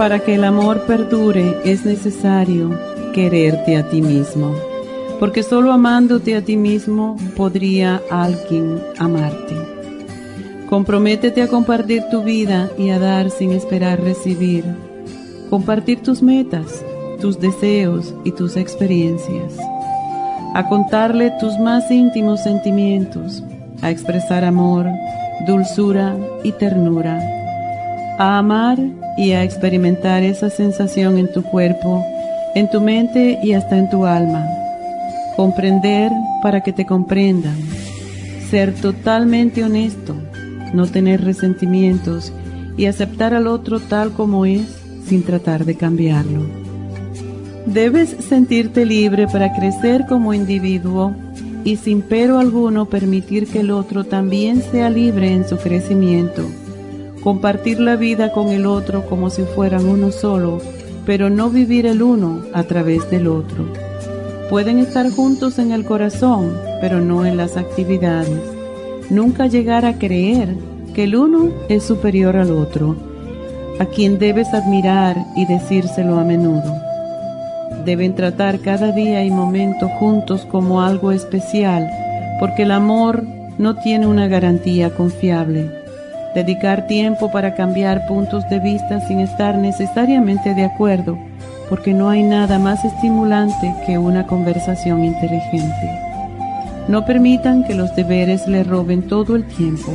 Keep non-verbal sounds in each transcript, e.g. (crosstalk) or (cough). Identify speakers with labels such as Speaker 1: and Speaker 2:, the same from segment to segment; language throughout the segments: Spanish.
Speaker 1: Para que el amor perdure es necesario quererte a ti mismo, porque solo amándote a ti mismo podría alguien amarte. Comprométete a compartir tu vida y a dar sin esperar recibir. Compartir tus metas, tus deseos y tus experiencias. A contarle tus más íntimos sentimientos, a expresar amor, dulzura y ternura. A amar y a experimentar esa sensación en tu cuerpo, en tu mente y hasta en tu alma. Comprender para que te comprendan. Ser totalmente honesto, no tener resentimientos y aceptar al otro tal como es sin tratar de cambiarlo. Debes sentirte libre para crecer como individuo y sin pero alguno permitir que el otro también sea libre en su crecimiento compartir la vida con el otro como si fueran uno solo, pero no vivir el uno a través del otro. Pueden estar juntos en el corazón, pero no en las actividades. Nunca llegar a creer que el uno es superior al otro, a quien debes admirar y decírselo a menudo. Deben tratar cada día y momento juntos como algo especial, porque el amor no tiene una garantía confiable dedicar tiempo para cambiar puntos de vista sin estar necesariamente de acuerdo, porque no hay nada más estimulante que una conversación inteligente. No permitan que los deberes le roben todo el tiempo.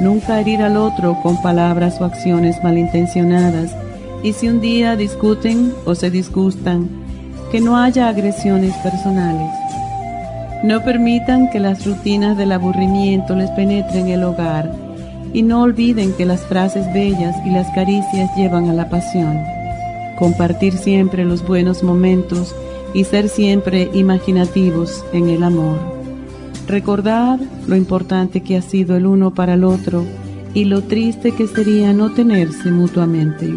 Speaker 1: Nunca herir al otro con palabras o acciones malintencionadas. Y si un día discuten o se disgustan, que no haya agresiones personales. No permitan que las rutinas del aburrimiento les penetren el hogar y no olviden que las frases bellas y las caricias llevan a la pasión. Compartir siempre los buenos momentos y ser siempre imaginativos en el amor. Recordar lo importante que ha sido el uno para el otro y lo triste que sería no tenerse mutuamente.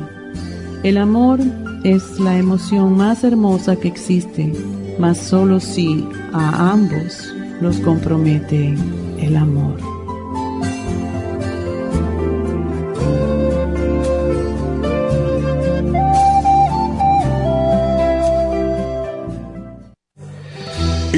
Speaker 1: El amor es la emoción más hermosa que existe, mas solo si a ambos los compromete el amor.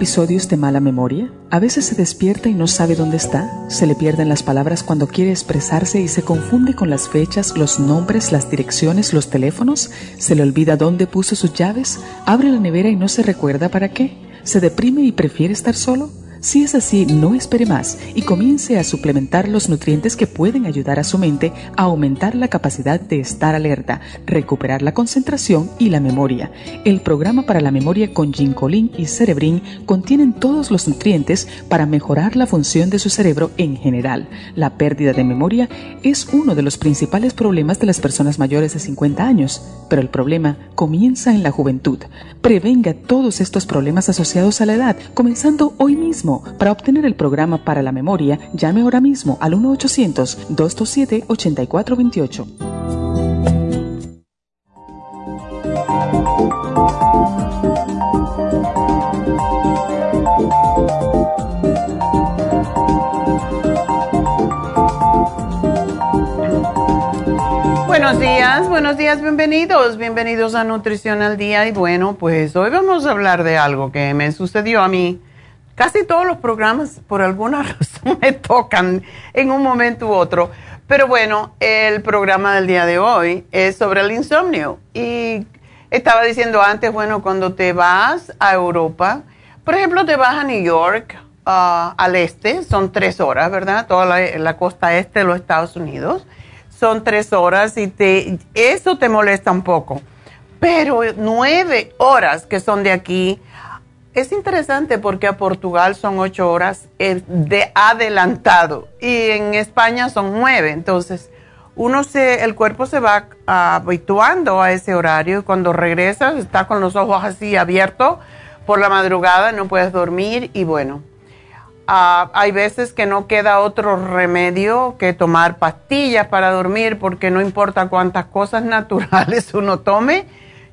Speaker 2: Episodios de mala memoria? A veces se despierta y no sabe dónde está, se le pierden las palabras cuando quiere expresarse y se confunde con las fechas, los nombres, las direcciones, los teléfonos, se le olvida dónde puso sus llaves, abre la nevera y no se recuerda para qué, se deprime y prefiere estar solo. Si es así, no espere más y comience a suplementar los nutrientes que pueden ayudar a su mente a aumentar la capacidad de estar alerta, recuperar la concentración y la memoria. El programa para la memoria con ginkolin y cerebrin contienen todos los nutrientes para mejorar la función de su cerebro en general. La pérdida de memoria es uno de los principales problemas de las personas mayores de 50 años, pero el problema comienza en la juventud. Prevenga todos estos problemas asociados a la edad, comenzando hoy mismo para obtener el programa para la memoria, llame ahora mismo al 1-800-227-8428.
Speaker 3: Buenos días, buenos días, bienvenidos, bienvenidos a Nutrición al Día. Y bueno, pues hoy vamos a hablar de algo que me sucedió a mí Casi todos los programas, por alguna (laughs) razón, me tocan en un momento u otro.
Speaker 1: Pero bueno, el programa del día de hoy es sobre el insomnio. Y estaba diciendo antes, bueno, cuando te vas a Europa, por ejemplo, te vas a New York, uh, al este, son tres horas, ¿verdad? Toda la, costa este de los Estados Unidos. Son tres horas y te, eso te molesta un poco. Pero nueve horas que son de aquí, es interesante porque a Portugal son ocho horas de adelantado y en España son nueve. Entonces, uno se, el cuerpo se va habituando a ese horario y cuando regresas está con los ojos así abiertos por la madrugada, no puedes dormir y bueno, Ah, hay veces que no queda otro remedio que tomar pastillas para dormir porque no importa cuántas cosas (laughs) naturales uno tome.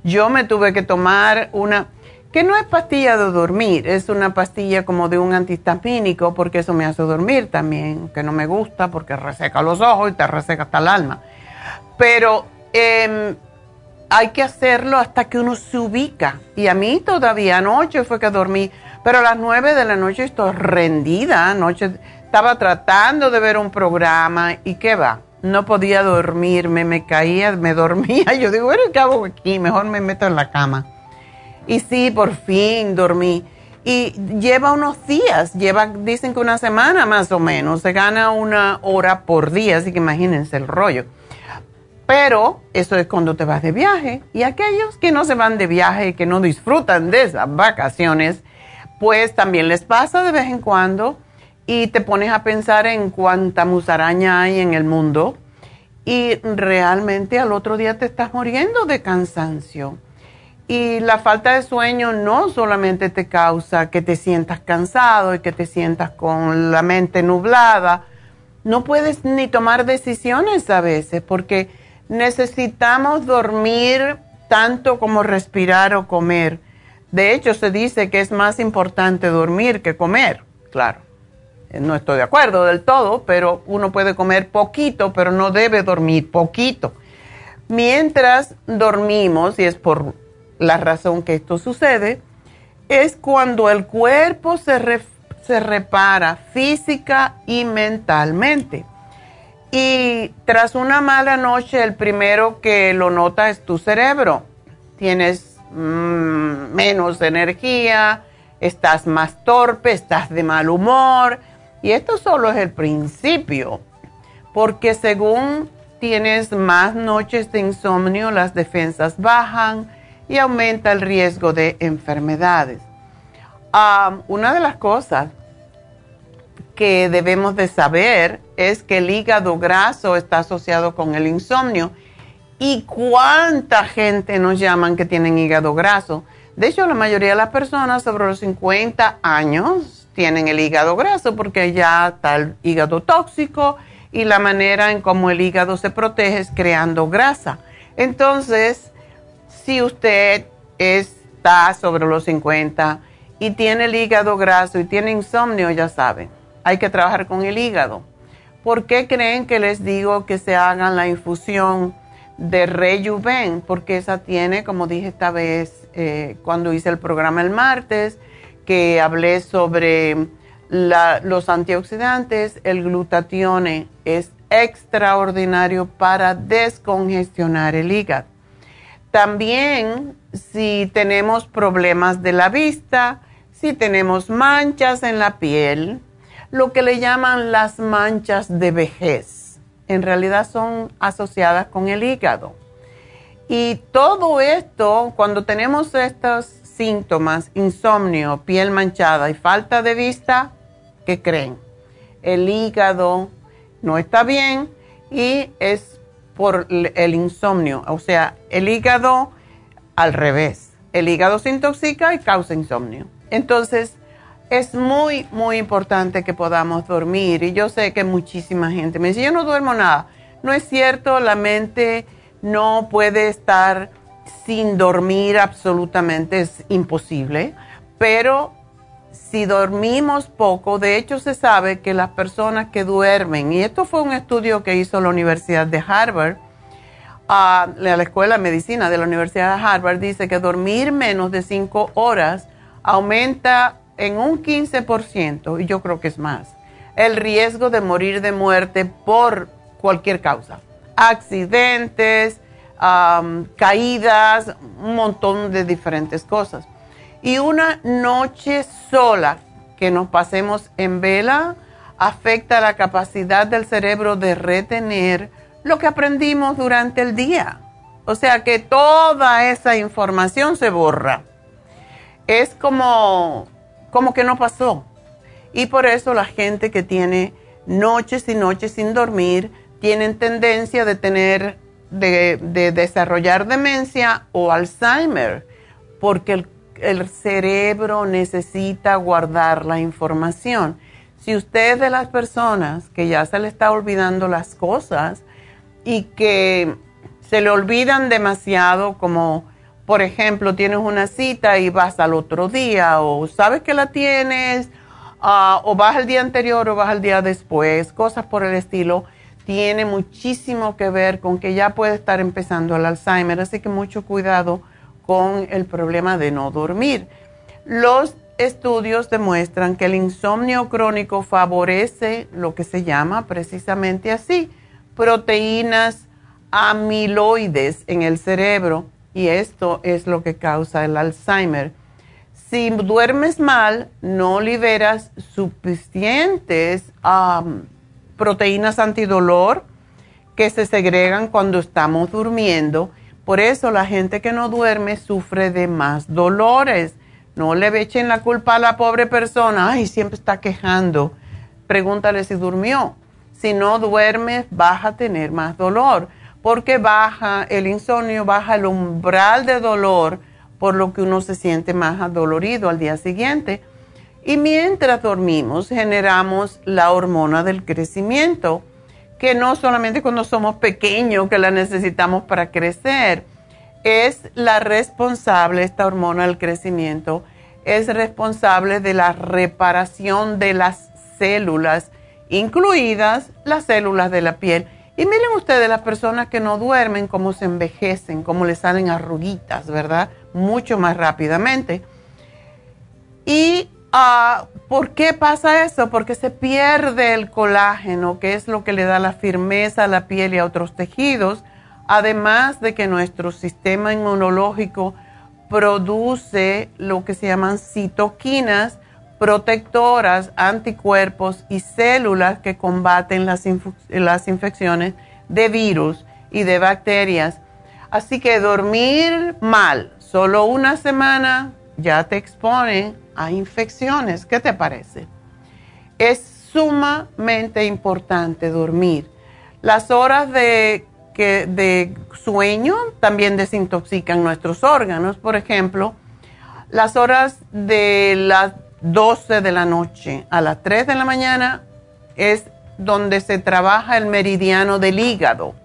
Speaker 1: Yo me tuve que tomar una, que no es pastilla de dormir, es una pastilla como de un antihistamínico porque eso me hace dormir también, que no me gusta porque reseca los ojos y te reseca hasta el alma. Pero em, hay que hacerlo hasta que uno se ubica. Y a mí todavía anoche fue que dormí pero a las nueve de la noche estoy rendida. Anoche estaba tratando de ver un programa y qué va. No podía dormirme, me caía, me dormía. (laughs) Yo digo, bueno, ¿qué hago aquí? Mejor me meto en la cama. Y sí, por fin dormí. Y lleva unos días, lleva, dicen que una semana más o menos. Se gana una hora por día, así que imagínense el rollo. Pero eso es cuando te vas de viaje. Y aquellos que no se van de viaje, que no disfrutan de esas vacaciones, pues también les pasa de vez en cuando y te pones a pensar en cuánta musaraña hay en el mundo y realmente al otro día te estás muriendo de cansancio. Y la falta de sueño no solamente te causa que te sientas cansado y que te sientas con la mente nublada, no puedes ni tomar decisiones a veces porque necesitamos dormir tanto como respirar o comer. De hecho, se dice que es más importante dormir que comer. Claro, eh, no estoy de acuerdo del todo, pero uno puede comer poquito, pero no debe dormir poquito. Mientras dormimos, y es por la razón que esto sucede, es cuando el cuerpo se, se repara física y mentalmente. Y tras una mala noche, el primero que lo nota es tu cerebro. Tienes Mm, menos energía, estás más torpe, estás de mal humor. Y esto solo es el principio, porque según tienes más noches de insomnio, las defensas bajan y aumenta el riesgo de enfermedades. Ah, una de las cosas que debemos de saber es que el hígado graso está asociado con el insomnio ¿Y cuánta gente nos llaman que tienen hígado graso? De hecho, la mayoría de las personas sobre los 50 años tienen el hígado graso porque ya está el hígado tóxico y la manera en cómo el hígado se protege es creando grasa. Entonces, si usted está sobre los 50 y tiene el hígado graso y tiene insomnio, ya saben, hay que trabajar con el hígado. ¿Por qué creen que les digo que se hagan la infusión? de Rejuven, porque esa tiene, como dije esta vez eh, cuando hice el programa el martes, que hablé sobre los antioxidantes, el glutatione es extraordinario para descongestionar el hígado. También si tenemos problemas de la vista, si tenemos manchas en la piel, lo que le llaman las manchas de vejez en realidad son asociadas con el hígado. Y todo esto, cuando tenemos estos síntomas, insomnio, piel manchada y falta de vista, ¿qué creen? El hígado no está bien y es por el insomnio. O sea, el hígado al revés. El hígado se intoxica y causa insomnio. Entonces, es muy, muy importante que podamos dormir. Y yo sé que muchísima gente me dice, yo no duermo nada. No es cierto, la mente no puede estar sin dormir absolutamente, es imposible. Pero si dormimos poco, de hecho se sabe que las personas que duermen, y esto fue un estudio que hizo la Universidad de Harvard, a la Escuela de Medicina de la Universidad de Harvard, dice que dormir menos de cinco horas aumenta en un 15%, y yo creo que es más, el riesgo de morir de muerte por cualquier causa. Accidentes, caídas, un montón de diferentes cosas. Y una noche sola que nos pasemos en vela afecta la capacidad del cerebro de retener lo que aprendimos durante el día. O sea que toda esa información se borra. Es como, como que no pasó. Y por eso la gente que tiene noches y noches sin dormir tienen tendencia de tener, de, desarrollar demencia o Alzheimer, porque el, el cerebro necesita guardar la información. Si usted es de las personas que ya se le está olvidando las cosas y que se le olvidan demasiado, como por ejemplo tienes una cita y vas al otro día o sabes que la tienes Ah, o vas al día anterior o vas al día después, cosas por el estilo, tiene muchísimo que ver con que ya puede estar empezando el Alzheimer, así que mucho cuidado con el problema de no dormir. Los estudios demuestran que el insomnio crónico favorece lo que se llama precisamente así, proteínas amiloides en el cerebro y esto es lo que causa el Alzheimer si duermes mal, no liberas suficientes proteínas antidolor que se segregan cuando estamos durmiendo. Por eso la gente que no duerme sufre de más dolores. No le echen la culpa a la pobre persona. Ay, siempre está quejando. Pregúntale si durmió. Si no duermes, vas a tener más dolor. Porque baja el insomnio, baja el umbral de dolor por lo que uno se siente más adolorido al día siguiente. Y mientras dormimos generamos la hormona del crecimiento, que no solamente cuando somos pequeños que la necesitamos para crecer, es la responsable, esta hormona del crecimiento, es responsable de la reparación de las células, incluidas las células de la piel. Y miren ustedes las personas que no duermen, cómo se envejecen, cómo les salen arruguitas, ¿verdad? mucho más rápidamente. ¿Y uh, por qué pasa eso? Porque se pierde el colágeno, que es lo que le da la firmeza a la piel y a otros tejidos, además de que nuestro sistema inmunológico produce lo que se llaman citoquinas protectoras, anticuerpos y células que combaten las, las infecciones de virus y de bacterias. Así que dormir mal, Solo una semana ya te expone a infecciones. ¿Qué te parece? Es sumamente importante dormir. Las horas de, de sueño también desintoxican nuestros órganos. Por ejemplo, las horas de las 12 de la noche a las 3 de la mañana es donde se trabaja el meridiano del hígado.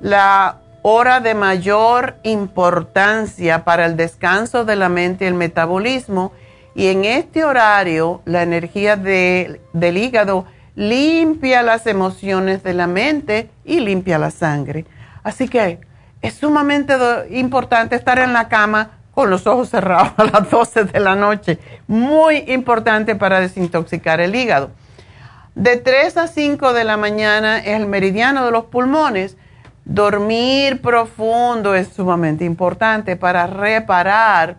Speaker 1: La hora de mayor importancia para el descanso de la mente y el metabolismo. Y en este horario, la energía del hígado limpia las emociones de la mente y limpia la sangre. Así que es sumamente importante estar en la cama con los ojos cerrados (laughs) a las 12 de la noche. Muy importante para desintoxicar el hígado. De 3 a 5 de la mañana es el meridiano de los pulmones Dormir profundo es sumamente importante para reparar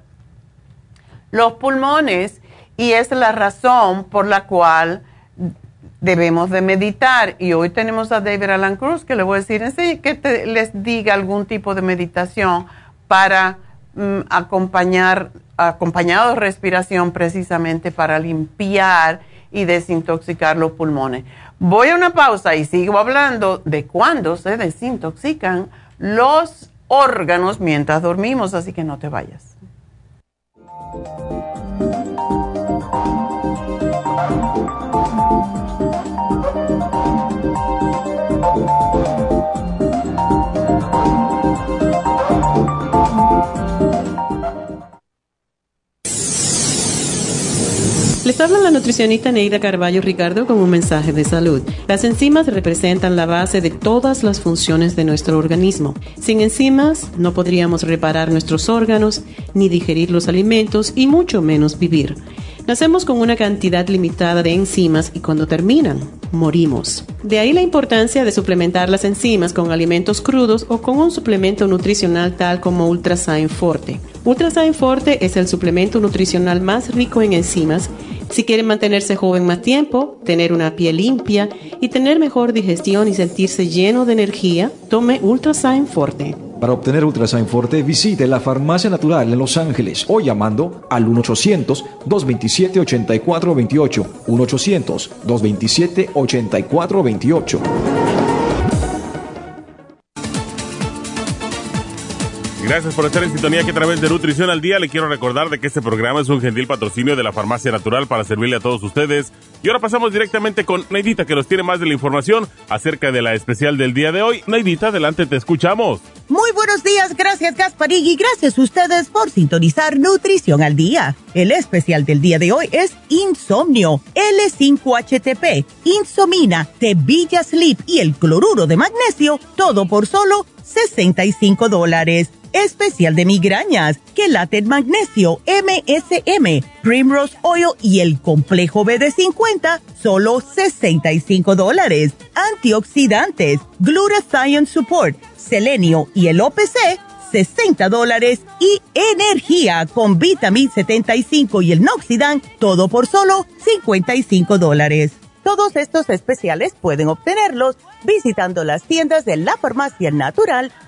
Speaker 1: los pulmones y es la razón por la cual debemos de meditar. Y hoy tenemos a David Alan Cruz que le voy a decir que les diga algún tipo de meditación para mm, acompañar, acompañado de respiración precisamente para limpiar y desintoxicar los pulmones. Voy a una pausa y sigo hablando de cuándo se desintoxican los órganos mientras dormimos, así que no te vayas. Thank you.
Speaker 4: Les habla la nutricionista Neida Carballo Ricardo con un mensaje de salud. Las enzimas representan la base de todas las funciones de nuestro organismo. Sin enzimas no podríamos reparar nuestros órganos, ni digerir los alimentos y mucho menos vivir. Nacemos con una cantidad limitada de enzimas y cuando terminan, morimos. De ahí la importancia de suplementar las enzimas con alimentos crudos o con un suplemento nutricional tal como Ultrasign Forte. Ultrasign Forte es el suplemento nutricional más rico en enzimas si quieren mantenerse joven más tiempo, tener una piel limpia y tener mejor digestión y sentirse lleno de energía, tome Ultrasign Forte.
Speaker 5: Para obtener Ultrasign Forte, visite la Farmacia Natural en Los Ángeles o llamando al 1-800-227-8428. 1-800-227-8428. 8428.
Speaker 6: Gracias por estar en sintonía que a través de Nutrición al Día le quiero recordar de que este programa es un gentil patrocinio de la Farmacia Natural para servirle a todos ustedes. Y ahora pasamos directamente con Neidita que nos tiene más de la información acerca de la especial del día de hoy. Neidita, adelante, te escuchamos.
Speaker 7: Muy buenos días, gracias Gasparín y gracias a ustedes por sintonizar Nutrición al Día. El especial del día de hoy es Insomnio, L5HTP, Insomina, Tevilla Sleep y el cloruro de magnesio, todo por solo 65 dólares especial de migrañas, que late magnesio, MSM, Primrose Oil y el complejo BD50, solo 65 dólares. Antioxidantes, Glutathione Support, Selenio y el OPC, 60 dólares. Y energía con Vitamin 75 y el Noxidan, todo por solo 55 dólares. Todos estos especiales pueden obtenerlos visitando las tiendas de la farmacia natural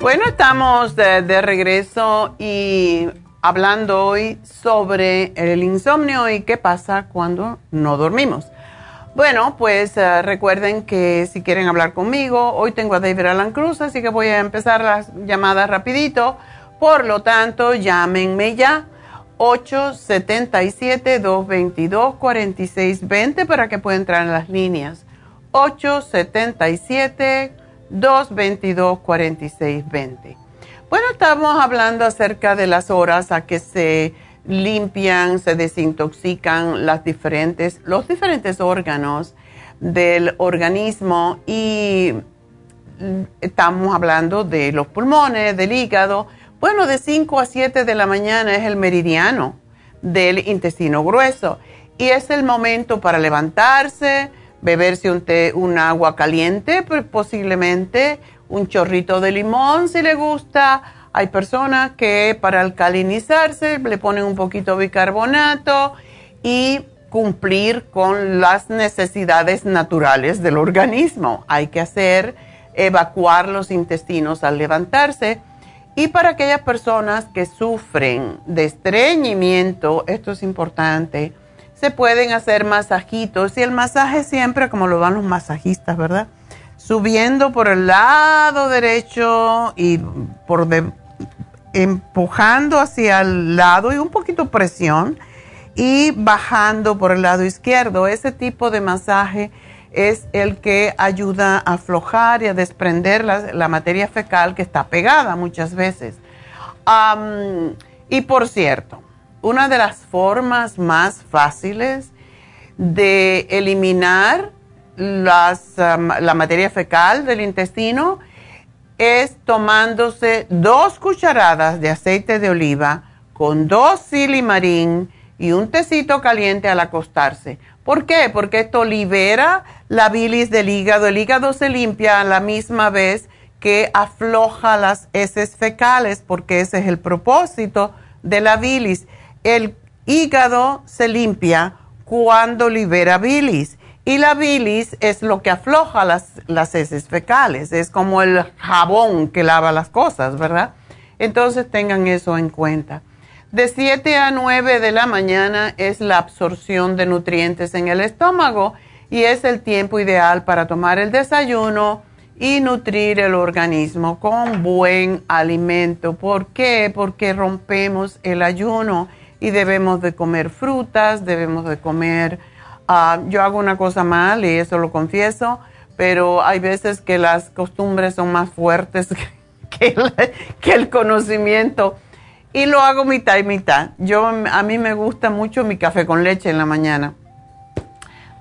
Speaker 1: Bueno, estamos de, regreso y hablando hoy sobre el insomnio y qué pasa cuando no dormimos. Bueno, pues eh, recuerden que si quieren hablar conmigo, hoy tengo a David Alan Cruz, así que voy a empezar las llamadas rapidito. Por lo tanto, llámenme ya 877-222-4620 para que pueda entrar en las líneas. 877 222-4620. Bueno, estamos hablando acerca de las horas a que se limpian, se desintoxican los diferentes órganos del organismo y estamos hablando de los pulmones, del hígado. Bueno, de 5 a 7 de la mañana es el meridiano del intestino grueso y es el momento para levantarse, beberse un té, un agua caliente, posiblemente un chorrito de limón si le gusta. Hay personas que para alcalinizarse le ponen un poquito de bicarbonato y cumplir con las necesidades naturales del organismo. Hay que hacer evacuar los intestinos al levantarse. Y para aquellas personas que sufren de estreñimiento, esto es importante, se pueden hacer masajitos y el masaje siempre como lo dan los masajistas, ¿verdad? Subiendo por el lado derecho y por empujando hacia el lado y un poquito presión y bajando por el lado izquierdo. Ese tipo de masaje es el que ayuda a aflojar y a desprender la, materia fecal que está pegada muchas veces. y por cierto, una de las formas más fáciles de eliminar las, um, la materia fecal del intestino es tomándose dos cucharadas de aceite de oliva con dos silimarín y un tecito caliente al acostarse. ¿Por qué? Porque esto libera la bilis del hígado. El hígado se limpia a la misma vez que afloja las heces fecales, porque ese es el propósito de la bilis. El hígado se limpia cuando libera bilis y la bilis es lo que afloja las, las heces fecales, es como el jabón que lava las cosas, ¿verdad? Entonces tengan eso en cuenta. De 7 a 9 de la mañana es la absorción de nutrientes en el estómago y es el tiempo ideal para tomar el desayuno y nutrir el organismo con buen alimento. ¿Por qué? Porque rompemos el ayuno y debemos de comer frutas, debemos de comer, ah, yo hago una cosa mal y eso lo confieso, pero hay veces que las costumbres son más fuertes (laughs) que, el conocimiento y lo hago mitad y mitad. Yo, a mí me gusta mucho mi café con leche en la mañana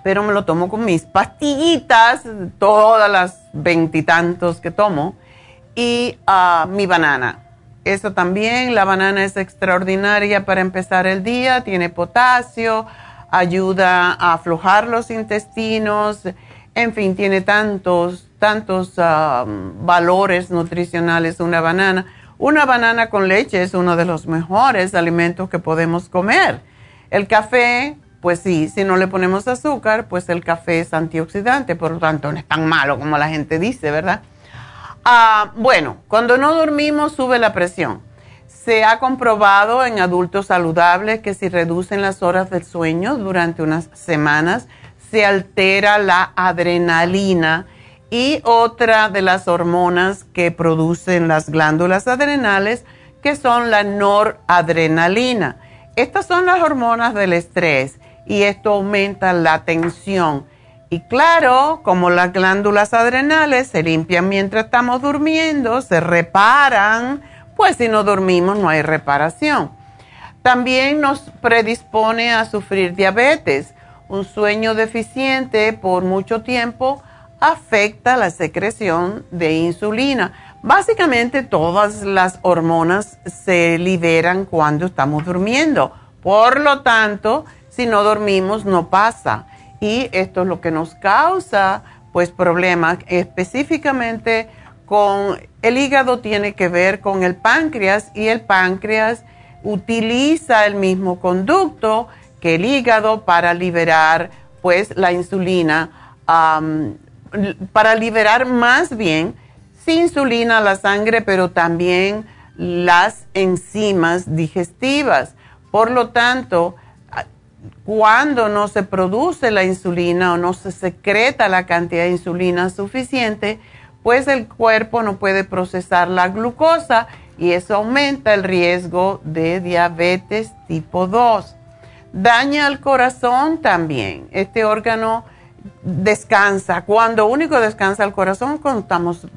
Speaker 1: pero me lo tomo con mis pastillitas, todas las veintitantos que tomo, y ah, mi banana. Eso también, la banana es extraordinaria para empezar el día, tiene potasio, ayuda a aflojar los intestinos, en fin, tiene tantos, tantos ah, valores nutricionales una banana. Una banana con leche es uno de los mejores alimentos que podemos comer. El café pues sí, si no le ponemos azúcar, pues el café es antioxidante, por lo tanto no es tan malo como la gente dice, ¿verdad? Ah, bueno, cuando no dormimos sube la presión. Se ha comprobado en adultos saludables que si reducen las horas del sueño durante unas semanas, se altera la adrenalina y otra de las hormonas que producen las glándulas adrenales, que son la noradrenalina. Estas son las hormonas del estrés y esto aumenta la tensión. Y claro, como las glándulas adrenales se limpian mientras estamos durmiendo, se reparan, pues si no dormimos no hay reparación. También nos predispone a sufrir diabetes. Un sueño deficiente por mucho tiempo afecta la secreción de insulina. Básicamente todas las hormonas se liberan cuando estamos durmiendo. Por lo tanto, si no dormimos no pasa. Y esto es lo que nos causa pues problemas específicamente con el hígado tiene que ver con el páncreas y el páncreas utiliza el mismo conducto que el hígado para liberar pues la insulina, para liberar más bien sin insulina la sangre, pero también las enzimas digestivas. Por lo tanto, cuando no se produce la insulina o no se secreta la cantidad de insulina suficiente, pues el cuerpo no puede procesar la glucosa y eso aumenta el riesgo de diabetes tipo 2. Daña al corazón también. Este órgano descansa. Cuando único descansa el corazón, cuando estamos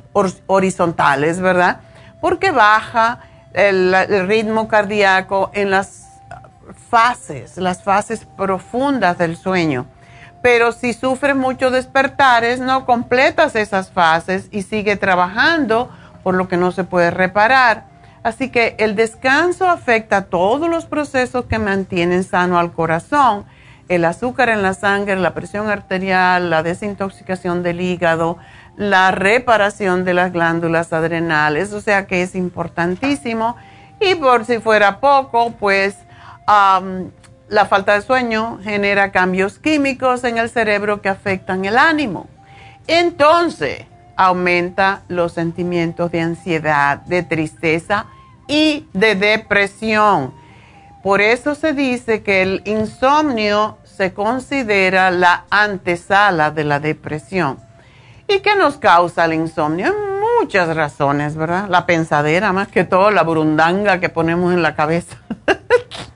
Speaker 1: horizontales, ¿verdad? Porque baja el, el ritmo cardíaco en las fases, las fases profundas del sueño. Pero si sufres mucho despertares, no completas esas fases y sigue trabajando, por lo que no se puede reparar. Así que el descanso afecta todos los procesos que mantienen sano al corazón, el azúcar en la sangre, la presión arterial, la desintoxicación del hígado, la reparación de las glándulas adrenales, o sea que es importantísimo. Y por si fuera poco, pues la falta de sueño genera cambios químicos en el cerebro que afectan el ánimo. Entonces, aumenta los sentimientos de ansiedad, de tristeza y de depresión. Por eso se dice que el insomnio se considera la antesala de la depresión. ¿Y qué nos causa el insomnio? Muchas razones, ¿verdad? La pensadera, más que todo, la burundanga que ponemos en la cabeza. (laughs)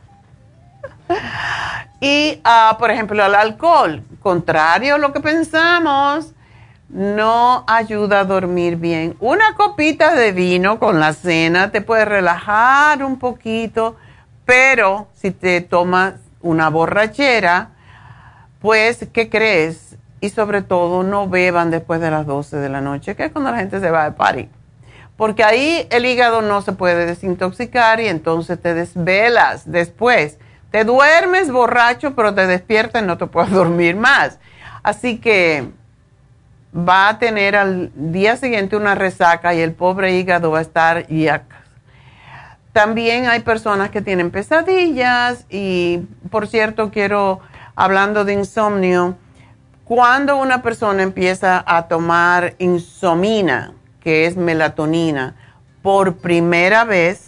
Speaker 1: Y, ah, por ejemplo, el alcohol, contrario a lo que pensamos, no ayuda a dormir bien. Una copita de vino con la cena te puede relajar un poquito, pero si te tomas una borrachera, pues, ¿qué crees? Y sobre todo, no beban después de las 12 de la noche, que es cuando la gente se va de party. Porque ahí el hígado no se puede desintoxicar y entonces te desvelas después te duermes borracho, pero te despiertas y no te puedes (laughs) dormir más. Así que va a tener al día siguiente una resaca y el pobre hígado va a estar yak. También hay personas que tienen pesadillas y, por cierto, quiero, hablando de insomnio, cuando una persona empieza a tomar insomina, que es melatonina, por primera vez,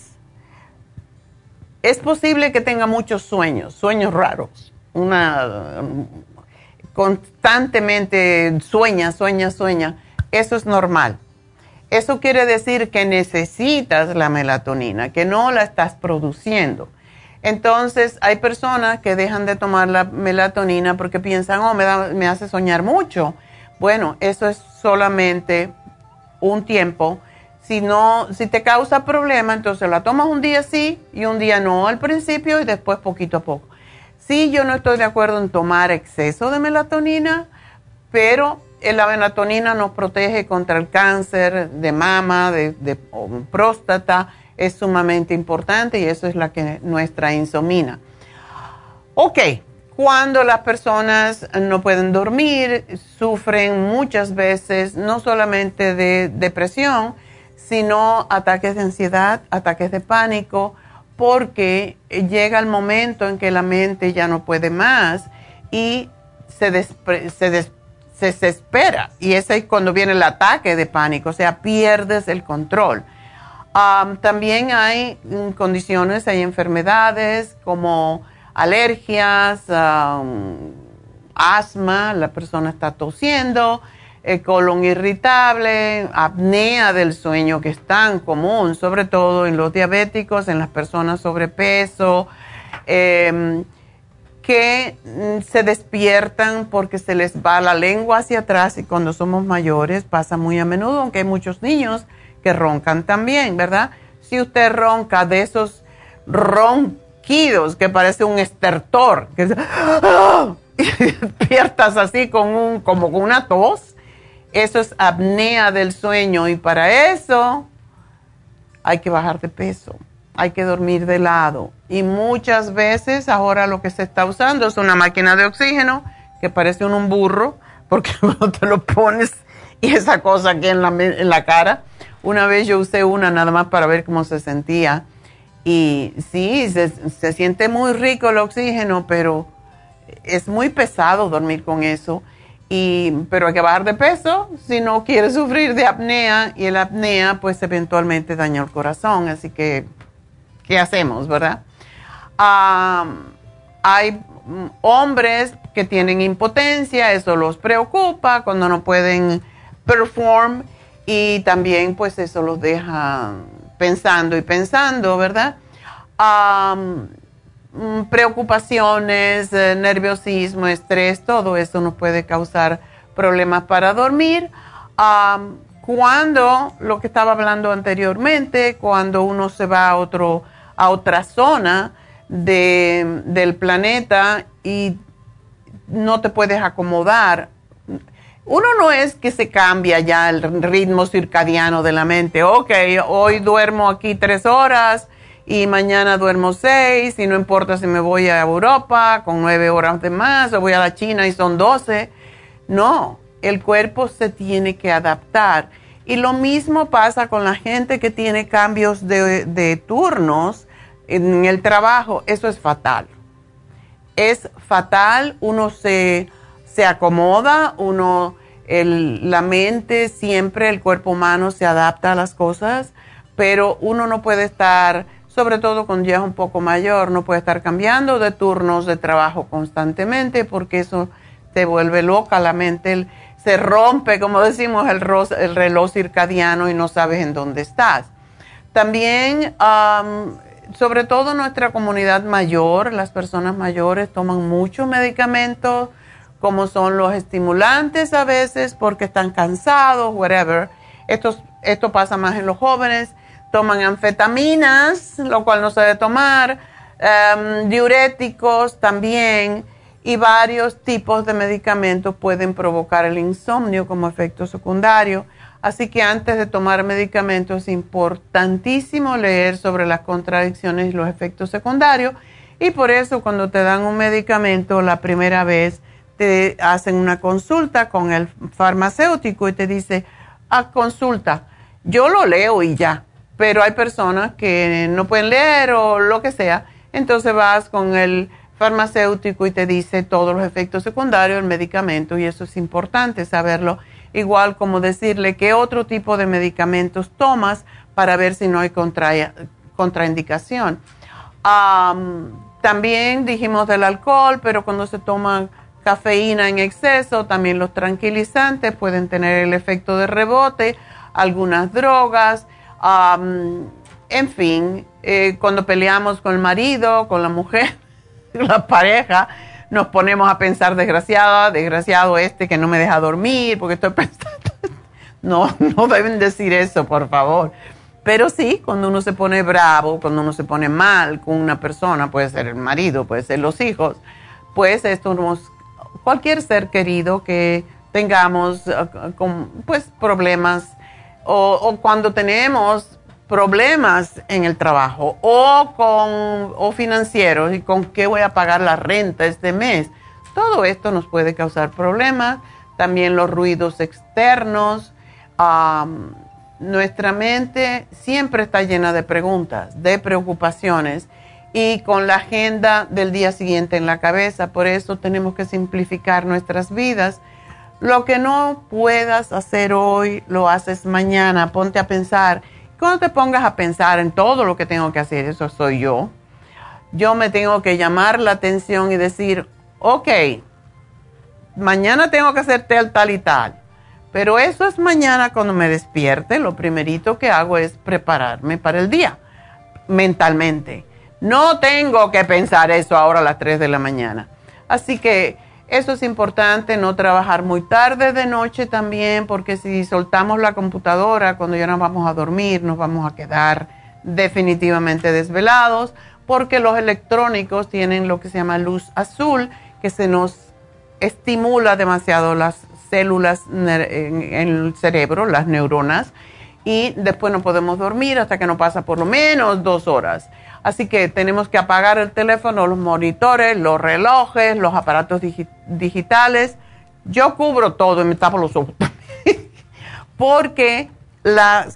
Speaker 1: es posible que tenga muchos sueños, sueños raros. Una constantemente sueña, sueña, sueña. Eso es normal. Eso quiere decir que necesitas la melatonina, que no la estás produciendo. Entonces, hay personas que dejan de tomar la melatonina porque piensan, oh, me, me hace soñar mucho. Bueno, eso es solamente un tiempo. Si no, si te causa problema, entonces la tomas un día sí y un día no al principio y después poquito a poco. Sí, yo no estoy de acuerdo en tomar exceso de melatonina, pero la melatonina nos protege contra el cáncer de mama, de, de próstata, es sumamente importante y eso es la que nuestra insomina. Ok, cuando las personas no pueden dormir, sufren muchas veces no solamente de depresión, sino ataques de ansiedad, ataques de pánico, porque llega el momento en que la mente ya no puede más y se, se, se desespera. Y ese es cuando viene el ataque de pánico, o sea, pierdes el control. también hay mm, condiciones, hay enfermedades como alergias, asma, la persona está tosiendo, el colon irritable, apnea del sueño que es tan común, sobre todo en los diabéticos, en las personas sobrepeso. Eh, que mm, se despiertan porque se les va la lengua hacia atrás y cuando somos mayores pasa muy a menudo, aunque hay muchos niños que roncan también, ¿verdad? Si usted ronca de esos ronquidos que parece un estertor, que (laughs) despiertas así con un, como con una tos, eso es apnea del sueño y para eso hay que bajar de peso hay que dormir de lado. Y muchas veces ahora lo que se está usando es una máquina de oxígeno que parece un, burro, porque (laughs) cuando te lo pones y esa cosa aquí en la, cara. Una vez yo usé una nada más para ver cómo se sentía. Y sí, se siente muy rico el oxígeno, pero es muy pesado dormir con eso. Y, pero hay que bajar de peso si no quieres sufrir de apnea y el apnea pues eventualmente daña el corazón. Así que ¿qué hacemos, verdad? hay hombres que tienen impotencia, eso los preocupa cuando no pueden perform y también pues eso los deja pensando y pensando, ¿verdad? Preocupaciones, eh, nerviosismo, estrés, todo eso nos puede causar problemas para dormir. cuando, lo que estaba hablando anteriormente, cuando uno se va a otro a otra zona del planeta y no te puedes acomodar. Uno no es que se cambia ya el ritmo circadiano de la mente. Ok, hoy duermo aquí tres horas y mañana duermo seis y no importa si me voy a Europa con nueve horas de más o voy a la China y son doce. No, el cuerpo se tiene que adaptar. Y lo mismo pasa con la gente que tiene cambios de, turnos en el trabajo, eso es fatal. Es fatal, uno se, se acomoda, uno, la mente siempre, el cuerpo humano se adapta a las cosas, pero uno no puede estar, sobre todo cuando ya un poco mayor, no puede estar cambiando de turnos de trabajo constantemente porque eso te vuelve loca la mente, se rompe, como decimos, el, el reloj circadiano y no sabes en dónde estás. También sobre todo nuestra comunidad mayor, las personas mayores toman muchos medicamentos, como son los estimulantes a veces porque están cansados, whatever. Esto, esto pasa más en los jóvenes. Toman anfetaminas, lo cual no se debe tomar, em, diuréticos también, y varios tipos de medicamentos pueden provocar el insomnio como efecto secundario. Así que antes de tomar medicamentos es importantísimo leer sobre las contradicciones y los efectos secundarios. Y por eso cuando te dan un medicamento la primera vez, te hacen una consulta con el farmacéutico y te dice, ah, consulta, yo lo leo y ya, pero hay personas que no pueden leer o lo que sea, entonces vas con el farmacéutico y te dice todos los efectos secundarios del medicamento y eso es importante saberlo igual como decirle qué otro tipo de medicamentos tomas para ver si no hay contraindicación. también dijimos del alcohol, pero cuando se toma cafeína en exceso, también los tranquilizantes pueden tener el efecto de rebote, algunas drogas, en fin, eh, cuando peleamos con el marido, con la mujer, (laughs) la pareja, nos ponemos a pensar desgraciada, desgraciado este que no me deja dormir porque estoy (laughs) pensando. No, no deben decir eso, por favor. Pero sí, cuando uno se pone bravo, cuando uno se pone mal con una persona, puede ser el marido, puede ser los hijos, pues esto nos, cualquier ser querido que tengamos eh, pues problemas o, cuando tenemos problemas en el trabajo o con o financieros y con qué voy a pagar la renta este mes. Todo esto nos puede causar problemas. También los ruidos externos. nuestra mente siempre está llena de preguntas, de preocupaciones y con la agenda del día siguiente en la cabeza. Por eso tenemos que simplificar nuestras vidas. Lo que no puedas hacer hoy, lo haces mañana. Ponte a pensar cuando te pongas a pensar en todo lo que tengo que hacer, eso soy yo, yo me tengo que llamar la atención y decir, ok, mañana tengo que hacer tal, tal y tal. Pero eso es mañana cuando me despierte, lo primerito que hago es prepararme para el día, mentalmente. No tengo que pensar eso ahora a las 3 de la mañana. Así que eso es importante, no trabajar muy tarde de noche también, porque si soltamos la computadora cuando ya nos vamos a dormir, nos vamos a quedar definitivamente desvelados, porque los electrónicos tienen lo que se llama luz azul, que se nos estimula demasiado las células en el cerebro, las neuronas, y después no podemos dormir hasta que no pasa por lo menos dos horas. Así que tenemos que apagar el teléfono, los monitores, los relojes, los aparatos digitales. Yo cubro todo y me tapo los ojos (laughs) porque la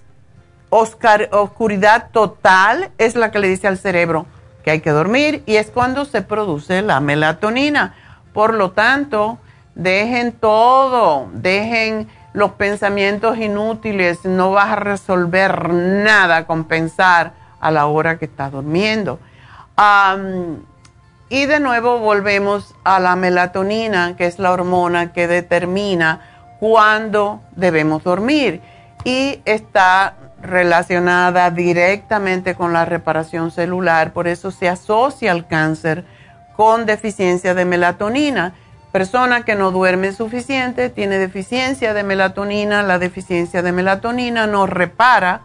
Speaker 1: oscuridad total es la que le dice al cerebro que hay que dormir y es cuando se produce la melatonina. Por lo tanto, dejen todo, dejen los pensamientos inútiles, no vas a resolver nada con pensar a la hora que está durmiendo. y de nuevo volvemos a la melatonina, que es la hormona que determina cuándo debemos dormir y está relacionada directamente con la reparación celular, por eso se asocia al cáncer con deficiencia de melatonina. Persona que no duerme suficiente tiene deficiencia de melatonina, la deficiencia de melatonina no repara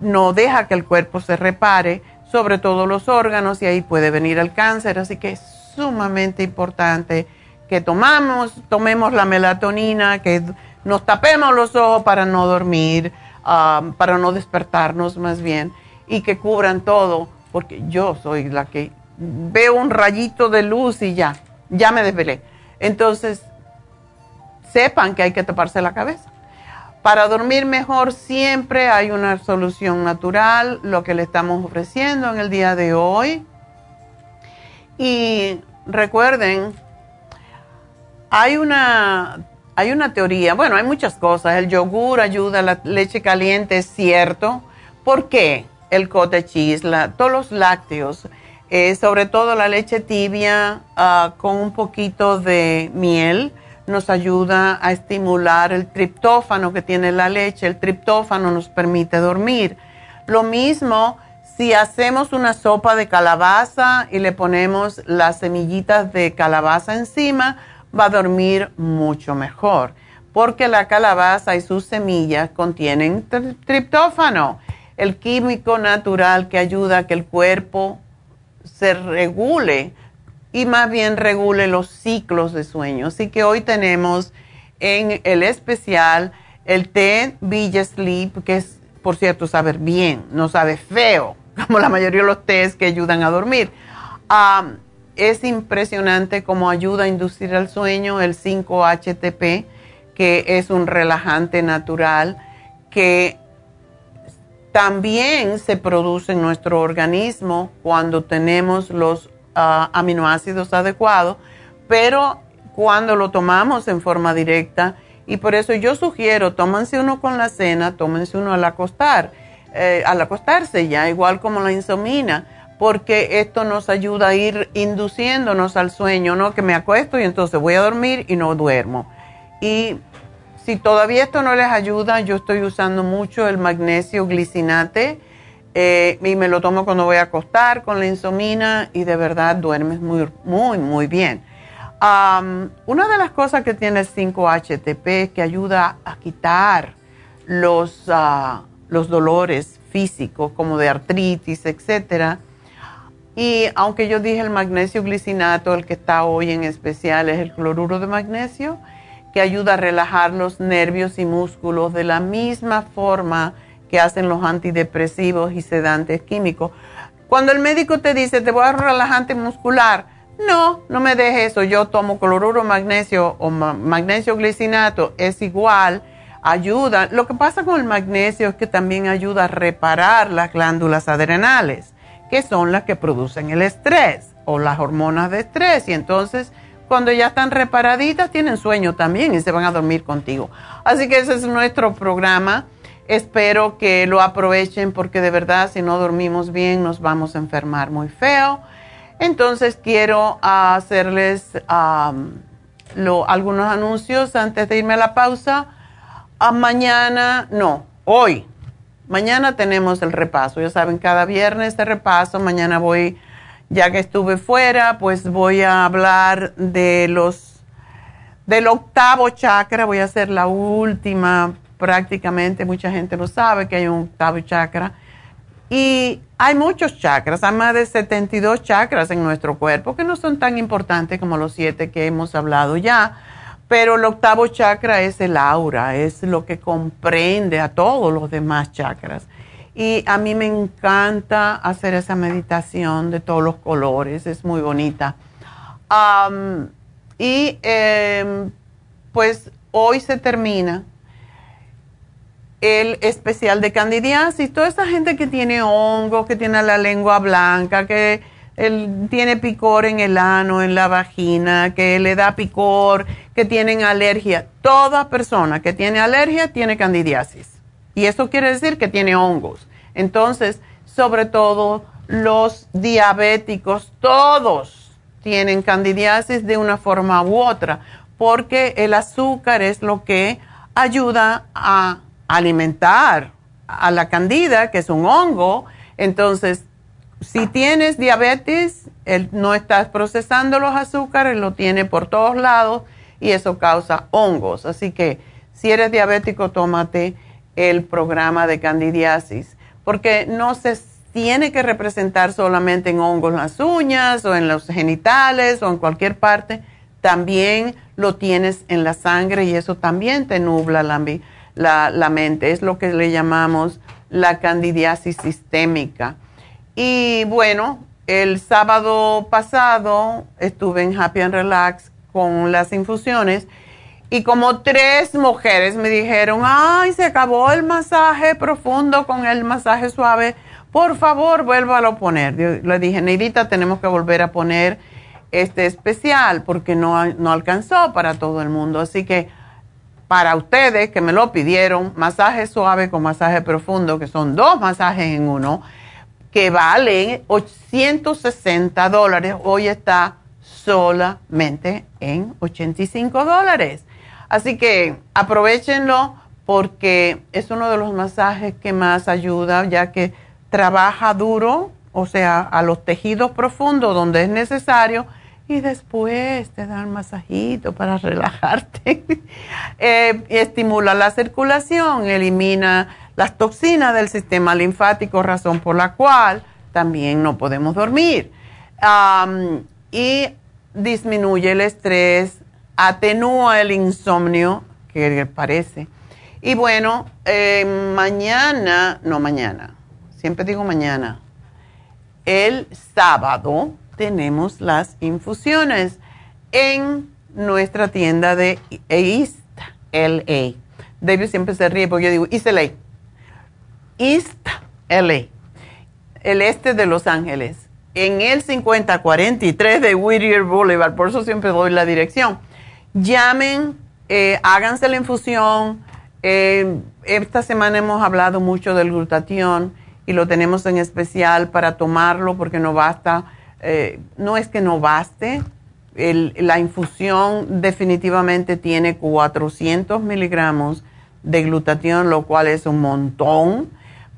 Speaker 1: no deja que el cuerpo se repare, sobre todo los órganos, y ahí puede venir el cáncer. Así que es sumamente importante que tomamos, tomemos la melatonina, que nos tapemos los ojos para no dormir, um, para no despertarnos más bien, y que cubran todo, porque yo soy la que veo un rayito de luz y ya, ya me desvelé. Entonces, sepan que hay que taparse la cabeza. Para dormir mejor siempre hay una solución natural, lo que le estamos ofreciendo en el día de hoy. Y recuerden, hay una, hay una teoría, bueno, hay muchas cosas, el yogur ayuda, la leche caliente es cierto. ¿Por qué? El cottage todos los lácteos, eh, sobre todo la leche tibia ah, con un poquito de miel nos ayuda a estimular el triptófano que tiene la leche. El triptófano nos permite dormir. Lo mismo si hacemos una sopa de calabaza y le ponemos las semillitas de calabaza encima, va a dormir mucho mejor, porque la calabaza y sus semillas contienen triptófano, el químico natural que ayuda a que el cuerpo se regule y más bien regule los ciclos de sueño. Así que hoy tenemos en el especial el té Villa Sleep, que es, por cierto, saber bien, no sabe feo, (laughs) como la mayoría de los tés que ayudan a dormir. es impresionante cómo ayuda a inducir al sueño el 5-HTP, que es un relajante natural que también se produce en nuestro organismo cuando tenemos los aminoácidos adecuados, pero cuando lo tomamos en forma directa, y por eso yo sugiero, tómense uno con la cena, tómense uno al acostar, eh, al acostarse ya, igual como la insomina, porque esto nos ayuda a ir induciéndonos al sueño, ¿no? Que me acuesto y entonces voy a dormir y no duermo. Y si todavía esto no les ayuda, yo estoy usando mucho el magnesio glicinate eh, y me lo tomo cuando voy a acostar con la insomina y de verdad duermes muy, muy, muy bien. una de las cosas que tiene el 5-HTP es que ayuda a quitar los, ah, los dolores físicos como de artritis, etcétera. Y aunque yo dije el magnesio glicinato, el que está hoy en especial es el cloruro de magnesio, que ayuda a relajar los nervios y músculos de la misma forma que hacen los antidepresivos y sedantes químicos. Cuando el médico te dice, te voy a relajante muscular, no, no me dejes eso. Yo tomo cloruro magnesio o magnesio glicinato, es igual, ayuda. Lo que pasa con el magnesio es que también ayuda a reparar las glándulas adrenales, que son las que producen el estrés o las hormonas de estrés. Y entonces, cuando ya están reparaditas, tienen sueño también y se van a dormir contigo. Así que ese es nuestro programa Espero que lo aprovechen porque de verdad si no dormimos bien nos vamos a enfermar muy feo. Entonces quiero hacerles algunos anuncios antes de irme a la pausa. A mañana, no, hoy. Mañana tenemos el repaso. Ya saben, cada viernes de repaso. Mañana voy, ya que estuve fuera, pues voy a hablar de los del octavo chakra. Voy a hacer la última prácticamente mucha gente no sabe que hay un octavo chakra. Y hay muchos chakras, hay más de 72 chakras en nuestro cuerpo que no son tan importantes como los siete que hemos hablado ya, pero el octavo chakra es el aura, es lo que comprende a todos los demás chakras. Y a mí me encanta hacer esa meditación de todos los colores, es muy bonita. y em, pues hoy se termina el especial de candidiasis. Toda esa gente que tiene hongos, que tiene la lengua blanca, que tiene picor en el ano, en la vagina, que le da picor, que tienen alergia. Toda persona que tiene alergia tiene candidiasis. Y eso quiere decir que tiene hongos. Entonces, sobre todo los diabéticos, todos tienen candidiasis de una forma u otra, porque el azúcar es lo que ayuda a alimentar a la candida, que es un hongo. Entonces, si tienes diabetes, no estás procesando los azúcares, lo tiene por todos lados y eso causa hongos. Así que si eres diabético, tómate el programa de candidiasis, porque no se tiene que representar solamente en hongos las uñas o en los genitales o en cualquier parte, también lo tienes en la sangre y eso también te nubla la, la, mente. Es lo que le llamamos la candidiasis sistémica. Y bueno, el sábado pasado estuve en Happy and Relax con las infusiones y como tres mujeres me dijeron, ay, se acabó el masaje profundo con el masaje suave, por favor, vuélvalo a poner. Yo le dije, Neidita, tenemos que volver a poner este especial porque no, no alcanzó para todo el mundo. Así que para ustedes que me lo pidieron, masaje suave con masaje profundo, que son dos masajes en uno, que valen 860 dólares. Hoy está solamente en 85 dólares. Así que aprovechenlo porque es uno de los masajes que más ayuda, ya que trabaja duro, o sea, a los tejidos profundos donde es necesario y después te da un masajito para (laughs) relajarte. Eh, estimula la circulación, elimina las toxinas del sistema linfático, razón por la cual también no podemos dormir. y disminuye el estrés, atenúa el insomnio, que parece. Y bueno, eh, mañana, no mañana, siempre digo mañana, el sábado tenemos las infusiones en nuestra tienda de East LA. David siempre se ríe porque yo digo East LA. East LA, el este de Los Ángeles, en el 5043 de Whittier Boulevard, por eso siempre doy la dirección. Llamen, eh, háganse la infusión. Eh, esta semana hemos hablado mucho del glutatión y lo tenemos en especial para tomarlo porque no basta, eh, no es que no baste, la infusión definitivamente tiene 400 miligramos de glutatión, lo cual es un montón,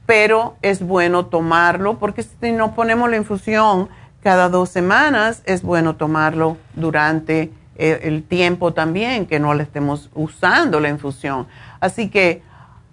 Speaker 1: pero es bueno tomarlo porque si nos ponemos la infusión cada dos semanas, es bueno tomarlo durante el tiempo también que no le estemos usando la infusión. Así que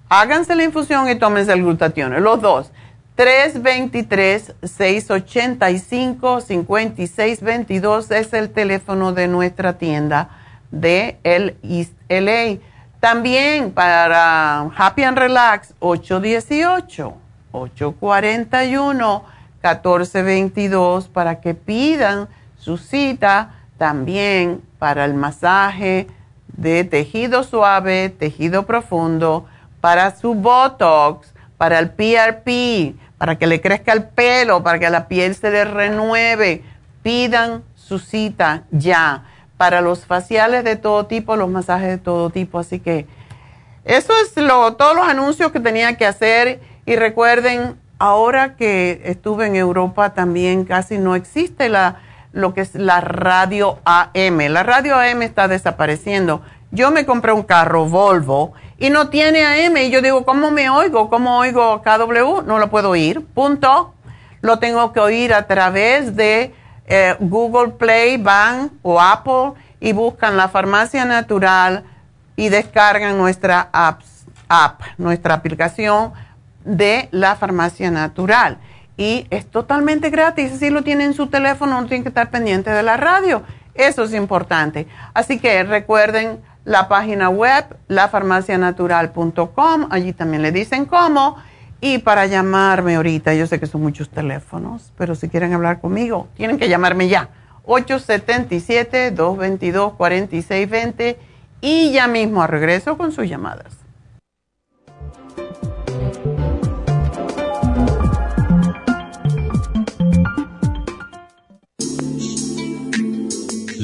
Speaker 1: háganse la infusión y tómense el glutatión, los dos. 323-685-5622 es el teléfono de nuestra tienda de el East LA. También para Happy and Relax 818-841-1422 para que pidan su cita también para el masaje de tejido suave, tejido profundo, para su Botox, para el PRP, para que le crezca el pelo, para que la piel se le renueve. Pidan su cita ya para los faciales de todo tipo, los masajes de todo tipo. Así que eso es lo, todos los anuncios que tenía que hacer. Y recuerden, ahora que estuve en Europa también casi no existe la lo que es la radio AM. La radio AM está desapareciendo. Yo me compré un carro Volvo y no tiene AM y yo digo, ¿cómo me oigo? ¿Cómo oigo KW? No lo puedo oír, punto. Lo tengo que oír a través de eh, Google Play, Van o Apple y buscan la farmacia natural y descargan nuestra app, nuestra aplicación de la farmacia natural y es totalmente gratis. Si lo tiene en su teléfono, no tiene que estar pendiente de la radio. Eso es importante. Así que recuerden la página web, lafarmacianatural.com. Allí también le dicen cómo. Y para llamarme ahorita, yo sé que son muchos teléfonos, pero si quieren hablar conmigo, tienen que llamarme ya. 877-222-4620 y ya mismo regreso con sus llamadas.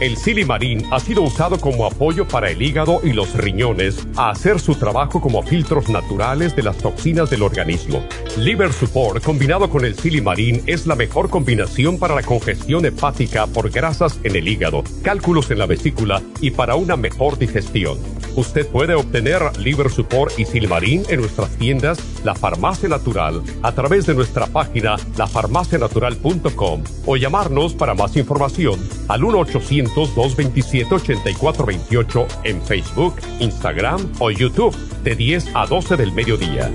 Speaker 8: El silimarín ha sido usado como apoyo para el hígado y los riñones a hacer su trabajo como filtros naturales de las toxinas del organismo. Liver Support combinado con el silimarín es la mejor combinación para la congestión hepática por grasas en el hígado, cálculos en la vesícula y para una mejor digestión. Usted puede obtener Liver Support y Silimarín en nuestras tiendas La Farmacia Natural a través de nuestra página lafarmacianatural.com o llamarnos para más información al 1-800-227-8428 en Facebook, Instagram o YouTube de 10 a 12 del mediodía.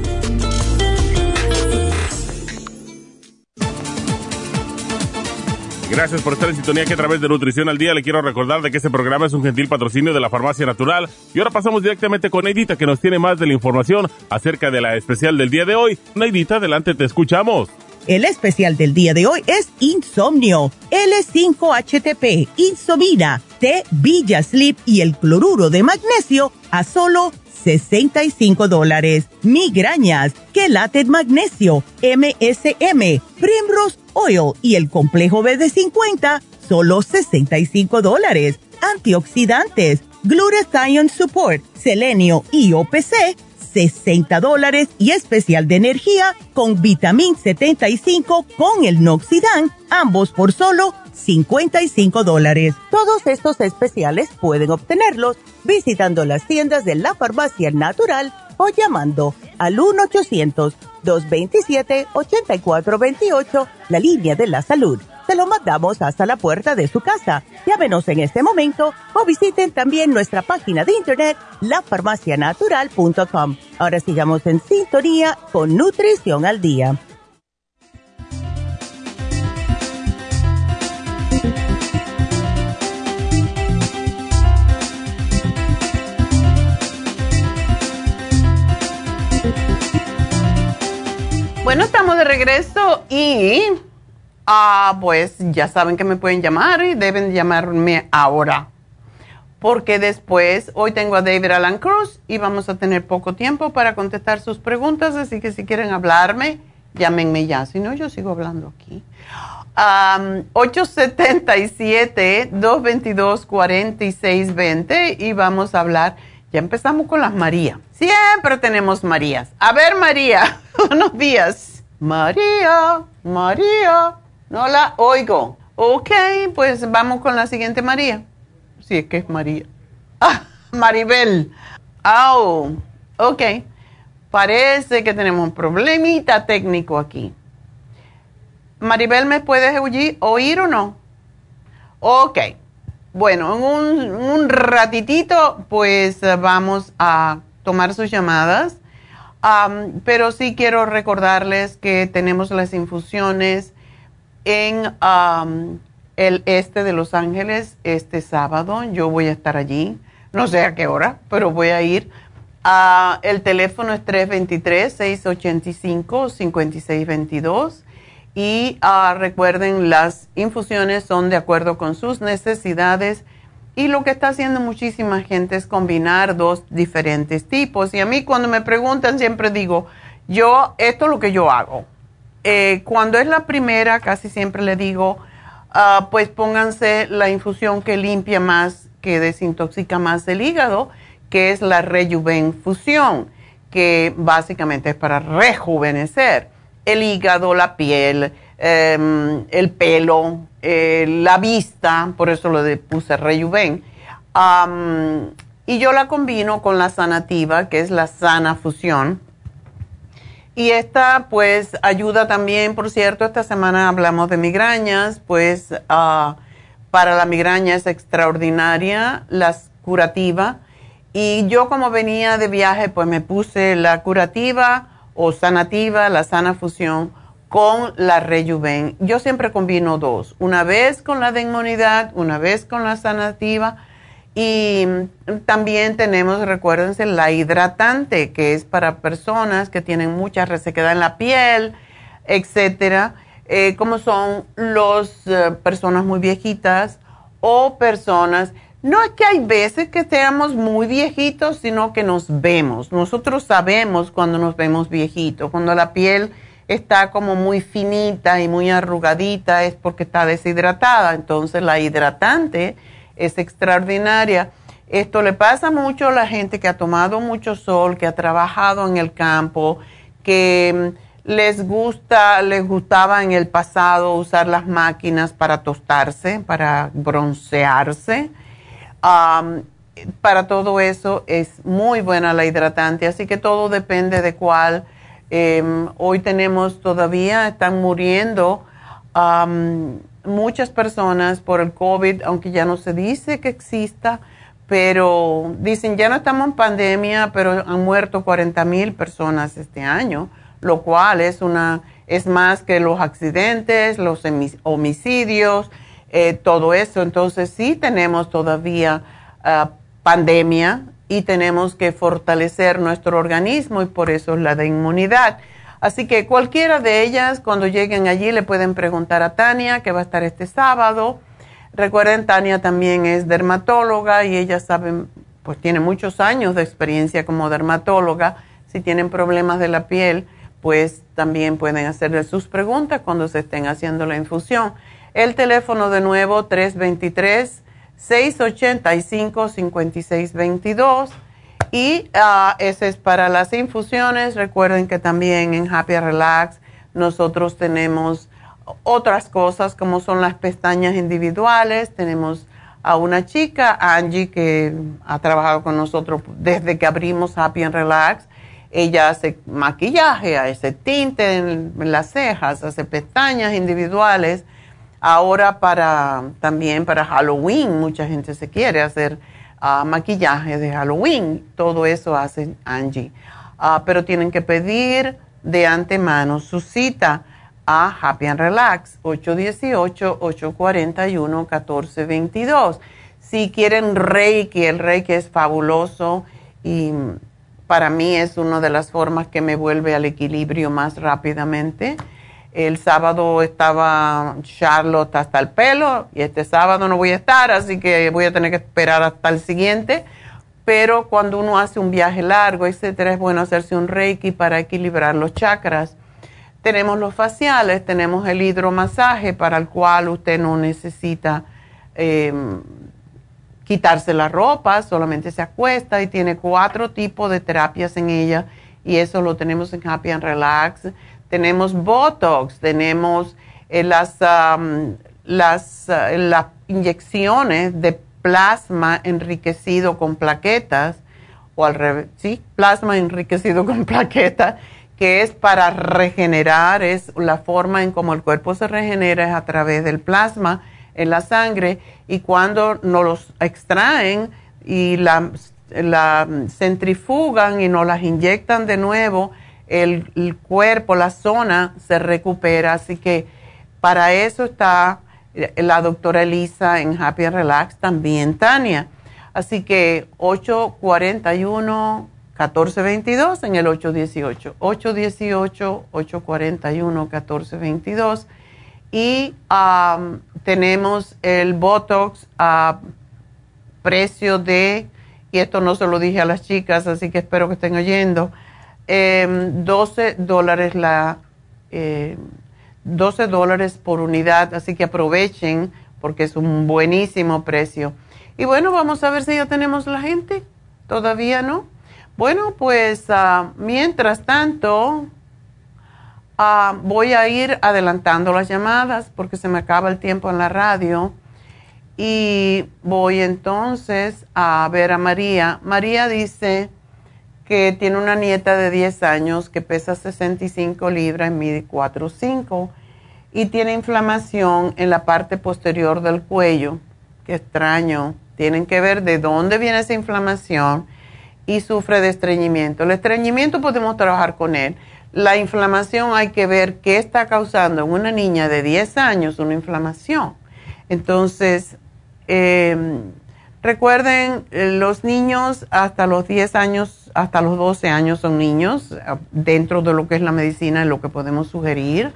Speaker 6: Gracias por estar en sintonía que a través de Nutrición al Día le quiero recordar de que este programa es un gentil patrocinio de la Farmacia Natural. Y ahora pasamos directamente con Neidita que nos tiene más de la información acerca de la especial del día de hoy. Neidita, adelante, te escuchamos.
Speaker 7: El especial del día de hoy es Insomnio, L5HTP, Insomina, T, Villa Sleep y el cloruro de magnesio a solo 65 dólares. Migrañas, Quelate Magnesio, MSM, Primrose Oil y el complejo BD50, solo 65 dólares. Antioxidantes, Glutathione Support, Selenio y OPC, 60 dólares y especial de energía con vitamin 75 con el Noxidan, ambos por solo 55 dólares. Todos estos especiales pueden obtenerlos visitando las tiendas de la farmacia natural o llamando al 1-800-227-8428, la línea de la salud. Se lo mandamos hasta la puerta de su casa. Llámenos en este momento o visiten también nuestra página de internet, lafarmacianatural.com. Ahora sigamos en sintonía con Nutrición al Día.
Speaker 1: Bueno, estamos de regreso y ah, pues ya saben que me pueden llamar y deben llamarme ahora. Porque después, hoy tengo a David Alan Cruz y vamos a tener poco tiempo para contestar sus preguntas, así que si quieren hablarme, llámenme ya, si no yo sigo hablando aquí. 877-222-4620 y vamos a hablar, ya empezamos con las Marías. Siempre tenemos Marías. A ver María, (laughs) buenos días. María, María, no la oigo. Ok, pues vamos con la siguiente María. Si es que es María. (laughs) Ah, Maribel. Oh, ok. Parece que tenemos un problemita técnico aquí. Maribel, ¿me puedes oír, o no? Ok. Bueno, en un, un ratitito, pues vamos a tomar sus llamadas. pero sí quiero recordarles que tenemos las infusiones en el este de Los Ángeles este sábado. Yo voy a estar allí. No sé a qué hora, pero voy a ir Ah, el teléfono es 323-685-5622 y uh, recuerden, las infusiones son de acuerdo con sus necesidades y lo que está haciendo muchísima gente es combinar dos diferentes tipos. Y a mí cuando me preguntan siempre digo, yo, esto es lo que yo hago. Eh, cuando es la primera, casi siempre le digo, uh, pues pónganse la infusión que limpia más, que desintoxica más el hígado que es la rejuvenfusión, que básicamente es para rejuvenecer el hígado, la piel, em, el pelo, eh, la vista, por eso lo puse rejuven. y yo la combino con la sanativa, que es la sana fusión. Y esta pues ayuda también, por cierto, esta semana hablamos de migrañas, pues ah, para la migraña es extraordinaria, la curativa y yo como venía de viaje, pues me puse la curativa o sanativa, la sana fusión con la rejuven. Yo siempre combino dos, una vez con la de inmunidad, una vez con la sanativa. Y también tenemos, recuérdense, la hidratante, que es para personas que tienen mucha resequedad en la piel, etcétera, eh, como son las eh, personas muy viejitas o personas no es que hay veces que seamos muy viejitos, sino que nos vemos. Nosotros sabemos cuando nos vemos viejitos, cuando la piel está como muy finita y muy arrugadita es porque está deshidratada. Entonces la hidratante es extraordinaria. Esto le pasa mucho a la gente que ha tomado mucho sol, que ha trabajado en el campo, que mm, les gusta, les gustaba en el pasado usar las máquinas para tostarse, para broncearse para todo eso es muy buena la hidratante, así que todo depende de cuál. Em, hoy tenemos todavía, están muriendo muchas personas por el COVID, aunque ya no se dice que exista, pero dicen ya no estamos en pandemia, pero han muerto 40 mil personas este año, lo cual es una es más que los accidentes, los homicidios eh, todo eso. Entonces sí tenemos todavía ah, pandemia y tenemos que fortalecer nuestro organismo y por eso es la de inmunidad. Así que cualquiera de ellas, cuando lleguen allí, le pueden preguntar a Tania, que va a estar este sábado. Recuerden, Tania también es dermatóloga y ella sabe, pues tiene muchos años de experiencia como dermatóloga. Si tienen problemas de la piel, pues también pueden hacerle sus preguntas cuando se estén haciendo la infusión. El teléfono de nuevo 323-685-5622. Y uh, ese es para las infusiones. Recuerden que también en Happy Relax nosotros tenemos otras cosas como son las pestañas individuales. Tenemos a una chica, Angie, que ha trabajado con nosotros desde que abrimos Happy Relax. Ella hace maquillaje, hace tinte en las cejas, hace pestañas individuales Ahora para también para Halloween, mucha gente se quiere hacer uh, maquillaje de Halloween. Todo eso hace Angie. Ah, pero tienen que pedir de antemano su cita a Happy and Relax 818-841-1422. Si quieren Reiki, el Reiki es fabuloso y para mí es una de las formas que me vuelve al equilibrio más rápidamente. El sábado estaba Charlotte hasta el pelo y este sábado no voy a estar, así que voy a tener que esperar hasta el siguiente. Pero cuando uno hace un viaje largo, etcétera, es bueno hacerse un reiki para equilibrar los chakras. Tenemos los faciales, tenemos el hidromasaje para el cual usted no necesita em, quitarse la ropa, solamente se acuesta y tiene cuatro tipos de terapias en ella y eso lo tenemos en Happy and Relax tenemos Botox, tenemos eh, las, las, eh, las inyecciones de plasma enriquecido con plaquetas, o al revés, sí, plasma enriquecido (laughs) con plaquetas, que es para regenerar, es la forma en cómo el cuerpo se regenera es a través del plasma en la sangre y cuando nos los extraen y la, la centrifugan y nos las inyectan de nuevo, el, cuerpo, la zona se recupera. Así que para eso está eh, la doctora Elisa en Happy and Relax, también Tania. Así que 841-1422 en el 818. 818-841-1422. Y tenemos el Botox a precio de, y esto no se lo dije a las chicas, así que espero que estén oyendo, 12 em, dólares la 12 em, dólares por unidad, así que aprovechen porque es un buenísimo precio. Y bueno, vamos a ver si ya tenemos la gente. Todavía no. Bueno, pues ah, mientras tanto, ah, voy a ir adelantando las llamadas porque se me acaba el tiempo en la radio. Y voy entonces a ver a María. María dice, que tiene una nieta de 10 años que pesa 65 libras y mide 4'5 y tiene inflamación en la parte posterior del cuello. Qué extraño. Tienen que ver de dónde viene esa inflamación y sufre de estreñimiento. El estreñimiento podemos trabajar con él. La inflamación hay que ver qué está causando en una niña de 10 años una inflamación. Entonces, eh, recuerden, eh, los niños hasta los 10 años hasta los 12 años son niños, eh, dentro de lo que es la medicina, lo que podemos sugerir.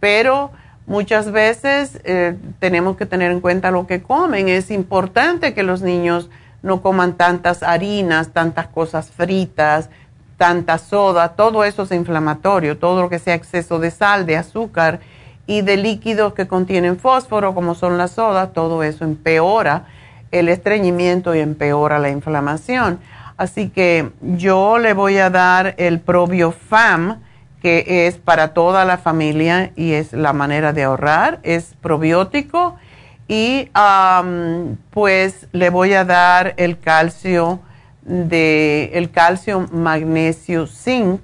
Speaker 1: pero muchas veces eh, tenemos que tener en cuenta lo que comen. Es importante que los niños no coman tantas harinas, tantas cosas fritas, tanta soda, todo eso es inflamatorio, todo lo que sea exceso de sal, de azúcar y de líquidos que contienen fósforo, como son las sodas, todo eso empeora el estreñimiento y empeora la inflamación. Así que yo le voy a dar el ProbioFam, que es para toda la familia y es la manera de ahorrar, es probiótico. Y pues le voy a dar el calcio de el calcio magnesio zinc,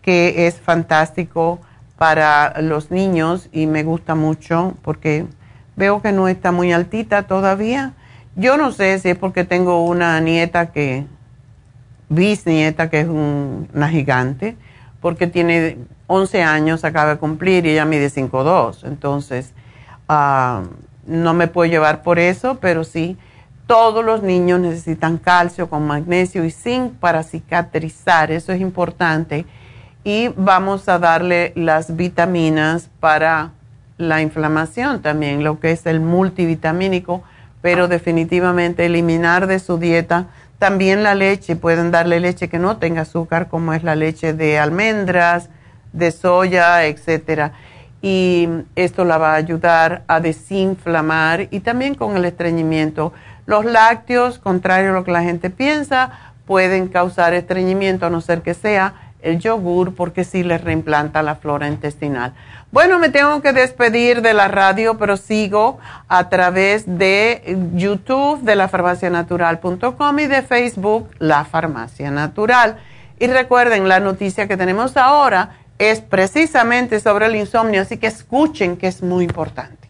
Speaker 1: que es fantástico para los niños y me gusta mucho porque veo que no está muy altita todavía. Yo no sé si es porque tengo una nieta que bisnieta, que es una gigante, porque tiene 11 años, acaba de cumplir y ella mide 5'2". Entonces, ah, no me puedo llevar por eso, pero sí, todos los niños necesitan calcio con magnesio y zinc para cicatrizar, eso es importante. Y vamos a darle las vitaminas para la inflamación también, lo que es el multivitamínico, pero definitivamente eliminar de su dieta también la leche, pueden darle leche que no tenga azúcar, como es la leche de almendras, de soya, etcétera. Y esto la va a ayudar a desinflamar y también con el estreñimiento. Los lácteos, contrario a lo que la gente piensa, pueden causar estreñimiento a no ser que sea el yogur porque sí les reimplanta la flora intestinal. Bueno, me tengo que despedir de la radio, pero sigo a través de YouTube de lafarmacianatural.com y de Facebook La Farmacia Natural. Y recuerden, la noticia que tenemos ahora es precisamente sobre el insomnio, así que escuchen que es muy importante.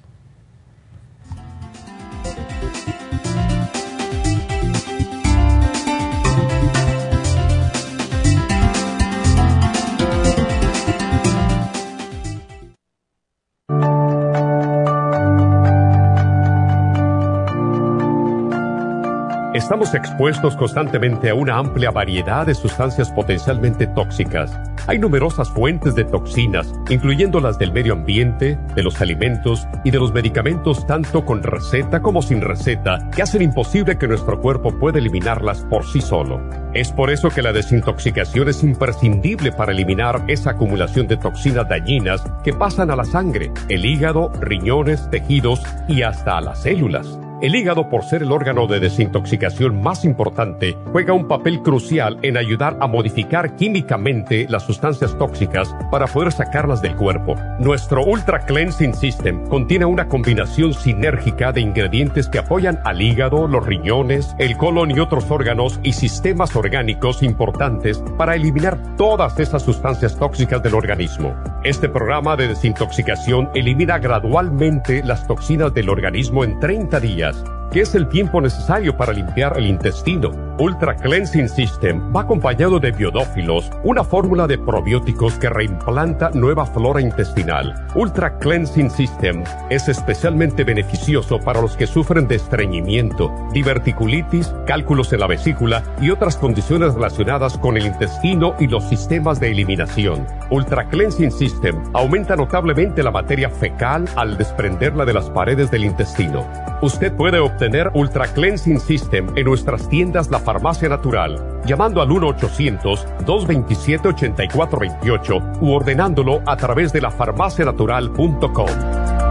Speaker 8: Estamos expuestos constantemente a una amplia variedad de sustancias potencialmente tóxicas. Hay numerosas fuentes de toxinas, incluyendo las del medio ambiente, de los alimentos y de los medicamentos tanto con receta como sin receta, que hacen imposible que nuestro cuerpo pueda eliminarlas por sí solo. Es por eso que la desintoxicación es imprescindible para eliminar esa acumulación de toxinas dañinas que pasan a la sangre, el hígado, riñones, tejidos y hasta a las células. El hígado, por ser el órgano de desintoxicación más importante, juega un papel crucial en ayudar a modificar químicamente las sustancias tóxicas para poder sacarlas del cuerpo. Nuestro Ultra Cleansing System contiene una combinación sinérgica de ingredientes que apoyan al hígado, los riñones, el colon y otros órganos y sistemas orgánicos importantes para eliminar todas esas sustancias tóxicas del organismo. Este programa de desintoxicación elimina gradualmente las toxinas del organismo en 30 días Yes. ¿Qué es el tiempo necesario para limpiar el intestino. Ultra Cleansing System va acompañado de biodófilos, una fórmula de probióticos que reimplanta nueva flora intestinal. Ultra Cleansing System es especialmente beneficioso para los que sufren de estreñimiento, diverticulitis, cálculos en la vesícula y otras condiciones relacionadas con el intestino y los sistemas de eliminación. Ultra Cleansing System aumenta notablemente la materia fecal al desprenderla de las paredes del intestino. Usted puede obtener Ultra Cleansing System en nuestras tiendas La Farmacia Natural, llamando al 1-800-227-8428 u ordenándolo a través de lafarmacianatural.com.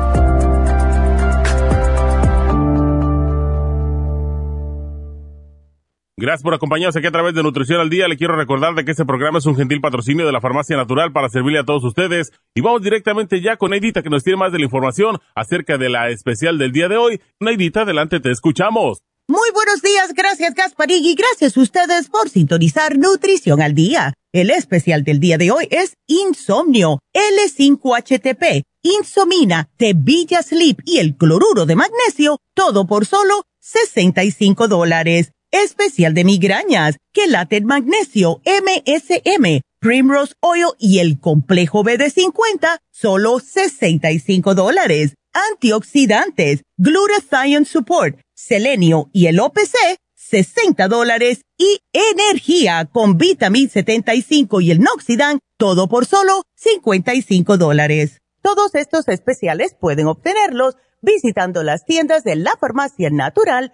Speaker 6: Gracias por acompañarnos aquí a través de Nutrición al Día. Le quiero recordar de que este programa es un gentil patrocinio de la Farmacia Natural para servirle a todos ustedes. Y vamos directamente ya con Neidita que nos tiene más de la información acerca de la especial del día de hoy. Neidita, adelante, te escuchamos.
Speaker 7: Muy buenos días, gracias Gasparig gracias a ustedes por sintonizar Nutrición al Día. El especial del día de hoy es Insomnio, L5HTP, Insomina, Tevilla Sleep y el cloruro de magnesio, todo por solo 65 dólares especial de migrañas, que late magnesio, MSM, Primrose Oil y el complejo BD50, solo 65 dólares. Antioxidantes, Glutathione Support, Selenio y el OPC, 60 dólares. Y energía con Vitamin 75 y el Noxidan, todo por solo 55 dólares. Todos estos especiales pueden obtenerlos visitando las tiendas de la farmacia natural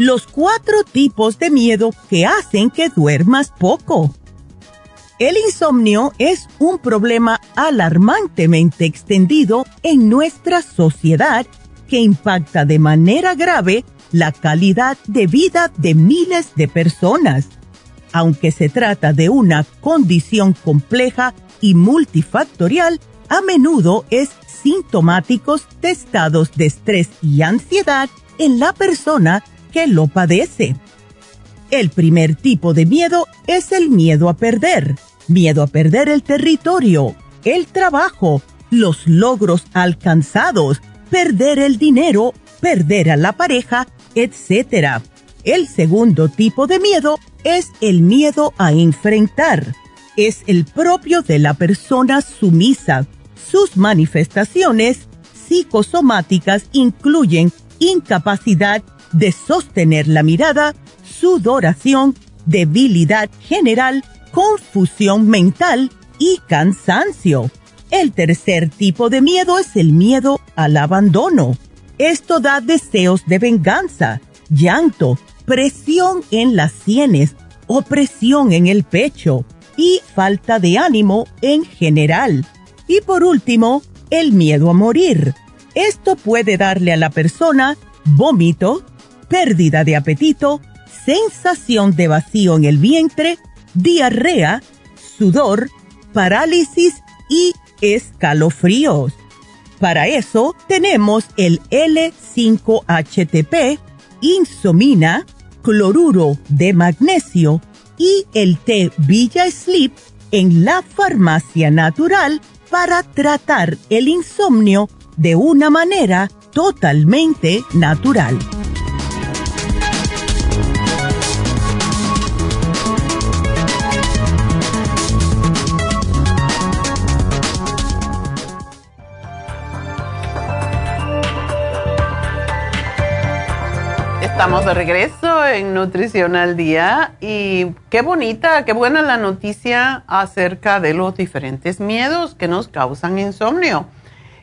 Speaker 7: Los cuatro tipos de miedo que hacen que duermas poco. El insomnio es un problema alarmantemente extendido en nuestra sociedad que impacta de manera grave la calidad de vida de miles de personas. Aunque se trata de una condición compleja y multifactorial, a menudo es sintomático de estados de estrés y ansiedad en la persona que lo padece. El primer tipo de miedo es el miedo a perder. Miedo a perder el territorio, el trabajo, los logros alcanzados, perder el dinero, perder a la pareja, etc. El segundo tipo de miedo es el miedo a enfrentar. Es el propio de la persona sumisa. Sus manifestaciones psicosomáticas incluyen incapacidad de sostener la mirada, sudoración, debilidad general, confusión mental y cansancio. El tercer tipo de miedo es el miedo al abandono. Esto da deseos de venganza, llanto, presión en las sienes, opresión en el pecho y falta de ánimo en general. Y por último, el miedo a morir. Esto puede darle a la persona vómito, pérdida de apetito, sensación de vacío en el vientre, diarrea, sudor, parálisis y escalofríos. Para eso tenemos el L5HTP, insomina, cloruro de magnesio y el té Villa Sleep en la farmacia natural para tratar el insomnio de una manera totalmente natural.
Speaker 1: Estamos de regreso en Nutrición al Día y qué bonita, qué buena la noticia acerca de los diferentes miedos que nos causan insomnio.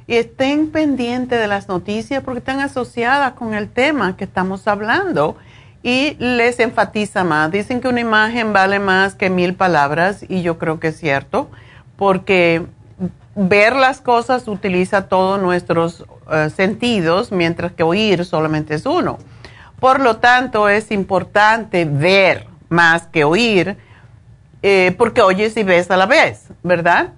Speaker 1: Y estén pendientes de las noticias porque están asociadas con el tema que estamos hablando y les enfatiza más. Dicen que una imagen vale más que mil palabras y yo creo que es cierto porque ver las cosas utiliza todos nuestros eh, sentidos mientras que oír solamente es uno. Por lo tanto, es importante ver más que oír, eh, porque oyes y ves a la vez, ¿verdad?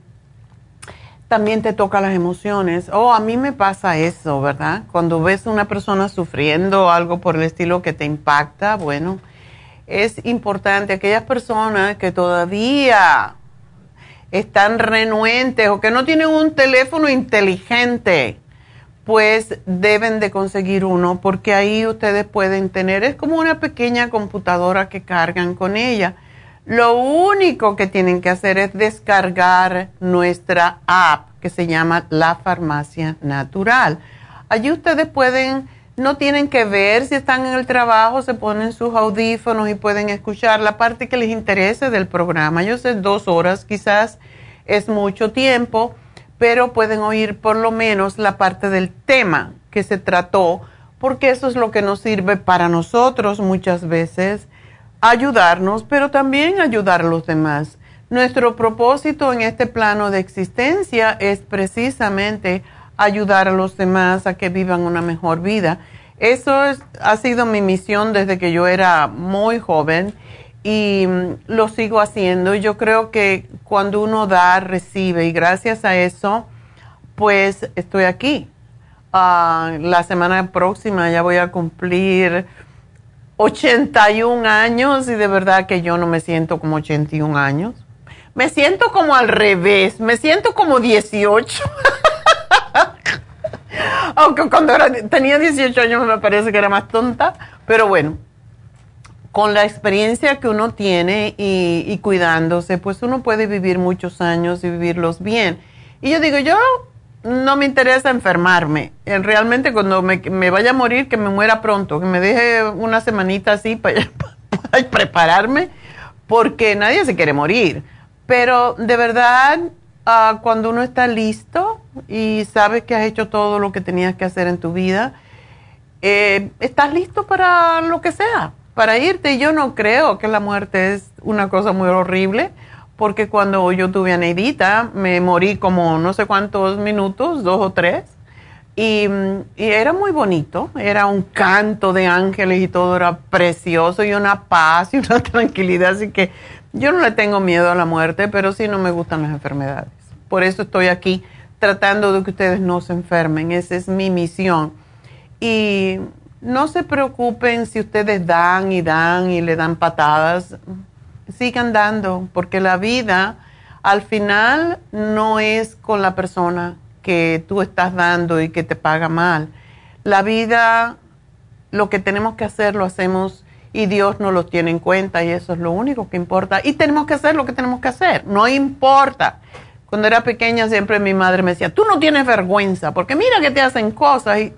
Speaker 1: También te toca las emociones. Oh, a mí me pasa eso, ¿verdad? Cuando ves a una persona sufriendo algo por el estilo que te impacta, bueno, es importante aquellas personas que todavía están renuentes o que no tienen un teléfono inteligente pues deben de conseguir uno porque ahí ustedes pueden tener, es como una pequeña computadora que cargan con ella. Lo único que tienen que hacer es descargar nuestra app que se llama La Farmacia Natural. Allí ustedes pueden, no tienen que ver si están en el trabajo, se ponen sus audífonos y pueden escuchar la parte que les interese del programa. Yo sé, dos horas quizás es mucho tiempo pero pueden oír por lo menos la parte del tema que se trató, porque eso es lo que nos sirve para nosotros muchas veces, ayudarnos, pero también ayudar a los demás. Nuestro propósito en este plano de existencia es precisamente ayudar a los demás a que vivan una mejor vida. Eso ha sido mi misión desde que yo era muy joven y mm, lo sigo haciendo. Yo creo que cuando uno da, recibe y gracias a eso, pues estoy aquí. Ah, la semana próxima ya voy a cumplir 81 años y de verdad que yo no me siento como 81 años. Me siento como al revés, me siento como 18. (laughs) Aunque cuando tenía 18 años me parece que era más tonta, pero bueno, con la experiencia que uno tiene y, cuidándose, pues uno puede vivir muchos años y vivirlos bien. Y yo digo, yo no me interesa enfermarme. Realmente cuando me, vaya a morir, que me muera pronto, que me deje una semanita así para, (laughs) prepararme, porque nadie se quiere morir. Pero de verdad, ah, cuando uno está listo y sabes que has hecho todo lo que tenías que hacer en tu vida, eh, estás listo para lo que sea para irte. Yo no creo que la muerte es una cosa muy horrible, porque cuando yo tuve a Neidita me morí como no sé cuántos minutos, dos o tres, y, era muy bonito, era un canto de ángeles y todo era precioso y una paz y una (laughs) tranquilidad, así que yo no le tengo miedo a la muerte, pero sí no me gustan las enfermedades. Por eso estoy aquí tratando de que ustedes no se enfermen, esa es mi misión. Y no se preocupen si ustedes dan y dan y le dan patadas. Sigan dando, porque la vida al final no es con la persona que tú estás dando y que te paga mal. La vida, lo que tenemos que hacer, lo hacemos y Dios no lo tiene en cuenta y eso es lo único que importa. Y tenemos que hacer lo que tenemos que hacer, no importa. Cuando era pequeña siempre mi madre me decía, tú no tienes vergüenza, porque mira que te hacen cosas y,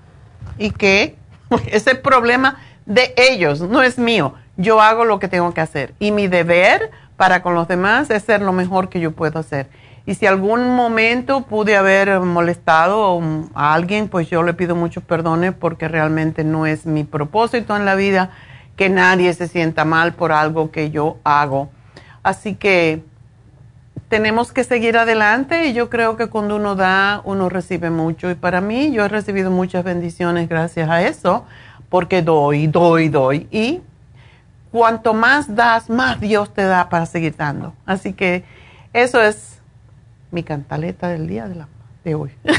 Speaker 1: ¿y qué? (laughs) Ese problema de ellos, no es mío. Yo hago lo que tengo que hacer. Y mi deber para con los demás es ser lo mejor que yo puedo hacer. Y si algún momento pude haber molestado a alguien, pues yo le pido muchos perdones porque realmente no es mi propósito en la vida que nadie se sienta mal por algo que yo hago. Así que tenemos que seguir adelante y yo creo que cuando uno da, uno recibe mucho. Y para mí, yo he recibido muchas bendiciones gracias a eso, porque doy, doy, doy. Y cuanto más das, más Dios te da para seguir dando. Así que eso es mi cantaleta del día de, hoy. (laughs)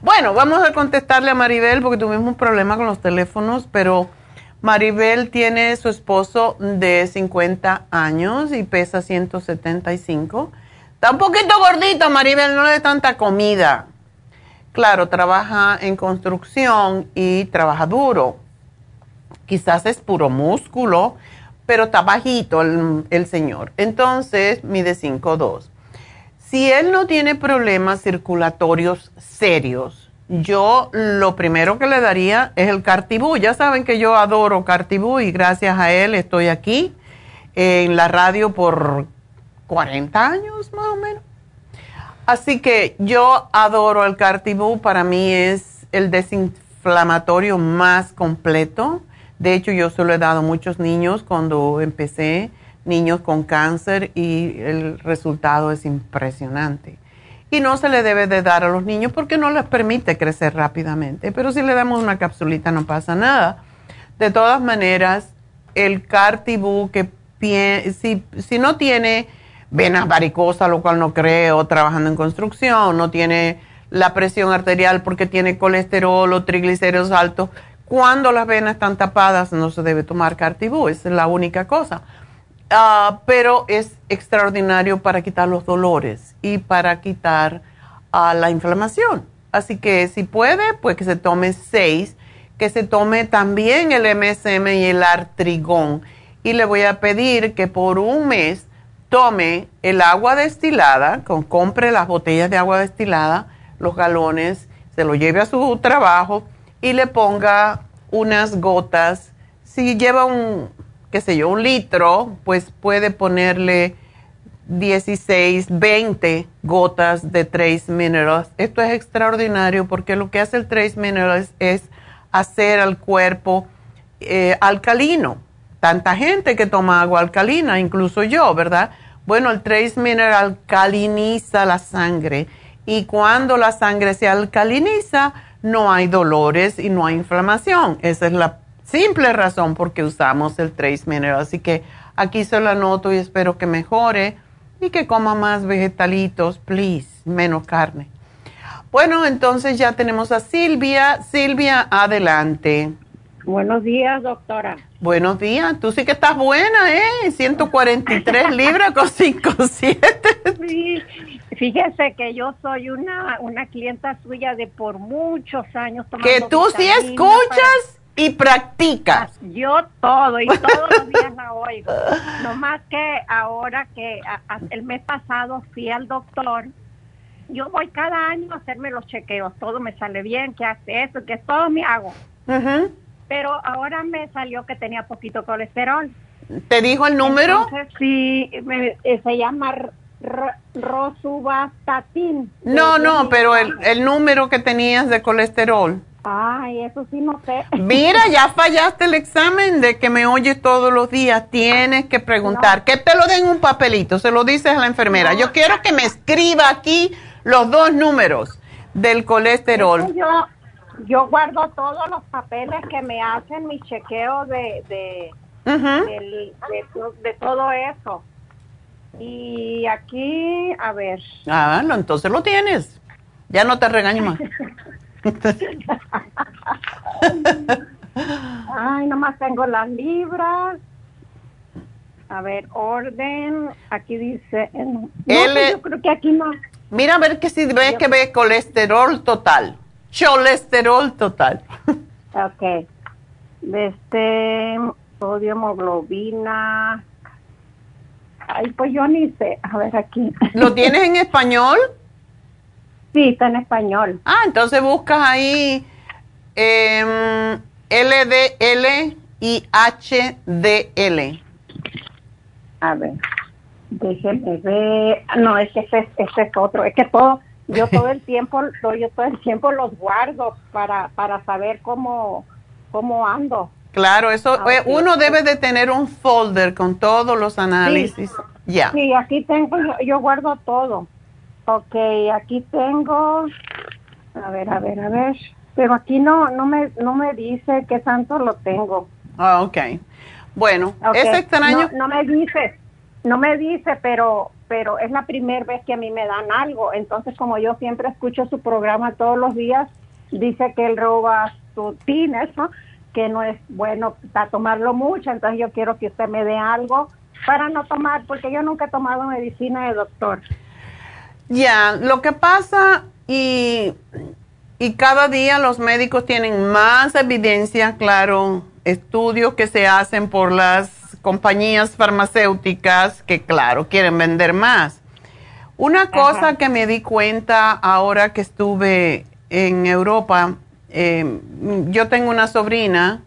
Speaker 1: bueno, vamos a contestarle a Maribel porque tuvimos un problema con los teléfonos, pero Maribel tiene su esposo de 50 años y pesa 175. Está un poquito gordito, Maribel, no le dé tanta comida. Claro, trabaja en construcción y trabaja duro. Quizás es puro músculo, pero está bajito el, el señor. Entonces, mide 5'2". Si él no tiene problemas circulatorios serios, yo lo primero que le daría es el Cartibú. Ya saben que yo adoro Cartibú y gracias a él estoy aquí en la radio por 40 años más o menos. Así que yo adoro el Cartibú, para mí es el desinflamatorio más completo. De hecho, yo se lo he dado a muchos niños cuando empecé, niños con cáncer, y el resultado es impresionante y no se le debe de dar a los niños porque no les permite crecer rápidamente. Pero si le damos una capsulita no pasa nada. De todas maneras, el Cartibú, que si, si no tiene venas varicosas, lo cual no creo, trabajando en construcción, no tiene la presión arterial porque tiene colesterol o triglicéridos altos, cuando las venas están tapadas no se debe tomar Cartibú, esa es la única cosa. Ah, pero es extraordinario para quitar los dolores y para quitar ah, la inflamación. Así que si puede, pues que se tome seis, que se tome también el MSM y el artrigón. Y le voy a pedir que por un mes tome el agua destilada, compre las botellas de agua destilada, los galones, se lo lleve a su trabajo y le ponga unas gotas. Si lleva un, qué sé yo, un litro, pues puede ponerle 16, 20 gotas de Trace Minerals. Esto es extraordinario porque lo que hace el Trace Minerals es hacer al cuerpo eh, alcalino. Tanta gente que toma agua alcalina, incluso yo, ¿verdad? Bueno, el Trace Mineral alcaliniza la sangre y cuando la sangre se alcaliniza, no hay dolores y no hay inflamación. Esa es la simple razón por qué usamos el Trace Mineral. Así que aquí se lo anoto y espero que mejore y que coma más vegetalitos, please, menos carne. Bueno, entonces ya tenemos a Silvia. Silvia, adelante.
Speaker 9: Buenos días, doctora.
Speaker 1: Buenos días. Tú sí que estás buena, ¿eh? 143 (laughs) libras con 57.
Speaker 9: Sí, fíjese que yo soy una, una clienta suya de por muchos años.
Speaker 1: Que tú sí escuchas y practicas.
Speaker 9: Yo todo y todos los (laughs) días la oigo. No más que ahora que el mes pasado fui al doctor, yo voy cada año a hacerme los chequeos, todo me sale bien, que hace eso, que todo me hago. Pero ahora me salió que tenía poquito colesterol.
Speaker 1: ¿Te dijo el número?
Speaker 9: sí, eh, se llama rosuvastatin.
Speaker 1: No, no, pero el, el número que tenías de colesterol.
Speaker 9: Ay, eso sí no sé. (laughs)
Speaker 1: Mira, ya fallaste el examen de que me oyes todos los días. Tienes que preguntar. Que te lo den un papelito, se lo dices a la enfermera. Yo quiero que me escriba aquí los dos números del colesterol.
Speaker 9: yo, yo guardo todos los papeles que me hacen mi chequeo de, de, de, todo eso. Y aquí, a ver.
Speaker 1: Ah, no, entonces lo tienes. Ya no te regaño más. (laughs)
Speaker 9: Ay, nomás tengo las libras. A ver, orden. Aquí dice. No, pues yo creo que aquí no.
Speaker 1: Mira a ver que si ve que ve colesterol total. Colesterol total. (laughs)
Speaker 9: ok. Este, sodio, hemoglobina. Ay, pues yo ni sé. A ver aquí.
Speaker 1: ¿Lo tienes en español? (laughs)
Speaker 9: Sí, está en español.
Speaker 1: Ah, entonces buscas ahí eh, LDL y HDL.
Speaker 9: A ver, déjenme ver. No, es que ese, es otro. Es que todo, yo todo el tiempo, (laughs) yo todo el tiempo los guardo para, para saber cómo, cómo ando.
Speaker 1: Claro, eso
Speaker 9: Ah,
Speaker 1: eh, uno debe de tener un folder con todos los análisis. Ya.
Speaker 9: Sí, aquí tengo, yo guardo todo. Ok, aquí tengo, a ver, a ver, a ver, pero aquí no, no me, no me dice qué tanto lo tengo.
Speaker 1: Ah, ok. Bueno,
Speaker 9: Ok,
Speaker 1: es extraño.
Speaker 9: No, no me dice, no me dice, pero, pero es la primera vez que a mí me dan algo. Entonces, como yo siempre escucho su programa todos los días, dice que él roba su tines, ¿no? Que no es bueno para tomarlo mucho. Entonces, yo quiero que usted me dé algo para no tomar, porque yo nunca he tomado medicina de doctor.
Speaker 1: Ya, lo que pasa y, y cada día los médicos tienen más evidencia, claro, estudios que se hacen por las compañías farmacéuticas que, claro, quieren vender más. Una cosa que me di cuenta ahora que estuve en Europa, eh, yo tengo una sobrina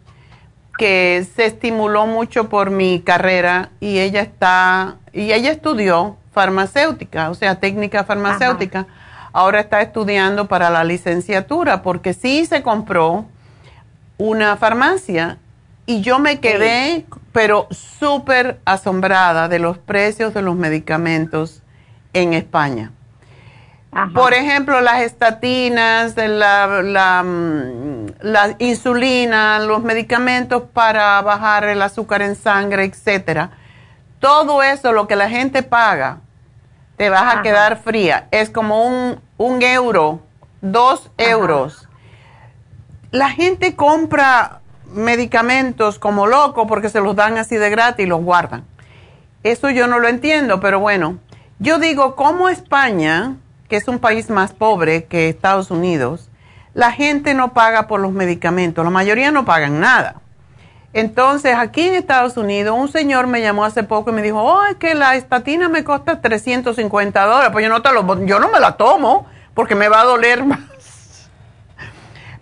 Speaker 1: que se estimuló mucho por mi carrera y ella está, y ella estudió farmacéutica, o sea, técnica farmacéutica. Ahora está estudiando para la licenciatura porque sí se compró una farmacia y yo me quedé, pero súper asombrada de los precios de los medicamentos en España. Por ejemplo, las estatinas, la, mm, la insulina, los medicamentos para bajar el azúcar en sangre, etcétera. Todo eso, lo que la gente paga, te vas a
Speaker 9: Ajá.
Speaker 1: quedar fría. Es como un, un euro, dos euros. La gente compra medicamentos como loco porque se los dan así de gratis y los guardan. Eso yo no lo entiendo, pero bueno, yo digo, como España, que es un país más pobre que Estados Unidos, la gente no paga por los medicamentos, la mayoría no pagan nada. Entonces, aquí en Estados Unidos, un señor me llamó hace poco y me dijo, oh, es que la estatina me cuesta 350 dólares, pues yo no, te lo, yo no me la tomo porque me va a doler (laughs) más.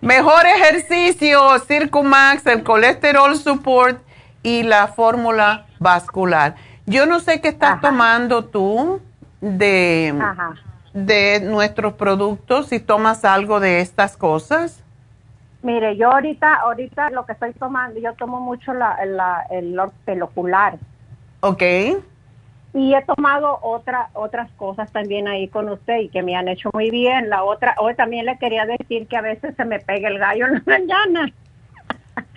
Speaker 1: Mejor ejercicio, Circumax, el colesterol support y la fórmula vascular. Yo no sé qué estás tomando tú de,
Speaker 9: Ajá.
Speaker 1: de nuestros productos, si tomas algo de estas cosas.
Speaker 9: Mire, yo ahorita, ahorita lo que estoy tomando, yo tomo mucho la, la, el ortelocular.
Speaker 1: Ok.
Speaker 9: Y he tomado otra, otras cosas también ahí con usted y que me han hecho muy bien. La otra, hoy también le quería decir que a veces se me pega el gallo en la mañana.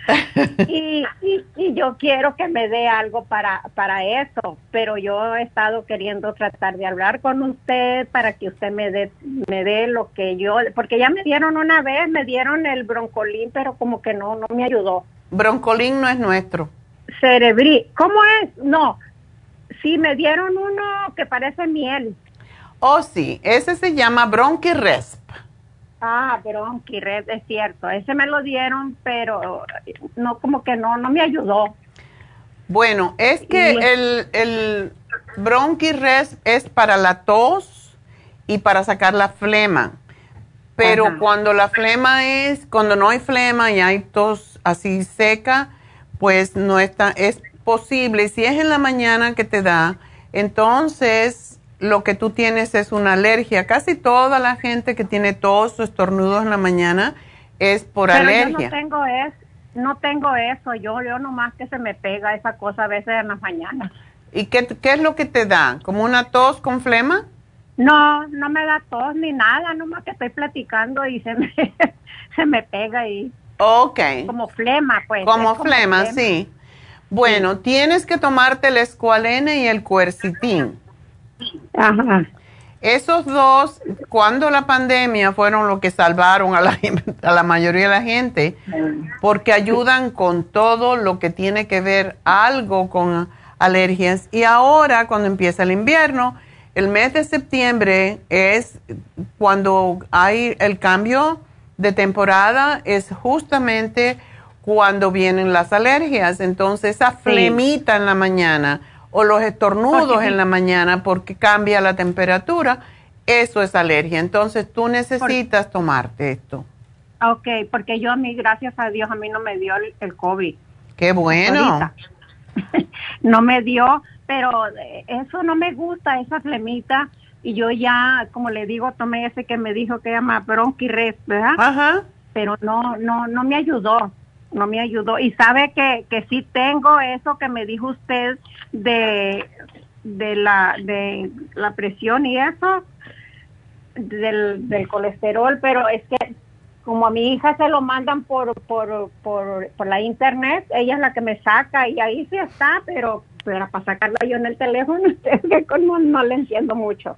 Speaker 9: (laughs) y, y, y yo quiero que me dé algo para, para eso, pero yo he estado queriendo tratar de hablar con usted para que usted me dé, me dé lo que yo, porque ya me dieron una vez, me dieron el broncolín, pero como que no, no me ayudó.
Speaker 1: Broncolín no es nuestro.
Speaker 9: Cerebrí, ¿cómo es? No, sí, me dieron uno que parece miel.
Speaker 1: Oh, sí, ese se llama Bronchiresp.
Speaker 9: Ah, Bronchired, es cierto. Ese me lo dieron, pero no, como que no, no me ayudó.
Speaker 1: Bueno, es que
Speaker 9: Y-
Speaker 1: el, el Bronchiresp es para la tos y para sacar la flema. Pero
Speaker 9: Ajá.
Speaker 1: cuando la flema es, cuando no hay flema y hay tos así seca, pues no está, es posible. Si es en la mañana que te da, entonces lo que tú tienes es una alergia. Casi toda la gente que tiene tos o estornudos en la mañana es por
Speaker 9: pero
Speaker 1: alergia.
Speaker 9: yo no tengo es, no tengo eso. Yo, yo nomás que se me pega esa cosa a veces en las mañanas.
Speaker 1: ¿Y qué, qué es lo que te da? ¿Como una tos con flema?
Speaker 9: No, no me da tos ni nada, nomás que estoy platicando y se me, (laughs) se me pega ahí.
Speaker 1: Ok.
Speaker 9: Como flema, pues.
Speaker 1: Como flema, sí. Bueno, tienes que tomarte el escualene y el cuercitín.
Speaker 9: Ajá.
Speaker 1: Esos dos, cuando la pandemia, fueron lo que salvaron a la, a la mayoría de la gente, porque ayudan con todo lo que tiene que ver algo con alergias. Y ahora, cuando empieza el invierno, el mes de septiembre es cuando hay el cambio de temporada, es justamente cuando vienen las alergias. Entonces, esa flemita en la mañana o los estornudos en la mañana porque cambia la temperatura, eso es alergia. Entonces, tú necesitas tomarte esto.
Speaker 9: Ok, porque yo a mí, gracias a Dios, a mí no me dio el, el COVID.
Speaker 1: Qué bueno. (laughs)
Speaker 9: no me dio, pero eh, eso no me gusta, esa flemita. Y yo ya, como le digo, tomé ese que me dijo que llama bronquirres, ¿verdad?
Speaker 1: Ajá.
Speaker 9: Pero no, no, no me ayudó. No me ayudó. Y sabe que, que sí tengo eso que me dijo usted de, de, la, de la presión y eso, del, del colesterol, pero es que como a mi hija se lo mandan por, por, por, por la internet, ella es la que me saca y ahí sí está, pero, pero para sacarla yo en el teléfono, (laughs) es que como no le entiendo mucho.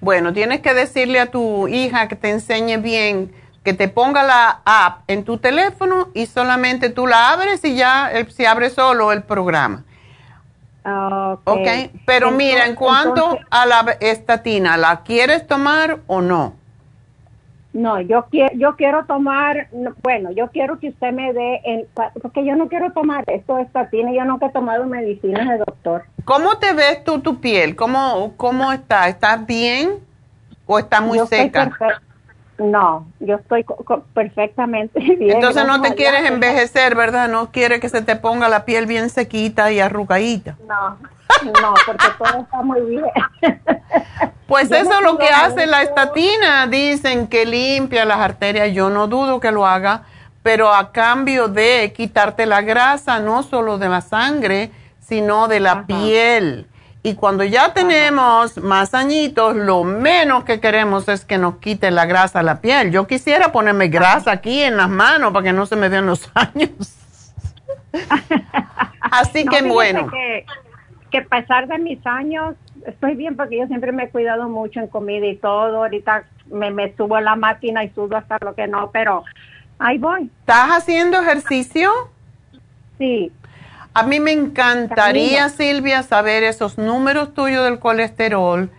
Speaker 1: Bueno, tienes que decirle a tu hija que te enseñe bien, que te ponga la app en tu teléfono y solamente tú la abres y ya se abre solo el programa.
Speaker 9: Ok.
Speaker 1: Ok, pero mira, en cuanto a la estatina, ¿la quieres tomar o no?
Speaker 9: No, yo quiero, yo quiero tomar, no, bueno, yo quiero que usted me dé, el, porque yo no quiero tomar esto estatina, yo nunca he tomado medicinas de doctor.
Speaker 1: ¿Cómo te ves tú tu piel? ¿Cómo, cómo está? ¿Estás bien o está muy
Speaker 9: Yo estoy
Speaker 1: seca?
Speaker 9: No, yo estoy perfectamente (laughs) bien.
Speaker 1: Entonces no te quieres envejecer, ¿verdad? No quieres que se te ponga la piel bien sequita y arrugadita.
Speaker 9: No, no, porque todo está muy bien. (laughs)
Speaker 1: Pues
Speaker 9: Yo
Speaker 1: eso es lo que hace la estatina. Dicen que limpia las arterias. Yo no dudo que lo haga, pero a cambio de quitarte la grasa, no solo de la sangre, sino de la
Speaker 9: Ajá.
Speaker 1: piel. Y cuando ya tenemos más añitos, lo menos que queremos es que nos quite la grasa a la piel. Yo quisiera ponerme grasa aquí en las manos para que no se me vean los (laughs) años. Así
Speaker 9: No,
Speaker 1: que bueno.
Speaker 9: Que, que a pesar de mis años, estoy bien porque yo siempre me he cuidado mucho en comida y todo. Ahorita me, me subo a la máquina y sudo hasta lo que no, pero ahí voy.
Speaker 1: ¿Estás haciendo ejercicio?
Speaker 9: Sí,
Speaker 1: A mí me encantaría,
Speaker 9: Camino.
Speaker 1: Silvia, saber esos números tuyos del colesterol.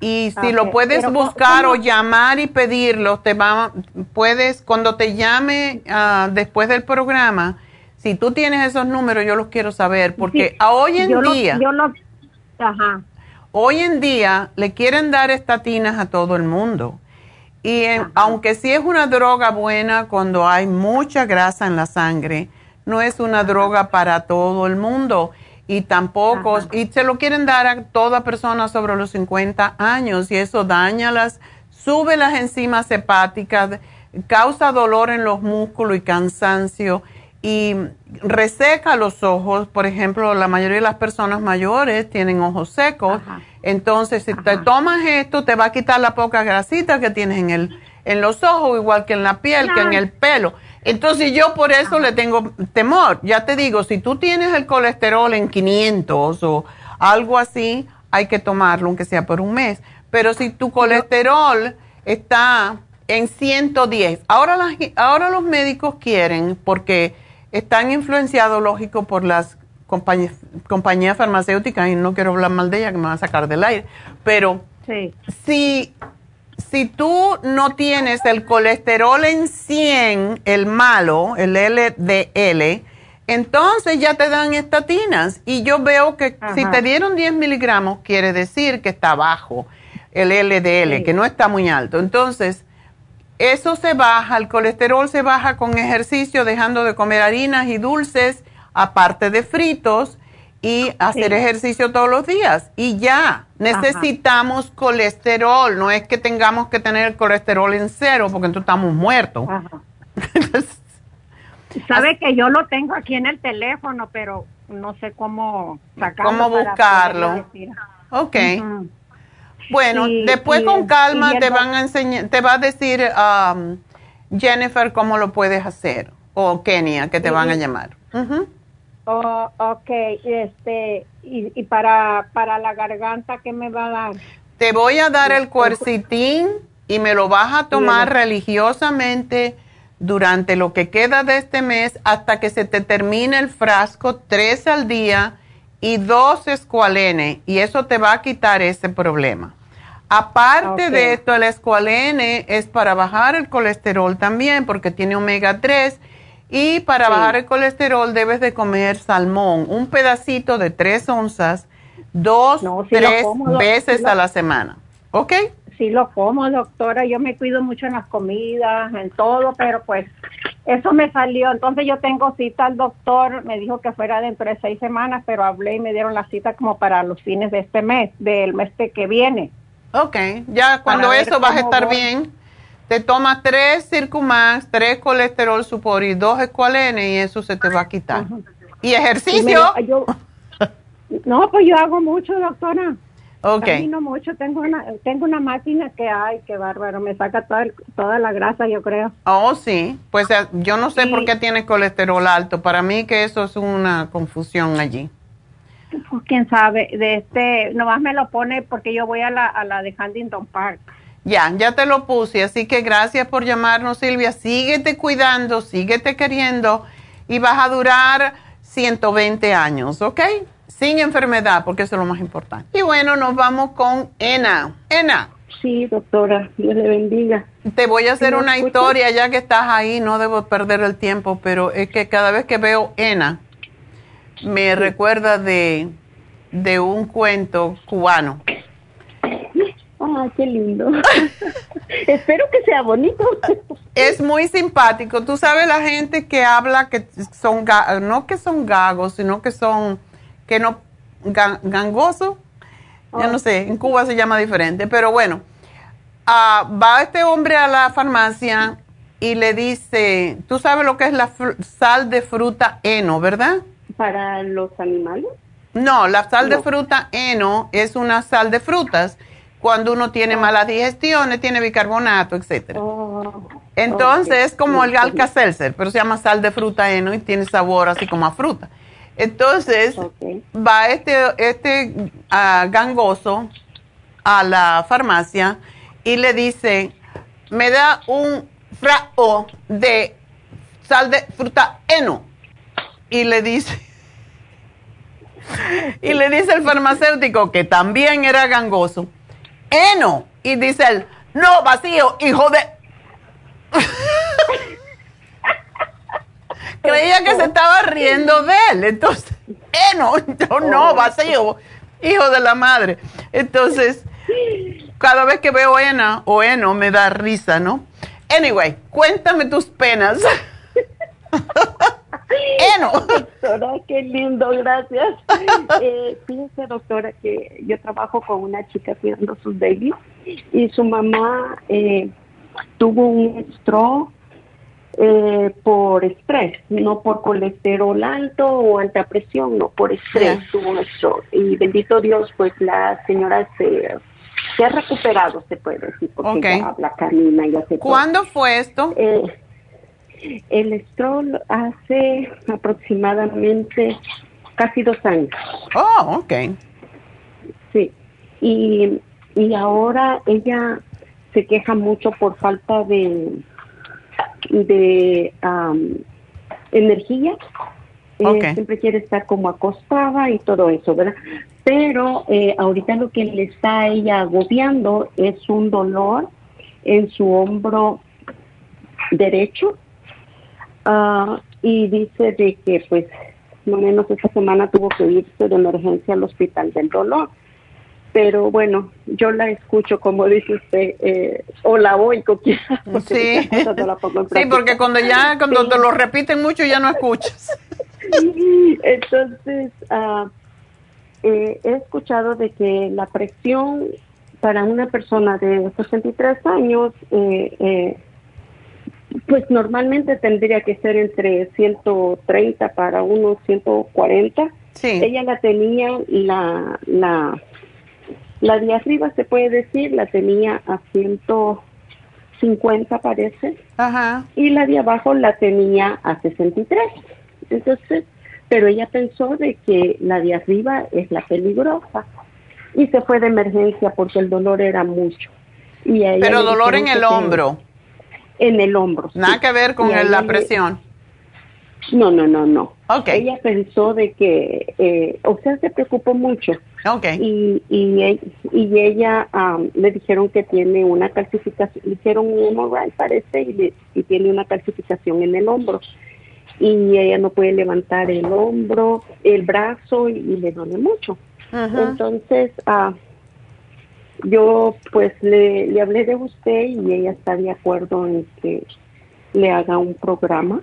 Speaker 1: Y si lo puedes
Speaker 9: pero ¿cómo-
Speaker 1: buscar o llamar y pedirlo, te va, puedes, cuando te llame ah, después del programa, si tú tienes esos números, yo los quiero saber, porque
Speaker 9: Sí,
Speaker 1: a hoy en
Speaker 9: yo lo-
Speaker 1: día,
Speaker 9: yo lo, ajá,
Speaker 1: hoy en día le quieren dar estatinas a todo el mundo. Y en-
Speaker 9: Ajá.
Speaker 1: aunque sí es una droga buena cuando hay mucha grasa en la sangre, no es una droga para todo el mundo. Y tampoco,
Speaker 9: Ajá.
Speaker 1: y se lo quieren dar a toda persona sobre los 50 años y eso daña las, sube las enzimas hepáticas, causa dolor en los músculos y cansancio y reseca los ojos. Por ejemplo, la mayoría de las personas mayores tienen ojos secos.
Speaker 9: Ajá.
Speaker 1: Entonces, si te tomas esto, te va a quitar la poca grasita que tienes en, el, en los ojos, igual que en la piel, que en el pelo. Entonces, yo por eso le tengo temor. Ya te digo, si tú tienes el colesterol en 500 o algo así, hay que tomarlo, aunque sea por un mes. Pero si tu colesterol está en 110, ahora, las, ahora los médicos quieren, porque están influenciados, lógico, por las compañías, compañías farmacéuticas, y no quiero hablar mal de ellas, que me van a sacar del aire, pero
Speaker 9: sí,
Speaker 1: si, si tú no tienes el colesterol en 100, el malo, el LDL, entonces ya te dan estatinas. Y yo veo que si te dieron 10 miligramos, quiere decir que está bajo el LDL,
Speaker 9: Sí.
Speaker 1: que no está muy alto. Entonces, eso se baja, el colesterol se baja con ejercicio, dejando de comer harinas y dulces, aparte de fritos, y hacer
Speaker 9: Sí.
Speaker 1: ejercicio todos los días. Y ya, necesitamos colesterol, no es que tengamos que tener el colesterol en cero, porque entonces estamos muertos. (laughs)
Speaker 9: Sabe que yo lo tengo aquí en el teléfono, pero no sé cómo sacarlo.
Speaker 1: ¿Cómo buscarlo? ok. Bueno,
Speaker 9: Y-
Speaker 1: después
Speaker 9: y
Speaker 1: con calma te van a enseñar, te va a decir um, Jennifer cómo lo puedes hacer, o Kenia, que te
Speaker 9: Y-
Speaker 1: van a llamar. Ujú.
Speaker 9: Oh, ok, este, y, y para, para la garganta, ¿qué me va a dar?
Speaker 1: Te voy a dar el cuercitín y me lo vas a tomar
Speaker 9: Bien.
Speaker 1: religiosamente durante lo que queda de este mes hasta que se te termine el frasco, tres al día y dos escualene, y eso te va a quitar ese problema. Aparte de esto, el escualene es para bajar el colesterol también, porque tiene omega 3. Y para
Speaker 9: Sí.
Speaker 1: bajar el colesterol debes de comer salmón, un pedacito de 3 onzas, dos,
Speaker 9: No,
Speaker 1: tres
Speaker 9: como,
Speaker 1: veces
Speaker 9: lo-
Speaker 1: a la semana. ¿Ok?
Speaker 9: Sí lo como, doctora, yo me cuido mucho en las comidas, en todo, pero pues eso me salió. Entonces yo tengo cita al doctor, me dijo que fuera dentro de seis semanas, pero hablé y me dieron la cita como para los fines de este mes, del mes que- viene.
Speaker 1: Ok, ya cuando eso vas a estar
Speaker 9: voy.
Speaker 1: bien, te tomas tres Circumax, tres colesterol supor y dos escualene y eso se te va a quitar. ¿Y ejercicio?
Speaker 9: no, pues yo hago mucho, doctora.
Speaker 1: Ok.
Speaker 9: Camino mucho, tengo una, tengo una máquina que, ay, qué bárbaro, me saca toda, el- toda la grasa, yo creo.
Speaker 1: Oh, sí. Pues eh, yo no sé por qué tienes colesterol alto. Para mí que eso es una confusión allí.
Speaker 9: Pues quién sabe, de este, nomás me lo pone porque yo voy a la, a la de Huntington Park.
Speaker 1: Ya, ya te lo puse. Así que gracias por llamarnos, Silvia. Síguete cuidando, síguete queriendo y vas a durar 120 años, ¿ok? Sin enfermedad, porque eso es lo más importante. Y bueno, nos vamos con Ena. Ena.
Speaker 10: Sí, doctora, Dios le bendiga.
Speaker 1: Te voy a hacer
Speaker 10: ¿Sí me
Speaker 1: una
Speaker 10: escucha?
Speaker 1: historia ya que estás ahí, no debo perder el tiempo, pero es que cada vez que veo Ena, me recuerda de, de un cuento cubano.
Speaker 10: Ah, qué lindo. (laughs) Espero que sea bonito.
Speaker 1: Es muy simpático. Tú sabes la gente que habla que son, no que son gagos, sino que son, que no, ga- gangosos. Ya no sé, en Cuba se llama diferente, pero bueno. Ah, va este hombre a la farmacia y le dice, tú sabes lo que es la sal de fruta heno, ¿verdad?
Speaker 10: Para los animales.
Speaker 1: No, la sal de fruta heno es una sal de frutas. Cuando uno tiene malas digestiones, tiene bicarbonato, etcétera.
Speaker 10: Oh,
Speaker 1: Entonces es como el
Speaker 10: Sí,
Speaker 1: Alka-Seltzer, pero se llama sal de fruta heno y tiene sabor así como a fruta. Entonces va este, este ah, gangoso a la farmacia y le dice, me da un frao de sal de fruta heno. Y le dice, (laughs) y le dice el farmacéutico, que también era gangoso, heno. Y dice él, no, vacío, hijo de... (laughs) Creía que se estaba riendo de él. Entonces, heno, yo no, vacío, hijo de la madre. Entonces, cada vez que veo Ena o Eno me da risa, ¿no? Anyway, cuéntame tus penas. (laughs) Eno. (laughs)
Speaker 10: Doctora, qué lindo, gracias. (laughs) Eh, fíjese, doctora, que yo trabajo con una chica cuidando sus babies y su mamá eh, tuvo un stroke eh, por estrés, no por colesterol alto o alta presión, no, por estrés tuvo un stroke. Y bendito Dios, pues la señora se, se ha recuperado, se puede decir, porque
Speaker 1: Ok.
Speaker 10: ya habla, camina, ya se
Speaker 1: ¿Cuándo fue esto?
Speaker 10: eh, el stroll hace aproximadamente casi dos años,
Speaker 1: Oh, ok.
Speaker 10: sí. Y, y ahora ella se queja mucho por falta de, de energía. Eh,
Speaker 1: Ok.
Speaker 10: siempre quiere estar como acostada y todo eso, ¿verdad? Pero eh, ahorita lo que le está a ella agobiando es un dolor en su hombro derecho Ah, y dice de que pues no menos esta semana tuvo que irse de emergencia al hospital del dolor. Pero bueno, yo la escucho como dice usted, eh, o la oigo (laughs) quizás. porque
Speaker 1: Sí.
Speaker 10: no la pongo en
Speaker 1: Sí, porque cuando ya, cuando
Speaker 10: Sí.
Speaker 1: te lo repiten mucho ya no escuchas. (laughs)
Speaker 10: Entonces, ah, eh, he escuchado de que la presión para una persona de 63 años, eh, eh, pues normalmente tendría que ser entre 130 para unos 140.
Speaker 1: Sí.
Speaker 10: Ella la tenía, la, la, la de arriba se puede decir, la tenía a 150 parece
Speaker 1: Ajá.
Speaker 10: y la de abajo la tenía a 63. Entonces, pero ella pensó de que la de arriba es la peligrosa y se fue de emergencia porque el dolor era mucho. Y
Speaker 1: Pero dolor en el hombro.
Speaker 10: En el hombro. sí.
Speaker 1: Nada que ver con el- la
Speaker 10: le-
Speaker 1: presión.
Speaker 10: No, no, no, no.
Speaker 1: Ok.
Speaker 10: Ella pensó de que, eh, o sea, se preocupó mucho
Speaker 1: Ok.
Speaker 10: y, y, y ella am, le dijeron que tiene una calcificación, le hicieron un MRI parece y, le- y tiene una calcificación en el hombro y ella no puede levantar el hombro, el brazo y, y le duele mucho. Entonces, ah, yo pues le, le hablé de usted y ella está de acuerdo en que le haga un programa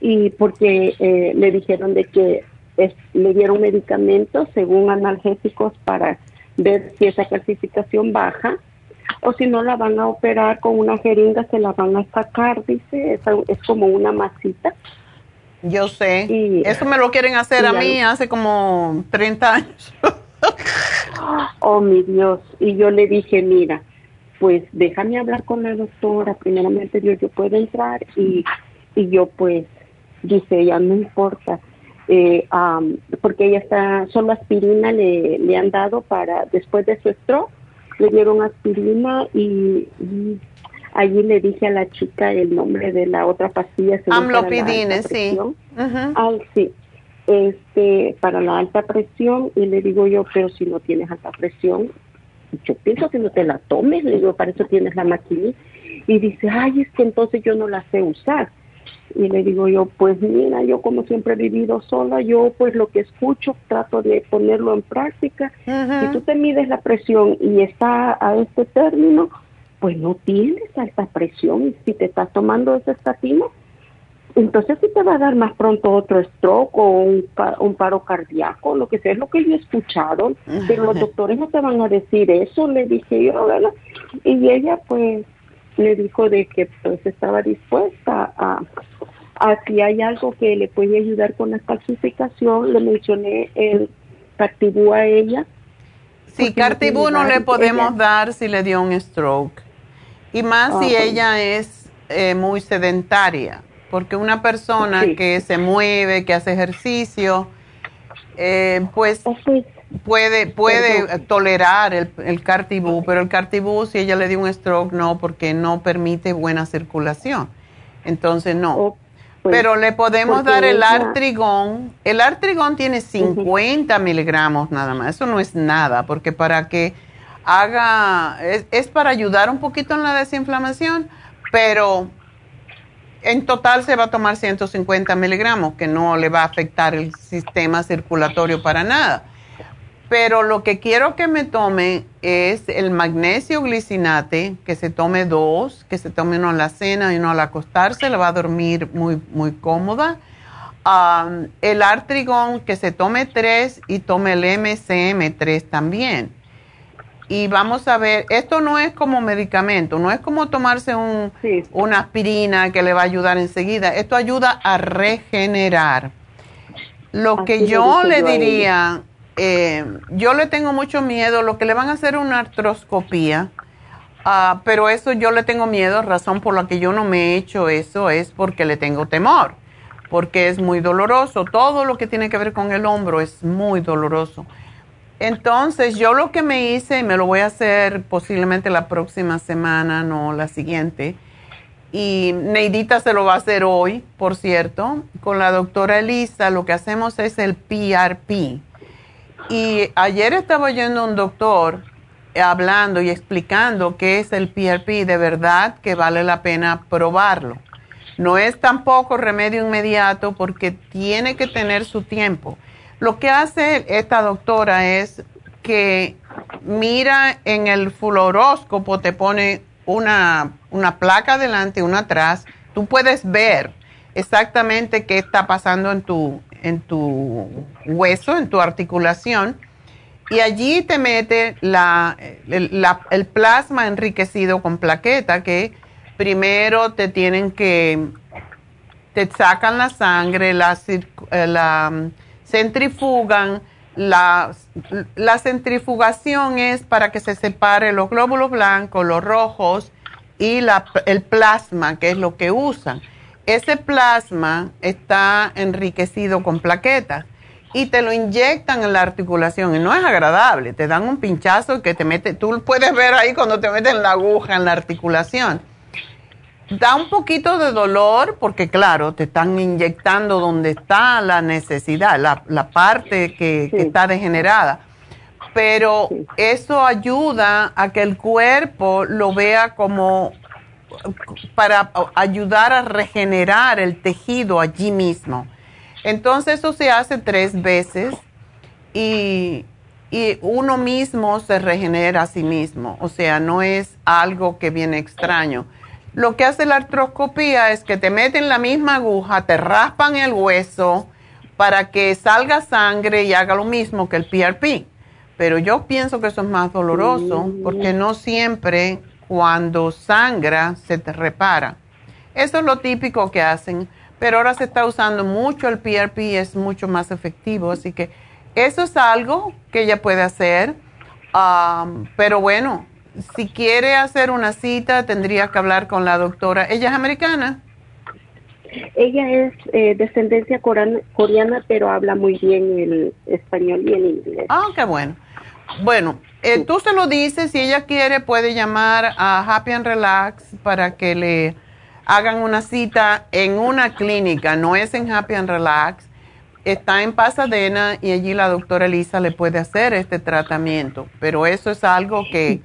Speaker 10: y porque eh, le dijeron de que es- le dieron medicamentos según analgésicos para ver si esa calcificación baja o si no la van a operar con una jeringa, se la van a sacar, dice, es, es como una masita.
Speaker 1: Yo sé. Eso me lo quieren hacer a mí hace como 30 años. (laughs)
Speaker 10: oh, mi Dios. Y yo le dije, mira, pues déjame hablar con la doctora. Primeramente, Dios, yo puedo entrar y, y yo pues, dice, ya no importa. Eh, porque ella está, solo aspirina le, le han dado para, después de su stroke, le dieron aspirina y, allí le dije a la chica el nombre de la otra pastilla.
Speaker 1: Amlopidine, sí.
Speaker 10: sí. Este, para la alta presión y le digo yo, pero si no tienes alta presión, yo pienso que no te la tomes, le digo, para eso tienes la maquinita. Y dice, ay, es que entonces yo no la sé usar. Y le digo yo, pues mira, yo como siempre he vivido sola, yo pues lo que escucho trato de ponerlo en práctica. Si tú te mides la presión y está a este término, pues no tienes alta presión. Y si te estás tomando ese estatino, entonces sí te va a dar más pronto otro stroke o un, un paro cardíaco, lo que sea, es lo que yo he escuchado, pero los doctores no te van a decir eso, le dije yo, ¿verdad? Y ella pues le dijo de que pues estaba dispuesta a, a si hay algo que le puede ayudar con la calcificación, le mencioné el Cartibú a ella.
Speaker 1: Sí, Cartibú no le podemos dar si le dio un stroke. Y más si ah, ella es eh, muy sedentaria, porque una persona que se mueve, que hace ejercicio, eh, pues puede, puede tolerar el, el cartibú, pero el cartibú si ella le dio un stroke no, porque no permite buena circulación. Entonces no. Pues, pero le podemos dar el artrigón. El artrigón tiene 50 miligramos nada más. Eso no es nada, porque para que haga, es, es, para ayudar un poquito en la desinflamación, pero en total se va a tomar 150 miligramos, que no le va a afectar el sistema circulatorio para nada. Pero lo que quiero que me tome es el magnesio glicinate, que se tome dos, que se tome uno en la cena y uno al acostarse, le va a dormir muy, muy cómoda. el artrigón, que se tome tres y tome el MCM3 también. Y vamos a ver, esto no es como medicamento, no es como tomarse un, una aspirina que le va a ayudar enseguida, esto ayuda a regenerar. Lo que yo le diría eh, yo le tengo mucho miedo, lo que le van a hacer una artroscopía, ah, pero eso yo le tengo miedo, razón por la que yo no me he hecho eso es porque le tengo temor, porque es muy doloroso, todo lo que tiene que ver con el hombro es muy doloroso. Entonces yo lo que me hice, y me lo voy a hacer posiblemente la próxima semana, no la siguiente, y Neidita se lo va a hacer hoy, por cierto, con la doctora Elisa, lo que hacemos es el PRP y ayer estaba oyendo un doctor hablando y explicando qué es el PRP, de verdad que vale la pena probarlo. No es tampoco remedio inmediato porque tiene que tener su tiempo. Lo que hace esta doctora es que mira en el fluoróscopo, te pone una, una placa adelante, una atrás. Tú puedes ver exactamente qué está pasando en tu, en tu hueso, en tu articulación, y allí te mete la, el, plasma enriquecido con plaqueta, que primero te tienen que, te sacan la sangre, la, eh, la centrifugan, la, la centrifugación es para que se separe los glóbulos blancos, los rojos y la, el plasma, que es lo que usan ese plasma está enriquecido con plaquetas y te lo inyectan en la articulación y no es agradable, te dan un pinchazo que te mete, tú puedes ver ahí cuando te meten la aguja en la articulación. Da un poquito de dolor porque claro, te están inyectando donde está la necesidad, la, parte que, que, está degenerada. Pero eso ayuda a que el cuerpo lo vea como para ayudar a regenerar el tejido allí mismo. Entonces eso se hace tres veces y, uno mismo se regenera a sí mismo, o sea, no es algo que viene extraño. Lo que hace la artroscopía es que te meten la misma aguja, te raspan el hueso para que salga sangre y haga lo mismo que el PRP Pero yo pienso que eso es más doloroso
Speaker 10: Mm.
Speaker 1: porque no siempre cuando sangra se te repara. Eso es lo típico que hacen, pero ahora se está usando mucho el PRP y es mucho más efectivo, así que eso es algo que ella puede hacer. Am, pero bueno, si quiere hacer una cita, tendría que hablar con la doctora. ¿Ella es americana?
Speaker 10: Ella es eh, descendencia coreana, coreana, pero habla muy bien el español y el inglés.
Speaker 1: Ah, qué bueno. Bueno, eh, tú se lo dices, si ella quiere puede llamar a Happy and Relax para que le hagan una cita en una clínica, no es en Happy and Relax, está en Pasadena y allí la doctora Elisa le puede hacer este tratamiento, pero eso es algo que,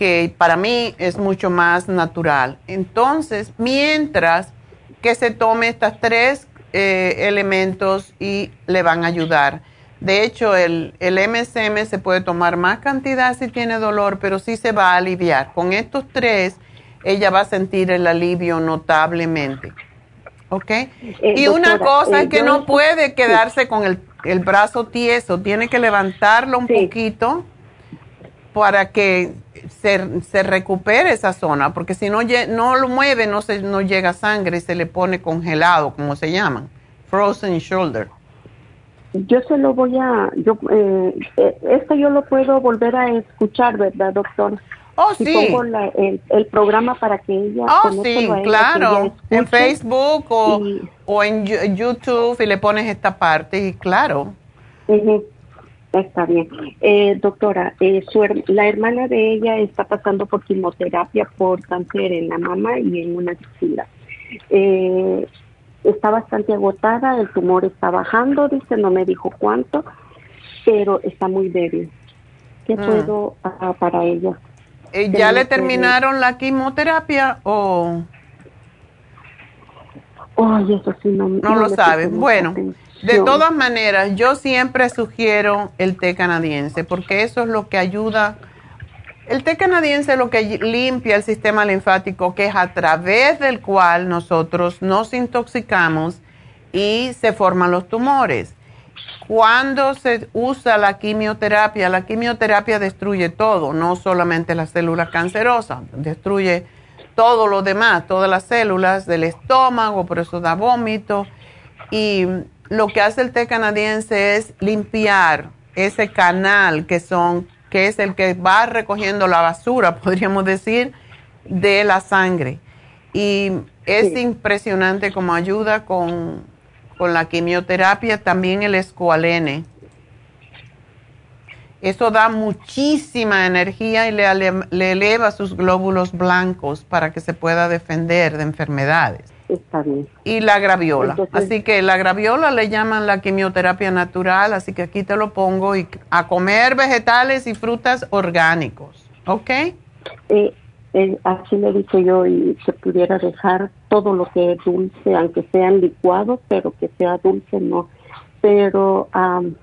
Speaker 1: que para mí es mucho más natural. Entonces, mientras que se tome estas tres eh, elementos y le van a ayudar. De hecho, el, el MSM se puede tomar más cantidad si tiene dolor, pero sí se va a aliviar. Con estos tres, ella va a sentir el alivio notablemente. ¿Ok? y una cosa
Speaker 10: eh,
Speaker 1: es que no puede quedarse con el, el brazo tieso, tiene que levantarlo un poquito para que se, se recupere esa zona, porque si no, no lo mueve, no, se, no llega sangre y se le pone congelado, como se llaman, frozen shoulder.
Speaker 10: Yo se lo voy a, yo, eh, eh, esto yo lo puedo volver a escuchar, ¿verdad, doctor?
Speaker 1: Oh, sí.
Speaker 10: pongo la- el, el programa para que ella.
Speaker 1: Oh, sí,
Speaker 10: ella,
Speaker 1: claro. En. Facebook o, o en YouTube y le pones esta parte y claro.
Speaker 10: Está bien. Eh, doctora, eh, su her- la hermana de ella está pasando por quimioterapia por cáncer en la mama y en una axila. Eh, está bastante agotada, el tumor está bajando, dice, no me dijo cuánto, pero está muy débil. ¿Qué
Speaker 1: Mm.
Speaker 10: puedo hacer para ella?
Speaker 1: Eh, ¿Ya
Speaker 10: no
Speaker 1: le terminaron la quimioterapia o
Speaker 10: Ay, eso sí, no,
Speaker 1: no lo
Speaker 10: le
Speaker 1: sabes? Bueno, de todas maneras, yo siempre sugiero el té canadiense porque eso es lo que ayuda. El té canadiense es lo que limpia el sistema linfático, que es a través del cual nosotros nos intoxicamos y se forman los tumores. Cuando se usa la quimioterapia, la quimioterapia destruye todo, no solamente las células cancerosas, destruye todo lo demás, todas las células del estómago, por eso da vómito. Y lo que hace el té canadiense es limpiar ese canal que son, que es el que va recogiendo la basura, (laughs) podríamos decir, de la sangre. Y es impresionante como ayuda con, con la quimioterapia, también el escualene. Eso da muchísima energía y le, eleva sus glóbulos blancos para que se pueda defender de enfermedades.
Speaker 10: Está bien.
Speaker 1: Y la graviola.
Speaker 10: Entonces-
Speaker 1: así que la graviola le llaman la quimioterapia natural, así que aquí te lo pongo y a comer vegetales y frutas orgánicos. ¿Ok?
Speaker 10: Eh, eh, así le dije yo y se pudiera dejar todo lo que es dulce, aunque sean licuados, pero que sea dulce, no. Pero am,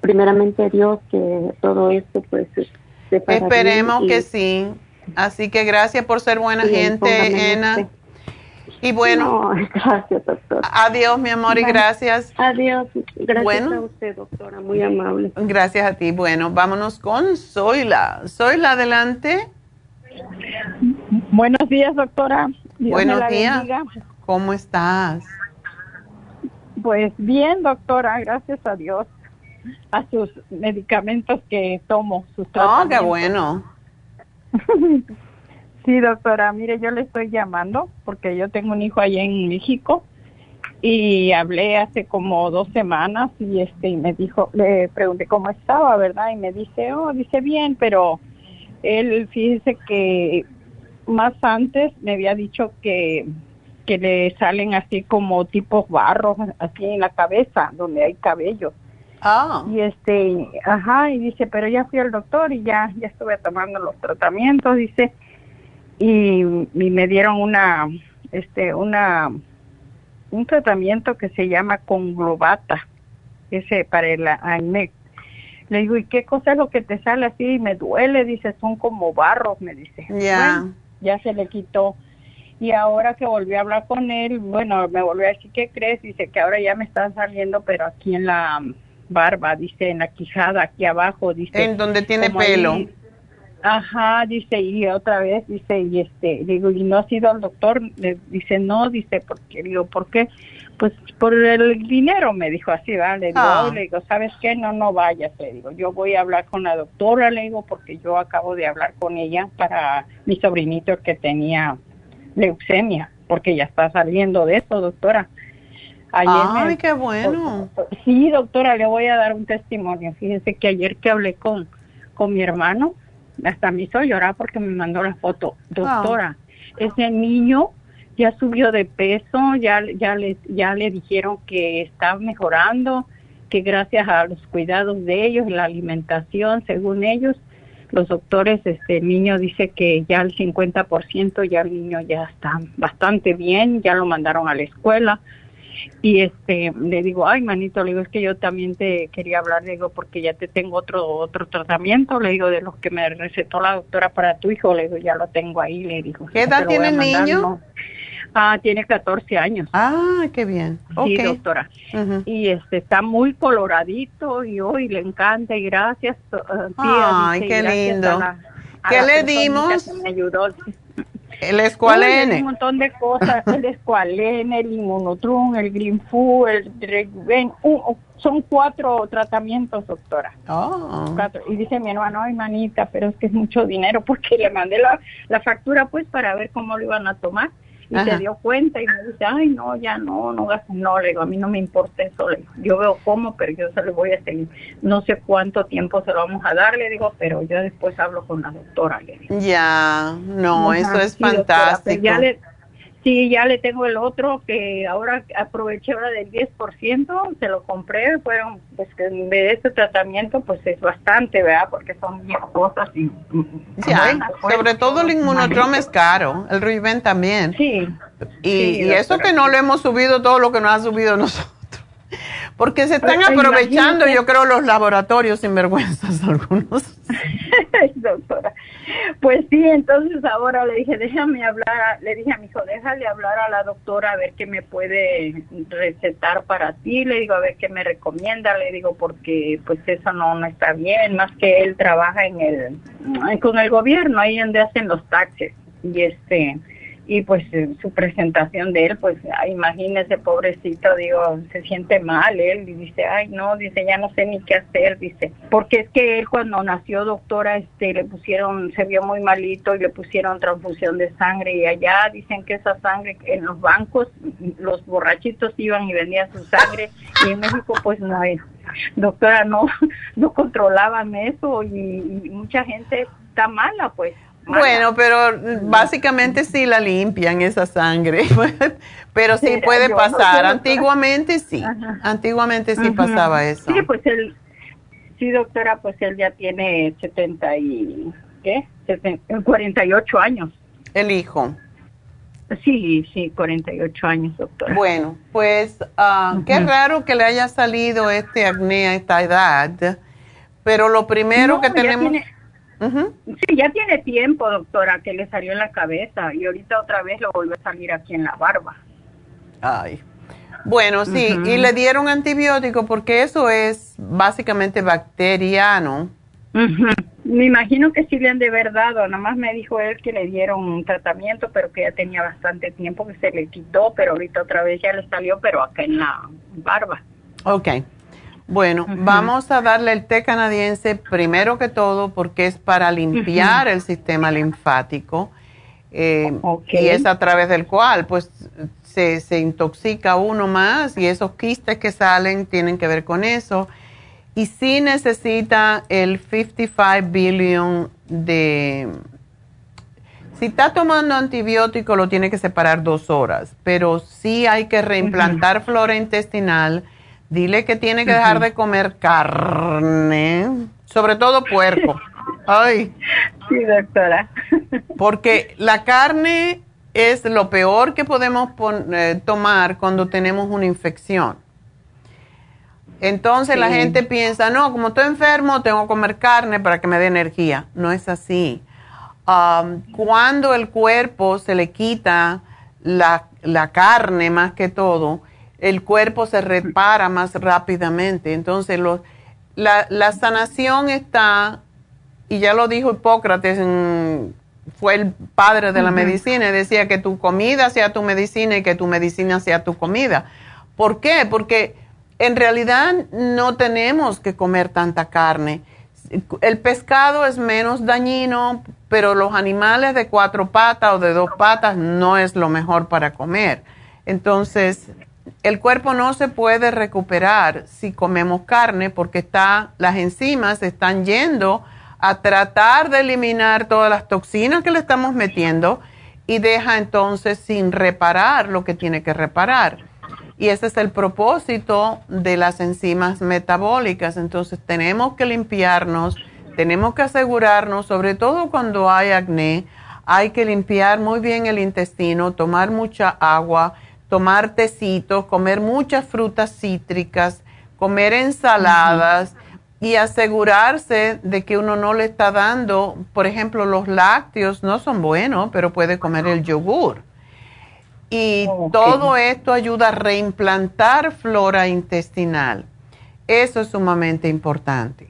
Speaker 10: primeramente Dios que todo esto pues se
Speaker 1: Esperemos
Speaker 10: y-
Speaker 1: que sí. Así que gracias por ser buena gente, Ena.
Speaker 10: este.
Speaker 1: Y bueno,
Speaker 10: No, (laughs) gracias, doctor.
Speaker 1: adiós, mi amor, y gracias.
Speaker 10: Adiós. Gracias
Speaker 1: Bueno.
Speaker 10: a usted, doctora, muy amable.
Speaker 1: Gracias a ti. Bueno, vámonos con Zoila. Zoila, adelante.
Speaker 11: Buenos días, doctora. Dios
Speaker 1: Buenos días.
Speaker 11: bendiga.
Speaker 1: ¿Cómo estás?
Speaker 11: Pues bien, doctora, gracias a Dios. A sus medicamentos que tomo, sus
Speaker 1: Oh, qué
Speaker 11: tratamientos.
Speaker 1: bueno. (laughs)
Speaker 11: Sí, doctora, mire, yo le estoy llamando porque yo tengo un hijo allá en México y hablé hace como dos semanas y este y me dijo, le pregunté cómo estaba, ¿verdad? Y me dice, oh, dice bien, pero él, fíjese que más antes me había dicho que que le salen así como tipos barros así en la cabeza donde hay cabello.
Speaker 1: Ah.
Speaker 11: Y este, ajá, y dice, pero ya fui al doctor y ya ya estuve tomando los tratamientos, dice, y, y me dieron una este una un tratamiento que se llama conglobata, ese para el acné. Le digo, ¿y qué cosa es lo que te sale así? Y me duele, dice, son como barros, me dice.
Speaker 1: Ya.
Speaker 11: Bueno, ya se le quitó. Y ahora que volví a hablar con él, bueno, me volvió a decir, ¿qué crees? Dice que ahora ya me están saliendo, pero aquí en la, barba, dice, en la quijada, aquí abajo, dice.
Speaker 1: En donde tiene pelo.
Speaker 11: ahí- Ajá, dice, y otra vez, dice, y este, digo, ¿y no has ido al doctor? Le dice, no, dice, porque, digo, ¿por qué? Pues por el dinero, me dijo así, ¿verdad? Le digo,
Speaker 1: Ah.
Speaker 11: Le digo, ¿sabes qué? No, no vayas, le digo, yo voy a hablar con la doctora, le digo, porque yo acabo de hablar con ella para mi sobrinito que tenía leucemia, porque ya está saliendo de eso, doctora. Ayer
Speaker 1: Ay,
Speaker 11: me-
Speaker 1: qué bueno.
Speaker 11: Sí, doctora, le voy a dar un testimonio. Fíjese que ayer que hablé con, con mi hermano, hasta me hizo llorar porque me mandó la foto. Doctora, ese niño ya subió de peso, ya, ya, le, ya le dijeron que está mejorando, que gracias a los cuidados de ellos, la alimentación, según ellos, los doctores, este el niño dice que ya el 50% ya el niño ya está bastante bien, ya lo mandaron a la escuela. Y este le digo, ay manito, le digo, es que yo también te quería hablar, le digo, porque ya te tengo otro otro tratamiento, le digo, de los que me recetó la doctora para tu hijo, le digo, ya lo tengo ahí, le digo.
Speaker 1: ¿Qué edad tiene el niño?
Speaker 11: ¿no? Ah, tiene 14 años.
Speaker 1: Ah, qué bien.
Speaker 11: Sí,
Speaker 1: Ok.
Speaker 11: doctora. Y este está muy coloradito y hoy le encanta y gracias, uh, tía.
Speaker 1: Ay,
Speaker 11: dice,
Speaker 1: qué
Speaker 11: gracias
Speaker 1: lindo.
Speaker 11: a la- a
Speaker 1: ¿Qué le dimos?
Speaker 11: me ayudó.
Speaker 1: El
Speaker 11: Uy,
Speaker 1: escualene.
Speaker 11: Un montón de cosas, el escualene, el inmunotrum, el green food, el Rejuven, un- son cuatro tratamientos, doctora.
Speaker 1: Oh.
Speaker 11: Cuatro. Y dice mi hermano, ay manita, pero es que es mucho dinero porque le mandé la, la factura pues para ver cómo lo iban a tomar y
Speaker 1: Ajá.
Speaker 11: se dio cuenta y me dice, ay no, ya no, no gastes, no, le digo, a mí no me importa eso, le digo, yo veo cómo, pero yo se lo voy a seguir, no sé cuánto tiempo se lo vamos a dar, le digo, pero yo después hablo con la doctora, le digo.
Speaker 1: Ya, no,
Speaker 11: Ajá,
Speaker 1: eso es
Speaker 11: sí, doctora,
Speaker 1: fantástico.
Speaker 11: ya le- sí, ya le tengo el otro que ahora aproveché ahora del 10%, se lo compré, fueron, pues que de este tratamiento, pues es bastante, ¿verdad? Porque son 10 cosas y...
Speaker 1: Ya,
Speaker 11: buenas, pues.
Speaker 1: sobre todo el inmunotrom es caro, el Riven también.
Speaker 11: Sí.
Speaker 1: Y,
Speaker 11: Sí,
Speaker 1: y eso que no
Speaker 11: sí.
Speaker 1: le hemos subido todo lo que nos ha subido nosotros. Porque se están
Speaker 11: Pero,
Speaker 1: aprovechando,
Speaker 11: imagínate.
Speaker 1: yo creo, los laboratorios sinvergüenzas (laughs) algunos.
Speaker 11: Doctora. Pues sí, entonces ahora le dije, déjame hablar, le dije a mi hijo, déjale hablar a la doctora a ver qué me puede recetar para ti, le digo, a ver qué me recomienda, le digo, porque pues eso no, no está bien, más que él trabaja en el, con el gobierno, ahí donde hacen los taxes, y este, y pues su presentación de él, pues ay, imagínese, pobrecito, digo, se siente mal él y dice, ay, no, dice, ya no sé ni qué hacer, dice, porque es que él cuando nació doctora, este, le pusieron, se vio muy malito y le pusieron transfusión de sangre y allá dicen que esa sangre en los bancos, los borrachitos iban y vendían su sangre y en México pues no hay, doctora, no, (laughs) no controlaban eso y, y mucha gente está mala, pues. Mala.
Speaker 1: Bueno, pero básicamente sí la limpian esa sangre. (laughs) pero sí
Speaker 11: Sí,
Speaker 1: puede
Speaker 11: no
Speaker 1: pasar. Antiguamente sí.
Speaker 11: Ajá.
Speaker 1: Antiguamente sí pasaba eso.
Speaker 11: Sí, pues él, sí, doctora, pues él ya tiene 70 y, ¿qué? 70, 48 años.
Speaker 1: El hijo.
Speaker 11: Sí, sí, 48 años, doctora.
Speaker 1: Bueno, pues ah, qué raro que le haya salido este acné a esta edad. Pero lo primero
Speaker 11: No,
Speaker 1: que tenemos...
Speaker 11: tiene- Sí, ya tiene tiempo, doctora, que le salió en la cabeza y ahorita otra vez le volvió a salir aquí en la barba.
Speaker 1: Ay. Bueno, sí, y le dieron antibiótico porque eso es básicamente bacteriano.
Speaker 11: Me imagino que sí le han de haber dado, nada más me dijo él que le dieron un tratamiento, pero que ya tenía bastante tiempo que se le quitó, pero ahorita otra vez ya le salió, pero acá en la barba.
Speaker 1: Ok. Bueno, vamos a darle el té canadiense primero que todo porque es para limpiar el sistema linfático eh, y es a través del cual pues se, se intoxica uno más y esos quistes que salen tienen que ver con eso. Y sí necesita el 55 billion de... Si está tomando antibiótico lo tiene que separar dos horas, pero sí hay que reimplantar flora intestinal. Dile que tiene que dejar de comer carne, sobre todo puerco. Ay.
Speaker 11: Sí, doctora.
Speaker 1: Porque la carne es lo peor que podemos eh, tomar cuando tenemos una infección. Entonces la gente piensa, no, como estoy enfermo, tengo que comer carne para que me dé energía. No es así. Um, cuando el cuerpo se le quita la, la carne más que todo, el cuerpo se repara más rápidamente. Entonces, la, la, sanación está, y ya lo dijo Hipócrates, fue el padre de la medicina, y decía que tu comida sea tu medicina y que tu medicina sea tu comida. ¿Por qué? Porque en realidad no tenemos que comer tanta carne. El pescado es menos dañino, pero los animales de cuatro patas o de dos patas no es lo mejor para comer. Entonces, el cuerpo no se puede recuperar si comemos carne porque está, las enzimas están yendo a tratar de eliminar todas las toxinas que le estamos metiendo y deja entonces sin reparar lo que tiene que reparar. Y ese es el propósito de las enzimas metabólicas. Entonces tenemos que limpiarnos, tenemos que asegurarnos, sobre todo cuando hay acné, hay que limpiar muy bien el intestino, tomar mucha agua tomar tecitos, comer muchas frutas cítricas, comer ensaladas y asegurarse de que uno no le está dando, por ejemplo, los lácteos no son buenos, pero puede comer el yogur. Y todo esto ayuda a reimplantar flora intestinal. Eso es sumamente importante.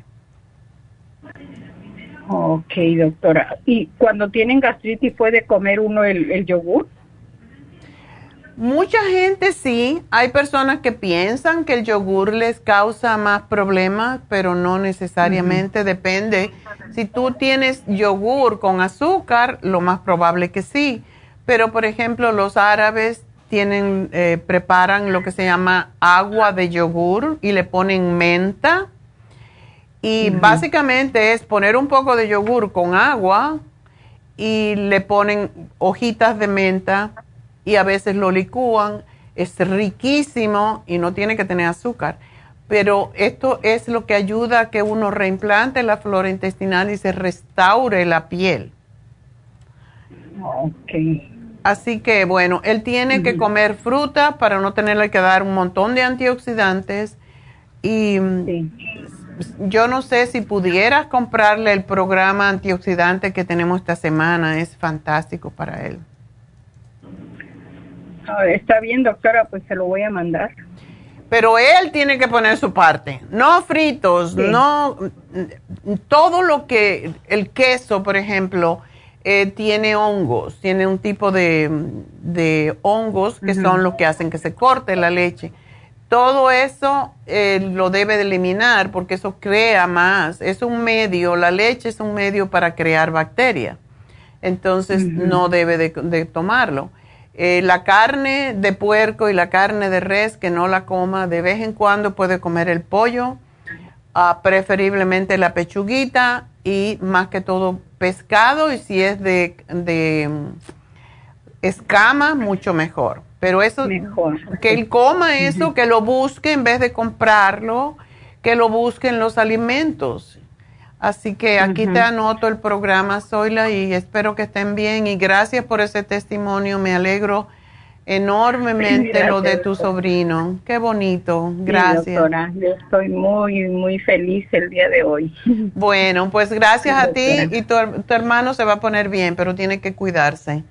Speaker 11: Ok, doctora. ¿Y cuando tienen gastritis puede comer uno el, el yogur?
Speaker 1: Mucha gente sí, hay personas que piensan que el yogur les causa más problemas, pero no necesariamente, depende. Si tú tienes yogur con azúcar, lo más probable que sí, pero por ejemplo los árabes tienen, eh, preparan lo que se llama agua de yogur y le ponen menta. Y básicamente es poner un poco de yogur con agua y le ponen hojitas de menta y a veces lo licúan. Es riquísimo y no tiene que tener azúcar. Pero esto es lo que ayuda a que uno reimplante la flora intestinal y se restaure la piel. Así que bueno, él tiene que comer fruta para no tenerle que dar un montón de antioxidantes. Y yo no sé si pudieras comprarle el programa antioxidante que tenemos esta semana, es fantástico para él.
Speaker 11: Está bien, doctora, pues se lo voy a mandar.
Speaker 1: Pero él tiene que poner su parte, no fritos, no todo lo que el queso, por ejemplo, eh, tiene hongos, tiene un tipo de, hongos que son los que hacen que se corte la leche. Todo eso eh, lo debe de eliminar porque eso crea más. Es un medio, la leche es un medio para crear bacterias. Entonces no debe de tomarlo. Eh, la carne de puerco y la carne de res que no la coma, de vez en cuando puede comer el pollo, ah, preferiblemente la pechuguita y más que todo pescado y si es de, mm, escama, mucho mejor. Pero eso, que él coma eso, que lo busque en vez de comprarlo, que lo busque en los alimentos. Así que aquí te anoto el programa, Zoila, y espero que estén bien. Y gracias por ese testimonio. Me alegro enormemente lo de tu sobrino. Qué bonito. Gracias.
Speaker 11: doctora, yo estoy muy, muy feliz el día de hoy.
Speaker 1: Bueno, pues gracias a ti y tu, tu hermano se va a poner bien, pero tiene que cuidarse.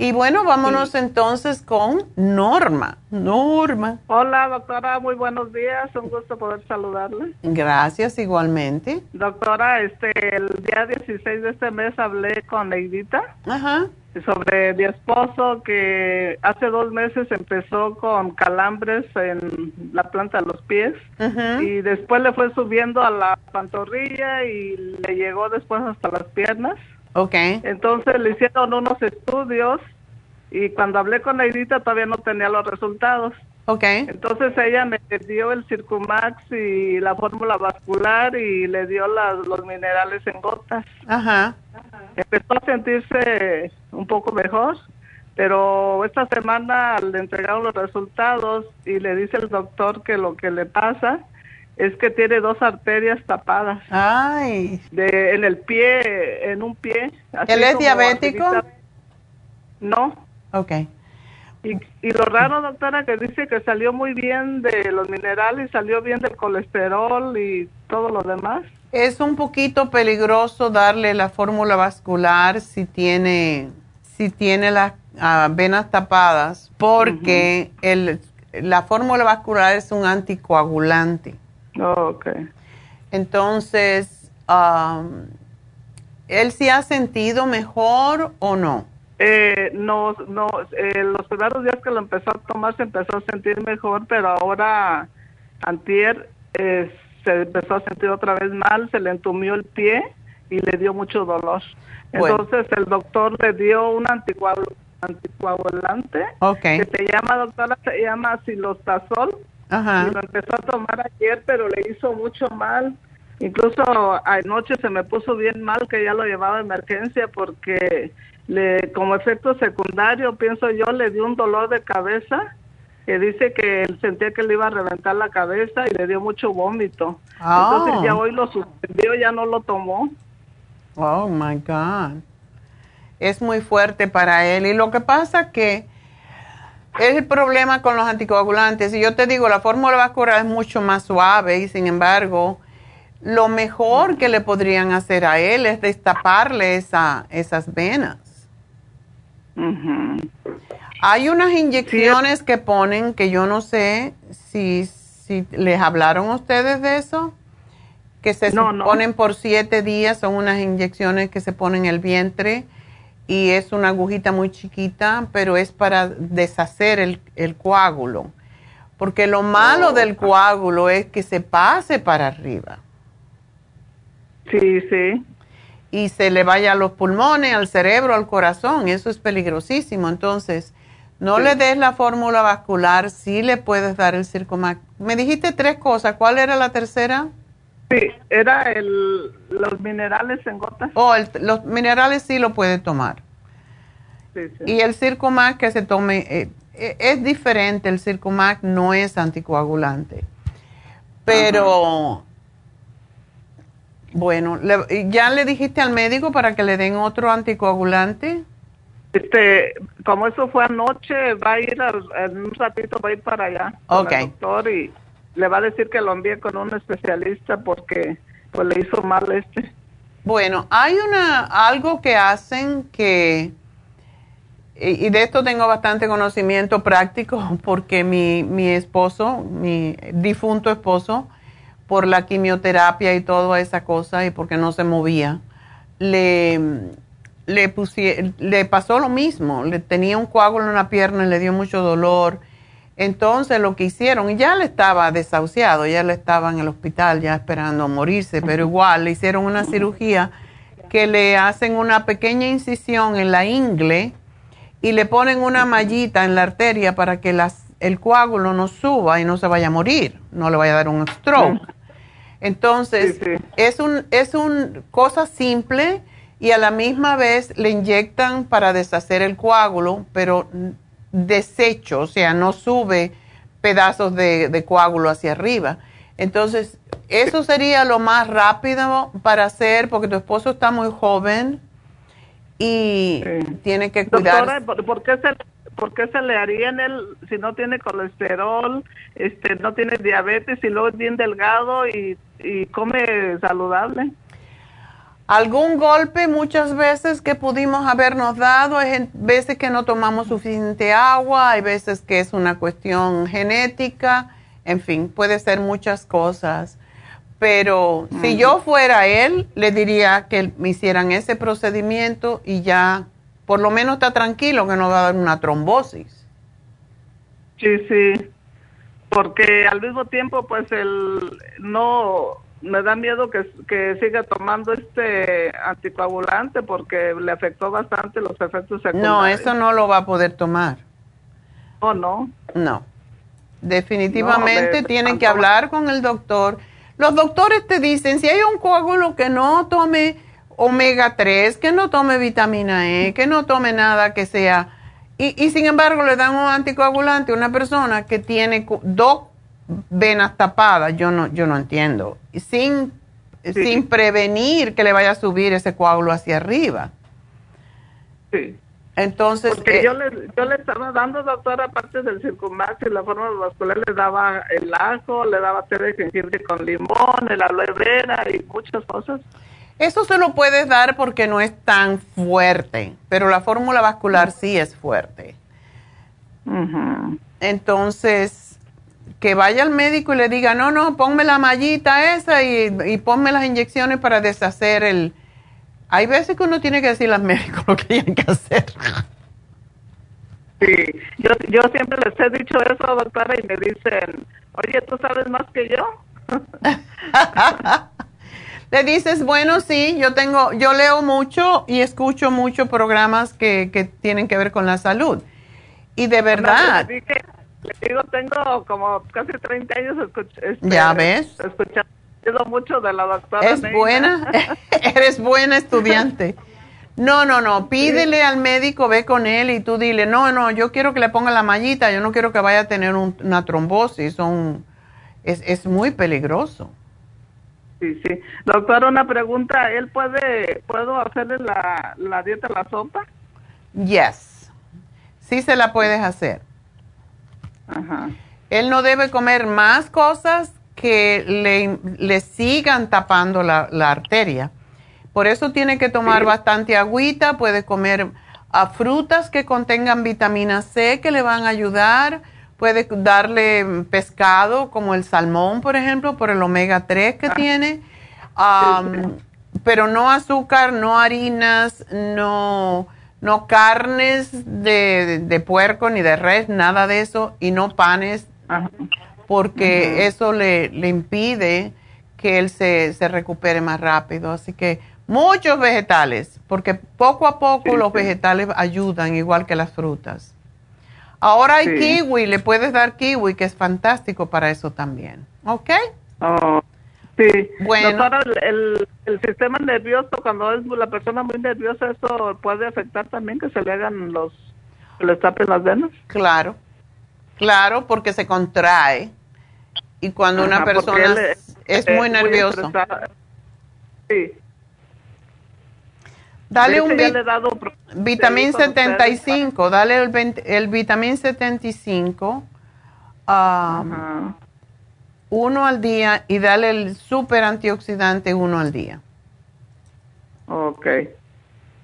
Speaker 1: Y bueno, vámonos entonces con Norma. Norma.
Speaker 12: Hola, doctora, muy buenos días. Un gusto poder saludarle.
Speaker 1: Gracias, igualmente.
Speaker 12: Doctora, este, el día 16 de este mes hablé con Neidita. Ajá. Sobre mi esposo que hace dos meses empezó con calambres en la planta de los pies y después le fue subiendo a la pantorrilla y le llegó después hasta las piernas.
Speaker 1: Okay.
Speaker 12: Entonces le hicieron unos estudios y cuando hablé con Neidita todavía no tenía los resultados.
Speaker 1: Okay.
Speaker 12: Entonces ella me dio el Circumax y la fórmula vascular y le dio los minerales en gotas.
Speaker 1: Ajá.
Speaker 12: Empezó a sentirse un poco mejor, pero esta semana le entregaron los resultados y le dice el doctor que lo que le pasa es que tiene dos arterias tapadas.
Speaker 1: Ay.
Speaker 12: De, en el pie, en un pie.
Speaker 1: ¿Él es diabético?
Speaker 12: No.
Speaker 1: Ok.
Speaker 12: Y, y, lo raro, doctora, que dice que salió muy bien de los minerales, salió bien del colesterol y todo lo demás.
Speaker 1: Es un poquito peligroso darle la fórmula vascular si tiene, si tiene las ah, venas tapadas, porque el la fórmula vascular es un anticoagulante.
Speaker 12: Oh, ok.
Speaker 1: Entonces, um, ¿él sí ha sentido mejor o no?
Speaker 12: Eh, no, no, eh, los primeros días que lo empezó a tomar se empezó a sentir mejor, pero ahora, antier, eh, se empezó a sentir otra vez mal, se le entumió el pie y le dio mucho dolor. Entonces el doctor le dio un anticoagulante que se llama, doctora, se llama silostazol. Ajá. Y lo empezó a tomar ayer, pero le hizo mucho mal. Incluso anoche se me puso bien mal que ya lo llevaba a emergencia porque le, como efecto secundario, pienso yo, le dio un dolor de cabeza que dice que él sentía que le iba a reventar la cabeza y le dio mucho vómito. Entonces ya ah. hoy lo suspendió, ya no lo tomó.
Speaker 1: Oh, my God. Es muy fuerte para él. Y lo que pasa que es el problema con los anticoagulantes. Y yo te digo, la fórmula vascular es mucho más suave y sin embargo, lo mejor que le podrían hacer a él es destaparle esa, esas venas. Hay unas inyecciones que ponen que yo no sé si, si les hablaron ustedes de eso que se ponen por siete días, son unas inyecciones que se ponen en el vientre y es una agujita muy chiquita, pero es para deshacer el, el coágulo. Porque lo malo del coágulo es que se pase para arriba.
Speaker 12: Sí, sí.
Speaker 1: Y se le vaya a los pulmones, al cerebro, al corazón. Eso es peligrosísimo. Entonces, no le des la fórmula vascular, sí le puedes dar el Circomac. Me dijiste tres cosas. ¿Cuál era la tercera?
Speaker 12: Sí, era el, los minerales en gotas.
Speaker 1: Oh, los minerales sí lo puede tomar. Sí, sí. Y el Circumax que se tome, eh, eh, es diferente, el Circumax no es anticoagulante. Pero, bueno, ¿ya le dijiste al médico para que le den otro anticoagulante?
Speaker 12: Este, como eso fue anoche, va a ir en un ratito, va a ir para allá.
Speaker 1: Ok.
Speaker 12: doctor y le va a decir que lo envíe con un especialista porque pues le hizo mal este.
Speaker 1: Bueno, hay una algo que hacen que y de esto tengo bastante conocimiento práctico (laughs) porque mi, mi esposo, mi difunto esposo, por la quimioterapia y toda esa cosa y porque no se movía, le, le, le pasó lo mismo. Le tenía un coágulo en la pierna y le dio mucho dolor entonces lo que hicieron, ya le estaba desahuciado, ya le estaba en el hospital, ya esperando morirse, pero igual le hicieron una cirugía que le hacen una pequeña incisión en la ingle y le ponen una mallita en la arteria para que las, el coágulo no suba y no se vaya a morir, no le vaya a dar un stroke. Entonces, es un es un cosa simple y a la misma vez le inyectan para deshacer el coágulo, pero desecho, o sea, no sube pedazos de, coágulo hacia arriba. Entonces, eso sería lo más rápido para hacer, porque tu esposo está muy joven y tiene que cuidar.
Speaker 12: Doctora, ¿por, qué se, ¿por qué se le haría en él si no tiene colesterol, este, no tiene diabetes y luego es bien delgado y, y come saludable?
Speaker 1: Algún golpe muchas veces que pudimos habernos dado, hay veces que no tomamos suficiente agua, hay veces que es una cuestión genética, en fin, puede ser muchas cosas. Pero si yo fuera él, le diría que me hicieran ese procedimiento y ya por lo menos está tranquilo que no va a dar una trombosis.
Speaker 12: Sí, sí, porque al mismo tiempo pues el no me da miedo que, que siga tomando este anticoagulante porque le afectó bastante los efectos secundarios.
Speaker 1: No, eso no lo va a poder tomar.
Speaker 12: ¿O no?
Speaker 1: No. Definitivamente tienen que hablar con el doctor. Los doctores te dicen, si hay un coágulo que no tome omega 3, que no tome vitamina E, que no tome nada que sea... Y, y sin embargo le dan un anticoagulante a una persona que tiene dos venas tapadas, yo no, yo no entiendo. Sin, sin prevenir que le vaya a subir ese coágulo hacia arriba.
Speaker 12: Sí.
Speaker 1: Entonces.
Speaker 12: Porque eh, yo, le, yo le estaba dando, doctora, aparte del circunmax y la forma vascular, le daba el ajo, le daba té de jengibre con limón, el aloe vera y muchas cosas.
Speaker 1: Eso se lo puedes dar porque no es tan fuerte, pero la fórmula vascular sí es fuerte. Entonces, que vaya al médico y le diga, no, no, ponme la mallita esa y, y ponme las inyecciones para deshacer el... Hay veces que uno tiene que decirle al médico (laughs) lo que tienen que hacer.
Speaker 12: Sí, yo, yo siempre les he dicho eso, doctora, y me dicen, oye, ¿tú sabes más que yo? (laughs)
Speaker 1: Le dices, bueno, sí, yo tengo, yo leo mucho y escucho muchos programas que, que tienen que ver con la salud. Y de verdad.
Speaker 12: Le, digo, tengo como casi 30 años
Speaker 1: ya ves.
Speaker 12: Escuchando mucho de la doctora.
Speaker 1: Es buena, (laughs) (laughs) eres buena estudiante. No, no, no, pídele al médico, ve con él y tú dile, no, no, yo quiero que le ponga la mallita, yo no quiero que vaya a tener una trombosis, es, es muy peligroso.
Speaker 12: Sí, sí. Doctor, una pregunta, ¿él puede, puedo hacerle la, la dieta la sopa?
Speaker 1: Yes, sí se la puedes hacer.
Speaker 12: Ajá.
Speaker 1: Él no debe comer más cosas que le, le sigan tapando la, la arteria por eso tiene que tomar bastante agüita, puede comer a ah, frutas que contengan vitamina C que le van a ayudar, puede darle pescado como el salmón, por ejemplo, por el omega 3 que ah. tiene, pero no azúcar, no harinas, no, no carnes de, puerco ni de res, nada de eso, y no panes, porque eso le, le, impide que él se, se recupere más rápido. Así que Muchos vegetales, porque poco a poco los vegetales ayudan igual que las frutas. Ahora hay kiwi, le puedes dar kiwi, que es fantástico para eso también. ¿Ok?
Speaker 12: Oh, sí. Bueno. el, el, sistema nervioso, cuando es la persona muy nerviosa, ¿eso puede afectar también que se le hagan los, que le tapen las venas?
Speaker 1: Claro, claro, porque se contrae. Y cuando una persona es, muy nerviosa.
Speaker 12: sí.
Speaker 1: Dale un vitamín 75, dale el, el vitamín 75, um, uno al día y dale el super antioxidante uno al día.
Speaker 12: Ok.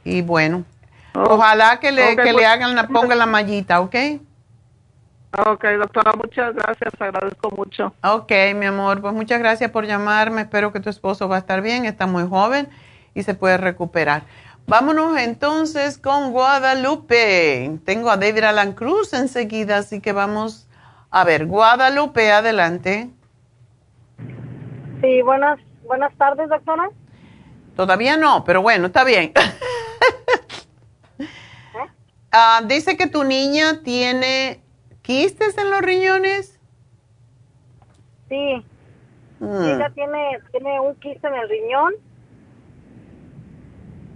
Speaker 1: Y bueno, ojalá que le, que le pues, hagan, la, ponga la mallita, ¿ok?
Speaker 12: Ok, doctora, muchas gracias, agradezco mucho.
Speaker 1: Ok, mi amor, pues muchas gracias por llamarme, espero que tu esposo va a estar bien, está muy joven y se puede recuperar. Vámonos entonces con Guadalupe. Tengo a David Alan Cruz enseguida, así que vamos a ver. Guadalupe, adelante.
Speaker 13: Sí, buenas, buenas tardes, doctora.
Speaker 1: Todavía no, pero bueno, está bien. ¿Eh? (laughs) Ah, dice que tu niña tiene quistes en los riñones.
Speaker 13: Sí. Mm. Ella tiene, tiene un quiste en el riñón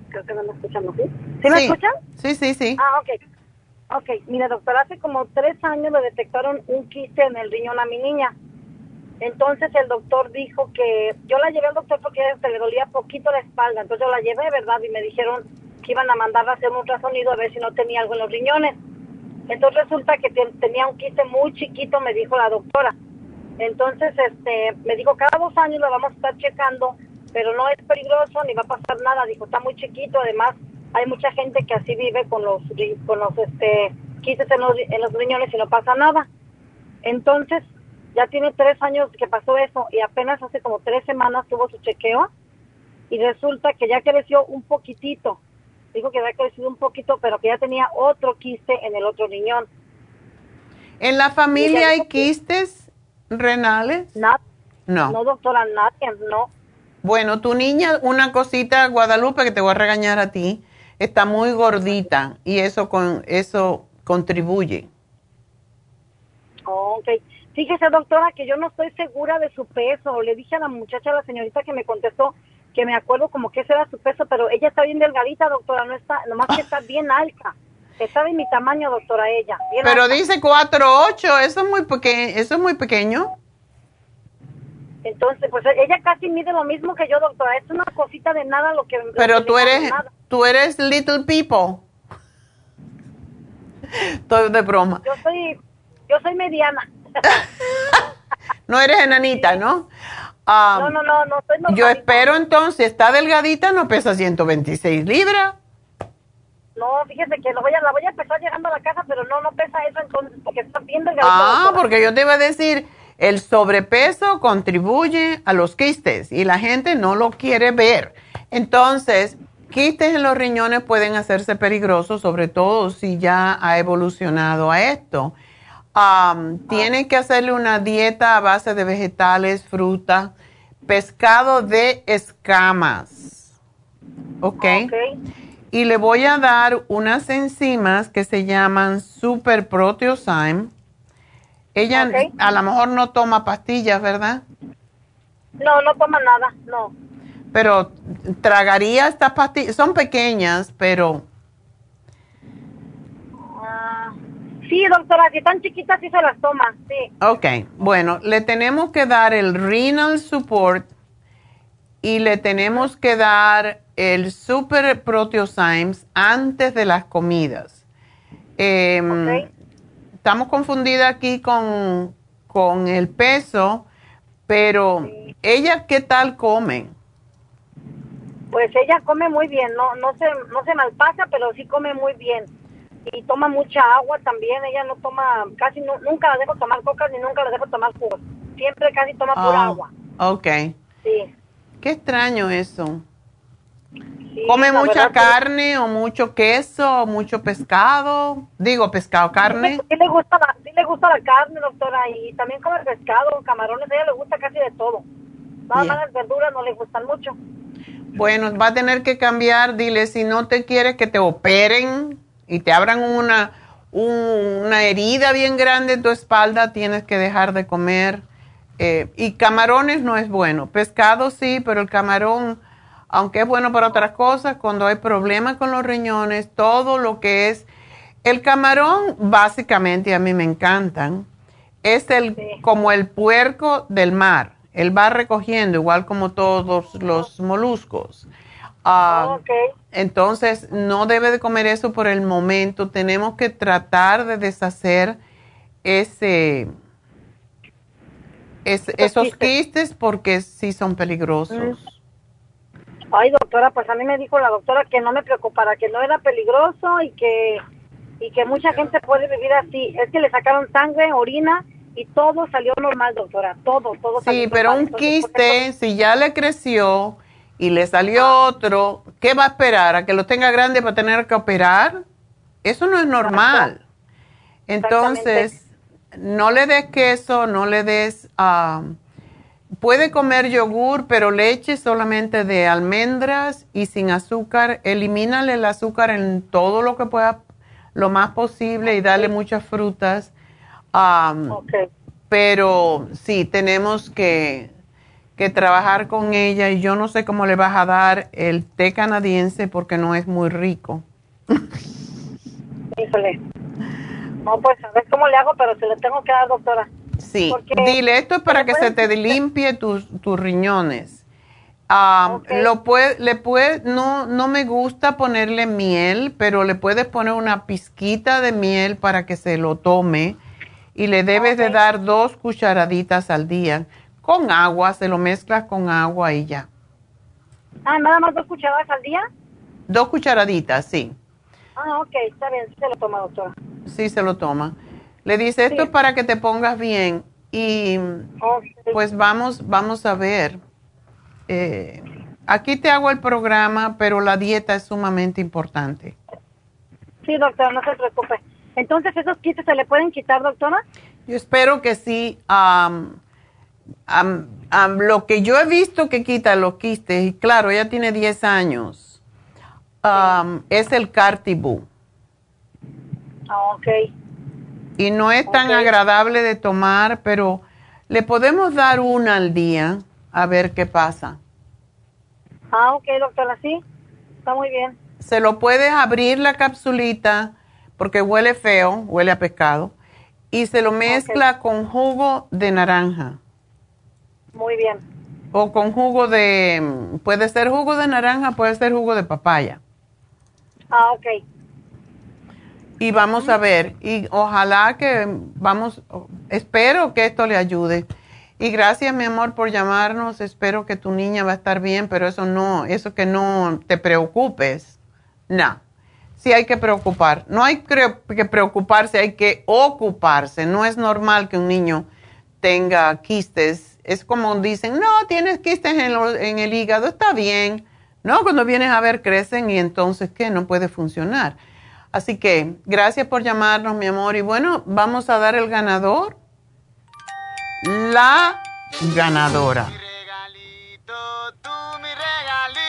Speaker 13: creo que no me escuchan, ¿sí? ¿Sí me escuchan?
Speaker 1: Sí, sí, sí.
Speaker 13: Ah, ok. Ok, mira, doctor, hace como tres años le detectaron un quiste en el riñón a mi niña. Entonces el doctor dijo que yo la llevé al doctor porque se le dolía poquito la espalda. Entonces yo la llevé, ¿verdad? Y me dijeron que iban a mandarla a hacer un ultrasonido a ver si no tenía algo en los riñones. Entonces resulta que tenía un quiste muy chiquito, me dijo la doctora. Entonces, este, me dijo, cada dos años la vamos a estar checando pero no es peligroso ni va a pasar nada. Dijo, está muy chiquito, además hay mucha gente que así vive con los, con los este, quistes en los, en los riñones y no pasa nada. Entonces, ya tiene tres años que pasó eso y apenas hace como tres semanas tuvo su chequeo y resulta que ya creció un poquitito. Dijo que había crecido un poquito, pero que ya tenía otro quiste en el otro riñón.
Speaker 1: ¿En la familia hay quistes renales?
Speaker 13: Nada. No. No, doctora, nadie, no.
Speaker 1: Bueno, tu niña, una cosita, Guadalupe, que te voy a regañar a ti, está muy gordita y eso con eso contribuye.
Speaker 13: ok. Fíjese, doctora, que yo no estoy segura de su peso. Le dije a la muchacha, a la señorita que me contestó, que me acuerdo como que ese era su peso, pero ella está bien delgadita, doctora, no está, nomás que está bien alta. Está de mi tamaño, doctora, ella.
Speaker 1: pero dice 4'8, eso es muy pequeño, eso es muy pequeño.
Speaker 13: Entonces, pues ella casi mide lo mismo que yo, doctora. Es una cosita de nada lo que...
Speaker 1: Pero tú eres, tú eres little people. (laughs) Estoy de broma.
Speaker 13: Yo soy, yo soy mediana.
Speaker 1: No eres enanita, ¿no?
Speaker 13: no, no, no, no
Speaker 1: Yo espero entonces, está delgadita, no pesa 126 libras.
Speaker 13: No, fíjese que lo voy a, la voy a empezar llegando a la casa, pero no, no pesa eso entonces, porque está bien delgadito.
Speaker 1: Ah, porque yo te iba a decir, el sobrepeso contribuye a los quistes y la gente no lo quiere ver. Entonces, quistes en los riñones pueden hacerse peligrosos, sobre todo si ya ha evolucionado a esto. Um, Tiene que hacerle una dieta a base de vegetales, fruta, pescado de escamas. ¿Ok? Y le voy a dar unas enzimas que se llaman Super Proteosyme. Ella a lo mejor no toma pastillas, ¿verdad?
Speaker 13: No, no toma nada, no.
Speaker 1: Pero tragaría estas pastillas, son pequeñas, pero...
Speaker 13: Ah, sí, doctora, si están chiquitas sí se las toma, sí.
Speaker 1: Ok, bueno, le tenemos que dar el renal support y le tenemos que dar el super proteosymes antes de las comidas. Em, estamos confundidas aquí con, con, el peso, pero ella, ¿qué tal come?
Speaker 13: Pues ella come muy bien, no, no, se, no se malpasa, pero sí come muy bien. Y toma mucha agua también, ella no toma, casi nunca la dejo tomar coca ni nunca la dejo tomar jugo. Siempre casi toma pura ah, agua.
Speaker 1: Ok. Sí. Qué extraño eso. ¿Come mucha carne o mucho queso o mucho pescado? Digo, pescado, carne.
Speaker 13: Sí, le gusta la, sí le gusta la carne, doctora, y también come pescado, camarones, a ella le gusta casi de todo. Nada más las verduras no le gustan mucho.
Speaker 1: Bueno, va a tener que cambiar, dile, si no te quieres que te operen y te abran una, una herida bien grande en tu espalda, tienes que dejar de comer. Eh, y camarones no es bueno. Pescado sí, pero el camarón aunque es bueno para otras cosas, cuando hay problemas con los riñones, todo lo que es el camarón, básicamente a mí me encantan, es el como el puerco del mar. Él va recogiendo igual como todos los moluscos. Ah, entonces, no debe de comer eso por el momento. Tenemos que tratar de deshacer ese, esos quistes porque sí son peligrosos.
Speaker 13: Ay, doctora, pues a mí me dijo la doctora que no me preocupara, que no era peligroso y que y que mucha gente puede vivir así. Es que le sacaron sangre, orina y todo salió normal, doctora. Todo, todo.
Speaker 1: Sí, pero un quiste, si ya le creció y le salió otro, ¿qué va a esperar? ¿A que lo tenga grande para tener que operar? Eso no es normal. Entonces, no le des queso, no le des... Ah, Puede comer yogur, pero leche solamente de almendras y sin azúcar. Elimínale el azúcar en todo lo que pueda, lo más posible y dale muchas frutas. Pero sí, tenemos que, que trabajar con ella y yo no sé cómo le vas a dar el té canadiense porque no es muy rico. (laughs)
Speaker 13: Híjole. No, pues a ver cómo le hago, pero se lo tengo que dar, doctora.
Speaker 1: Sí, dile, esto es para que se te limpie tus, tus riñones. Ah, lo puede, le puede, no, no me gusta ponerle miel, pero le puedes poner una pizquita de miel para que se lo tome y le debes de dar dos cucharaditas al día con agua, se lo mezclas con agua y ya.
Speaker 13: Ah, nada más dos cucharadas al día.
Speaker 1: Dos cucharaditas, sí.
Speaker 13: Ah, ok, está bien, se lo toma, doctora.
Speaker 1: Sí, se lo toma. Le dice, esto es para que te pongas bien y pues vamos, vamos a ver. Eh, aquí te hago el programa, pero la dieta es sumamente importante.
Speaker 13: Sí, doctora, no se preocupe. Entonces, ¿esos quistes se le pueden quitar, doctora?
Speaker 1: Yo espero que sí. Lo que yo he visto que quita los quistes, y claro, ella tiene 10 años, es el Cartibú.
Speaker 13: Ah, ok
Speaker 1: y no es tan agradable de tomar, pero le podemos dar una al día a ver qué pasa.
Speaker 13: Ah, ok, doctora, sí, está muy bien.
Speaker 1: Se lo puedes abrir la capsulita porque huele feo, huele a pescado, y se lo mezcla con jugo de naranja.
Speaker 13: Muy bien.
Speaker 1: O con jugo de, puede ser jugo de naranja, puede ser jugo de papaya.
Speaker 13: Ah, ok
Speaker 1: y vamos a ver. Y ojalá que vamos, espero que esto le ayude. Y gracias, mi amor, por llamarnos. Espero que tu niña va a estar bien, pero eso no, eso que no te preocupes. No. sí hay que preocupar. No hay que preocuparse, hay que ocuparse. No es normal que un niño tenga quistes. Es como dicen, no, tienes quistes en, en el hígado, está bien. No, cuando vienes a ver crecen y entonces, ¿qué? No puede funcionar. Así que gracias por llamarnos, mi amor. Y bueno, vamos a dar el ganador. La ganadora.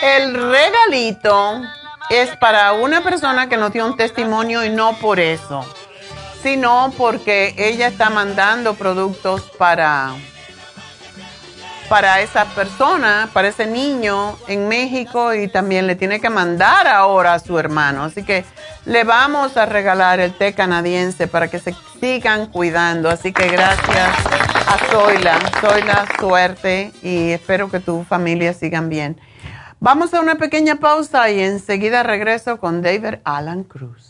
Speaker 1: El regalito es para una persona que nos dio un testimonio y no por eso, sino porque ella está mandando productos para para esa persona, para ese niño en México y también le tiene que mandar ahora a su hermano. Así que le vamos a regalar el té canadiense para que se sigan cuidando. Así que gracias a Zoila. Zoila, suerte y espero que tu familia sigan bien. Vamos a una pequeña pausa y enseguida regreso con David Alan Cruz.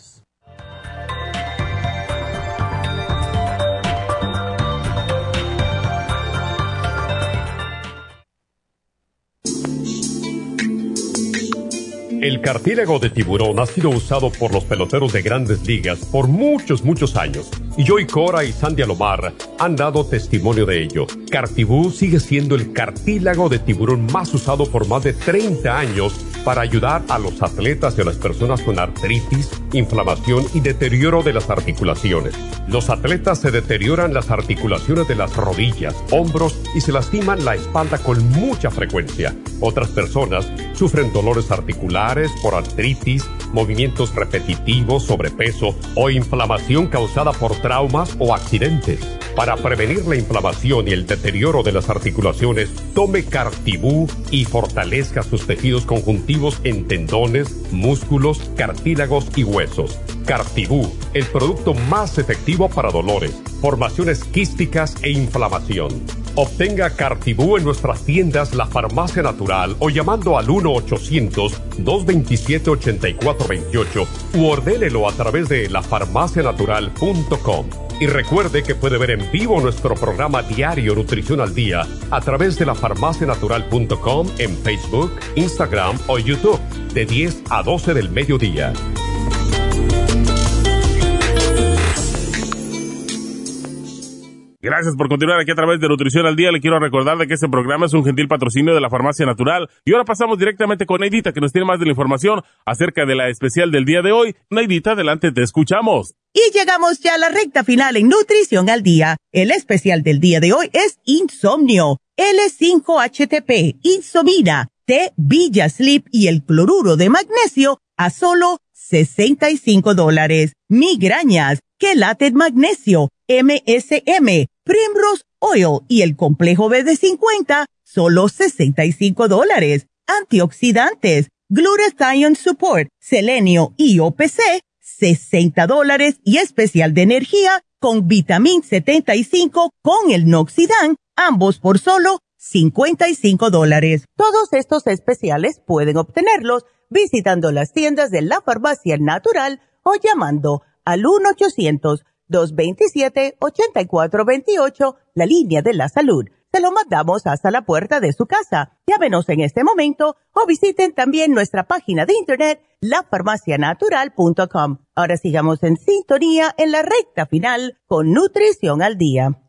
Speaker 8: El cartílago de tiburón ha sido usado por los peloteros de grandes ligas por muchos, muchos años. Joy Cora y Sandy Alomar han dado testimonio de ello. Cartibú sigue siendo el cartílago de tiburón más usado por más de 30 años para ayudar a los atletas y a las personas con artritis, inflamación y deterioro de las articulaciones. Los atletas se deterioran las articulaciones de las rodillas, hombros y se lastiman la espalda con mucha frecuencia. Otras personas sufren dolores articulares por artritis, movimientos repetitivos, sobrepeso o inflamación causada por traumas o accidentes. Para prevenir la inflamación y el deterioro de las articulaciones, tome Cartibú y fortalezca sus tejidos conjuntivos en tendones, músculos, cartílagos y huesos. Cartibú, el producto más efectivo para dolores, formaciones quísticas e inflamación. Obtenga Cartibú en nuestras tiendas La Farmacia Natural o llamando al 1-800-227-8428 u ordénelo a través de lafarmacianatural.com. Y recuerde que puede ver en vivo nuestro programa diario Nutrición al Día a través de lafarmacianatural.com en Facebook, Instagram o YouTube de 10 a 12 del mediodía.
Speaker 6: Gracias por continuar aquí a través de Nutrición al Día. Le quiero recordar de que este programa es un gentil patrocinio de la Farmacia Natural. Y ahora pasamos directamente con Neidita, que nos tiene más de la información acerca de la especial del día de hoy. Neidita, adelante, te escuchamos.
Speaker 7: Y llegamos ya a la recta final en Nutrición al Día. El especial del día de hoy es Insomnio, L5HTP, Insomina, T, Villa Sleep y el cloruro de magnesio a solo 65 dólares. Migrañas, Quelate Magnesio, MSM, Primrose Oil y el complejo BD50, solo 65 dólares. Antioxidantes, Glutathione Support, Selenio y OPC, 60 dólares y especial de energía con Vitamin 75 con el Noxidan, ambos por solo 55 dólares. Todos estos especiales pueden obtenerlos visitando las tiendas de la farmacia natural o llamando al 1 800 227-8428, la línea de la salud. Se lo mandamos hasta la puerta de su casa. Llámenos en este momento o visiten también nuestra página de internet, lafarmacianatural.com. Ahora sigamos en sintonía en la recta final con Nutrición al Día.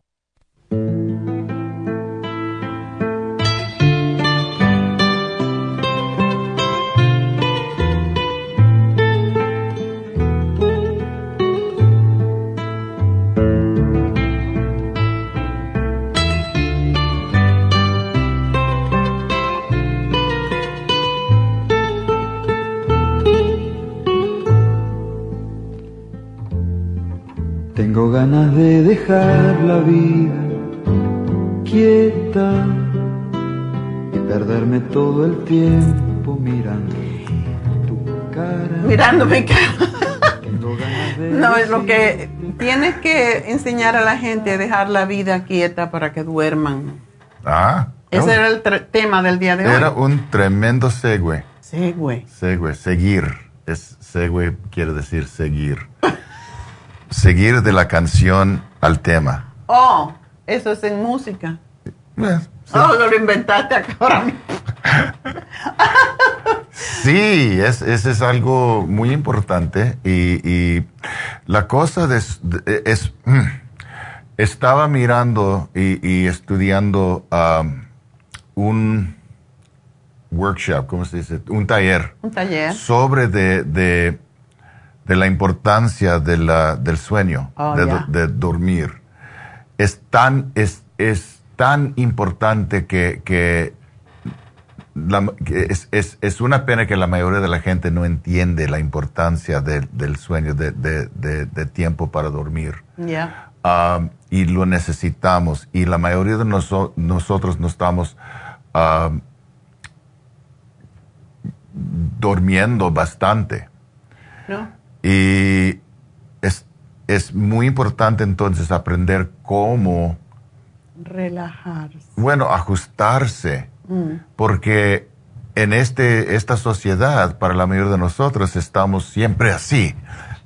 Speaker 14: Tengo ganas de dejar la vida quieta y perderme todo el tiempo mirando tu cara.
Speaker 1: Mirando mi cara. no, es lo que tienes que enseñar a la gente a dejar la vida quieta para que duerman.
Speaker 15: Ah.
Speaker 1: Ese era el tema del día de hoy.
Speaker 15: Era un tremendo segue.
Speaker 1: Segue.
Speaker 15: Segue, seguir. Es segue quiere decir seguir. (laughs) seguir de la canción al tema.
Speaker 1: Oh, eso es en música. Oh, lo inventaste ahora mismo. (laughs)
Speaker 15: Sí, es, ese es algo muy importante y, y la cosa de- de- es, mm, estaba mirando y, y estudiando um, un workshop, ¿cómo se dice? Un taller
Speaker 1: Un taller.
Speaker 15: sobre de, de, de la importancia de la, del sueño,
Speaker 1: Oh,
Speaker 15: de, dormir. Es tan, es, es tan importante que, que, la- que es, es, es una pena que la mayoría de la gente no entiende la importancia de- del sueño, de, de, tiempo para dormir. Um, y lo necesitamos. Y la mayoría de noso- nosotros no estamos um, durmiendo bastante.
Speaker 1: ¿No?
Speaker 15: Y es, es muy importante entonces aprender cómo,
Speaker 1: Relajarse.
Speaker 15: bueno, ajustarse,
Speaker 1: Mm.
Speaker 15: porque en este, esta sociedad, para la mayoría de nosotros, estamos siempre así,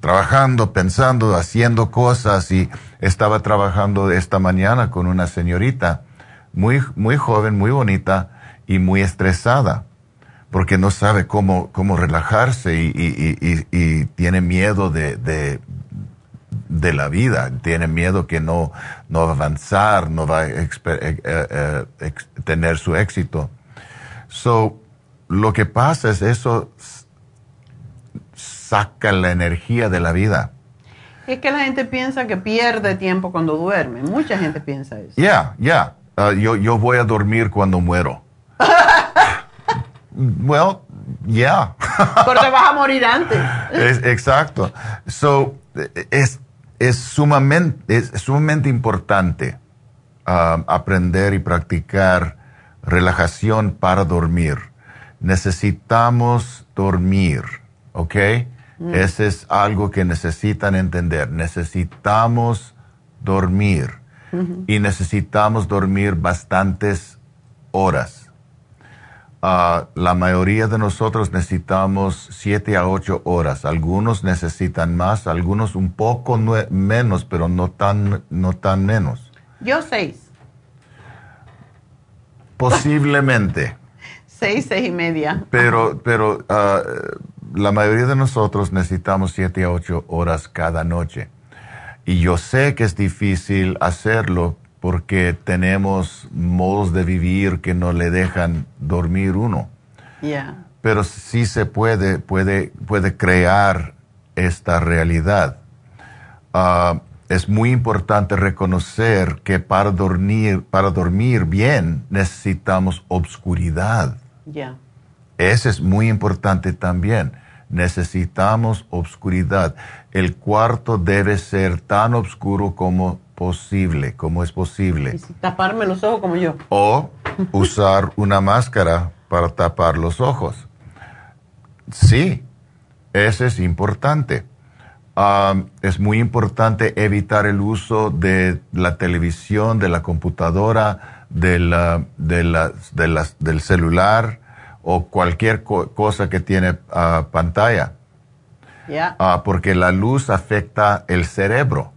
Speaker 15: trabajando, pensando, haciendo cosas. Y estaba trabajando esta mañana con una señorita muy, muy joven, muy bonita y muy estresada porque no sabe cómo, cómo relajarse y, y- y- y- y tiene miedo de, de, de la vida, tiene miedo que no, no va a avanzar, no va a exper- eh, eh, tener su éxito. So, lo que pasa es eso saca la energía de la vida.
Speaker 1: Es que la gente piensa que pierde tiempo cuando duerme. Mucha gente piensa eso.
Speaker 15: Ya, ya, Uh, yo, yo voy a dormir cuando muero. (laughs) well, yeah.
Speaker 1: Pero te vas a morir antes. (laughs)
Speaker 15: Es- exacto. So, es, es, sumamente, es sumamente importante um, aprender y practicar relajación para dormir. Necesitamos dormir, ¿ok?
Speaker 16: Mm.
Speaker 15: Ese es algo que necesitan entender. Necesitamos dormir y necesitamos dormir bastantes horas. Ah, la mayoría de nosotros necesitamos 7 a 8 horas. Algunos necesitan más, algunos un poco menos, pero no tan, no tan menos.
Speaker 1: Yo seis.
Speaker 15: Posiblemente, (laughs)
Speaker 1: Seis, seis y media.
Speaker 15: pero, pero ah, la mayoría de nosotros necesitamos 7 a 8 horas cada noche. Y yo sé que es difícil hacerlo porque tenemos modos de vivir que no le dejan dormir uno. Pero sí se puede, puede, puede crear esta realidad. Ah, es muy importante reconocer que para dormir, para dormir bien necesitamos obscuridad. Ese es muy importante también. Necesitamos obscuridad. El cuarto debe ser tan oscuro como posible, como es posible.
Speaker 1: Taparme los ojos como yo.
Speaker 15: O usar una máscara para tapar los ojos. Sí, eso es importante. Um, es muy importante evitar el uso de la televisión, de la computadora, de la, de la- de las- del celular o cualquier co- cosa que tiene ah, pantalla. Ah, porque la luz afecta el cerebro.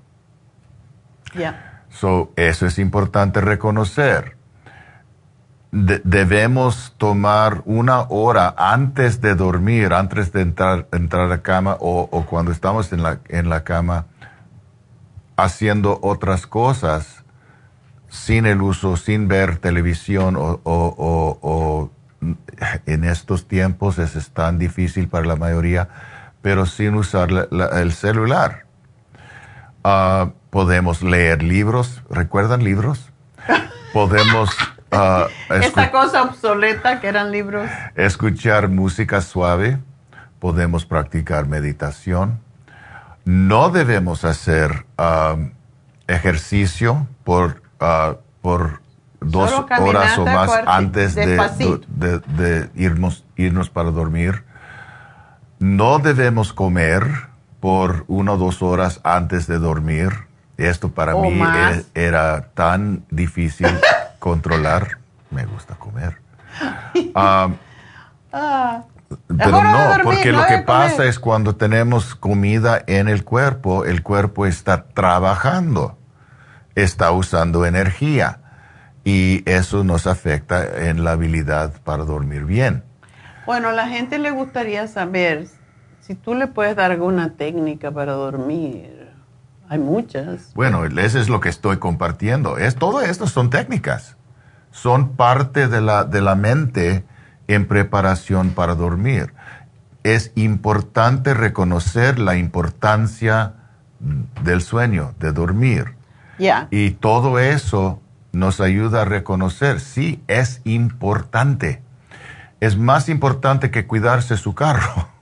Speaker 1: Ya.
Speaker 15: So, eso es importante reconocer. De- debemos tomar una hora antes de dormir, antes de entrar, entrar a cama o, cuando estamos en la, en la cama haciendo otras cosas sin el uso, sin ver televisión o, en estos tiempos es, tan difícil para la mayoría, pero sin usar el celular. Ah, podemos leer libros, ¿recuerdan libros? Podemos (laughs)
Speaker 1: Esa cosa obsoleta que eran libros.
Speaker 15: escuchar música suave, podemos practicar meditación. No debemos hacer um, ejercicio por, ah, por dos horas o más antes de, de- de irnos, irnos para dormir. No debemos comer por una o dos horas antes de dormir. Esto para
Speaker 1: O
Speaker 15: mí e- era tan difícil (laughs) controlar. Me gusta comer. (laughs) Ah,
Speaker 1: Ah.
Speaker 15: pero no,
Speaker 1: dormir,
Speaker 15: porque
Speaker 1: no
Speaker 15: lo que pasa es cuando tenemos comida en el cuerpo, el cuerpo está trabajando, está usando energía y eso nos afecta en la habilidad para dormir bien.
Speaker 1: Bueno, a la gente le gustaría saber si tú le puedes dar alguna técnica para dormir. Hay muchas.
Speaker 15: Bueno, eso es lo que estoy compartiendo. Es, todo esto son técnicas. Son parte de la, de la mente en preparación para dormir. Es importante reconocer la importancia del sueño, de dormir. Y todo eso nos ayuda a reconocer, sí, es importante. Es más importante que cuidarse su carro. (laughs)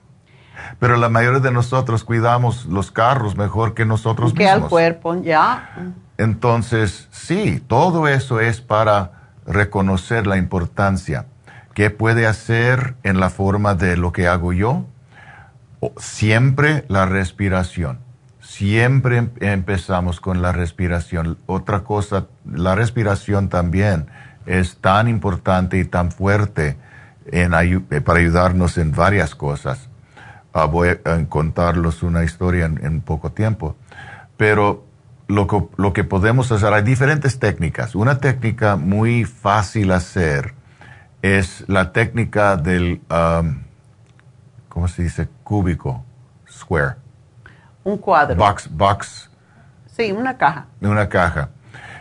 Speaker 15: Pero la mayoría de nosotros cuidamos los carros mejor que nosotros
Speaker 1: que
Speaker 15: mismos.
Speaker 1: al cuerpo, ya.
Speaker 15: Entonces, sí, todo eso es para reconocer la importancia. ¿Qué puede hacer en la forma de lo que hago yo? Siempre la respiración. Siempre em, empezamos con la respiración. Otra cosa, la respiración también es tan importante y tan fuerte en, eh, para ayudarnos en varias cosas. Ah, voy a contarles una historia en, poco tiempo. Pero lo que, lo que, podemos hacer, hay diferentes técnicas. Una técnica muy fácil hacer es la técnica del, um, ¿cómo se dice? Cúbico, square.
Speaker 1: Un cuadro.
Speaker 15: Box, box.
Speaker 1: Sí, una caja.
Speaker 15: Una caja.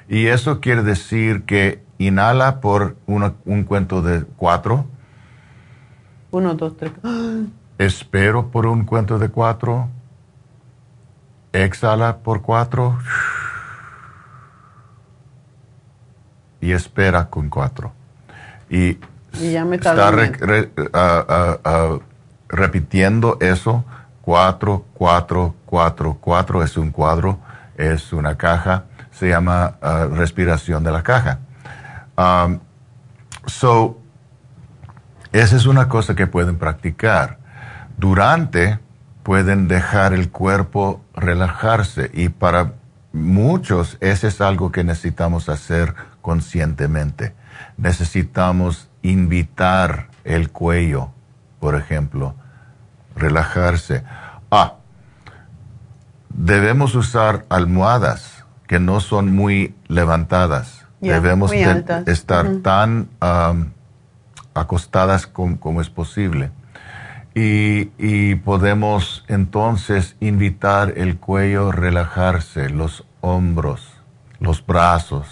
Speaker 15: Y eso quiere decir que inhala por un cuento de cuatro.
Speaker 1: Uno, dos, tres
Speaker 15: espero por un cuento de cuatro, exhala por cuatro. Y espera con cuatro. Y,
Speaker 1: ya me
Speaker 15: está repitiendo eso, cuatro, cuatro, cuatro, cuatro, es un cuadro, es una caja, se llama ah, respiración de la caja. Um, so, esa es una cosa que pueden practicar durante pueden dejar el cuerpo relajarse y para muchos ese es algo que necesitamos hacer conscientemente. Necesitamos invitar el cuello, por ejemplo, relajarse. Ah, debemos usar almohadas que no son muy levantadas. debemos estar tan acostadas como es posible y, podemos entonces invitar el cuello a relajarse, los hombros, los brazos,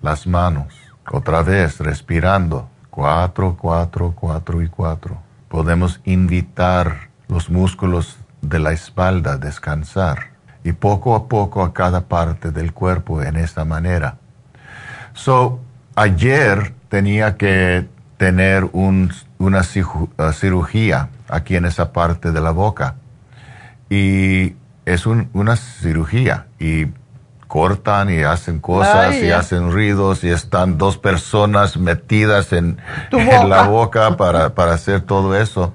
Speaker 15: las manos. Otra vez, respirando. Cuatro, cuatro, cuatro y cuatro. Podemos invitar los músculos de la espalda a descansar. Y poco a poco a cada parte del cuerpo en esta manera. So, ayer tenía que tener un, una uh, cirugía aquí en esa parte de la boca. Y es una cirugía y cortan y hacen cosas y hacen ruidos y están dos personas metidas en, (laughs) la boca para, para, hacer todo eso.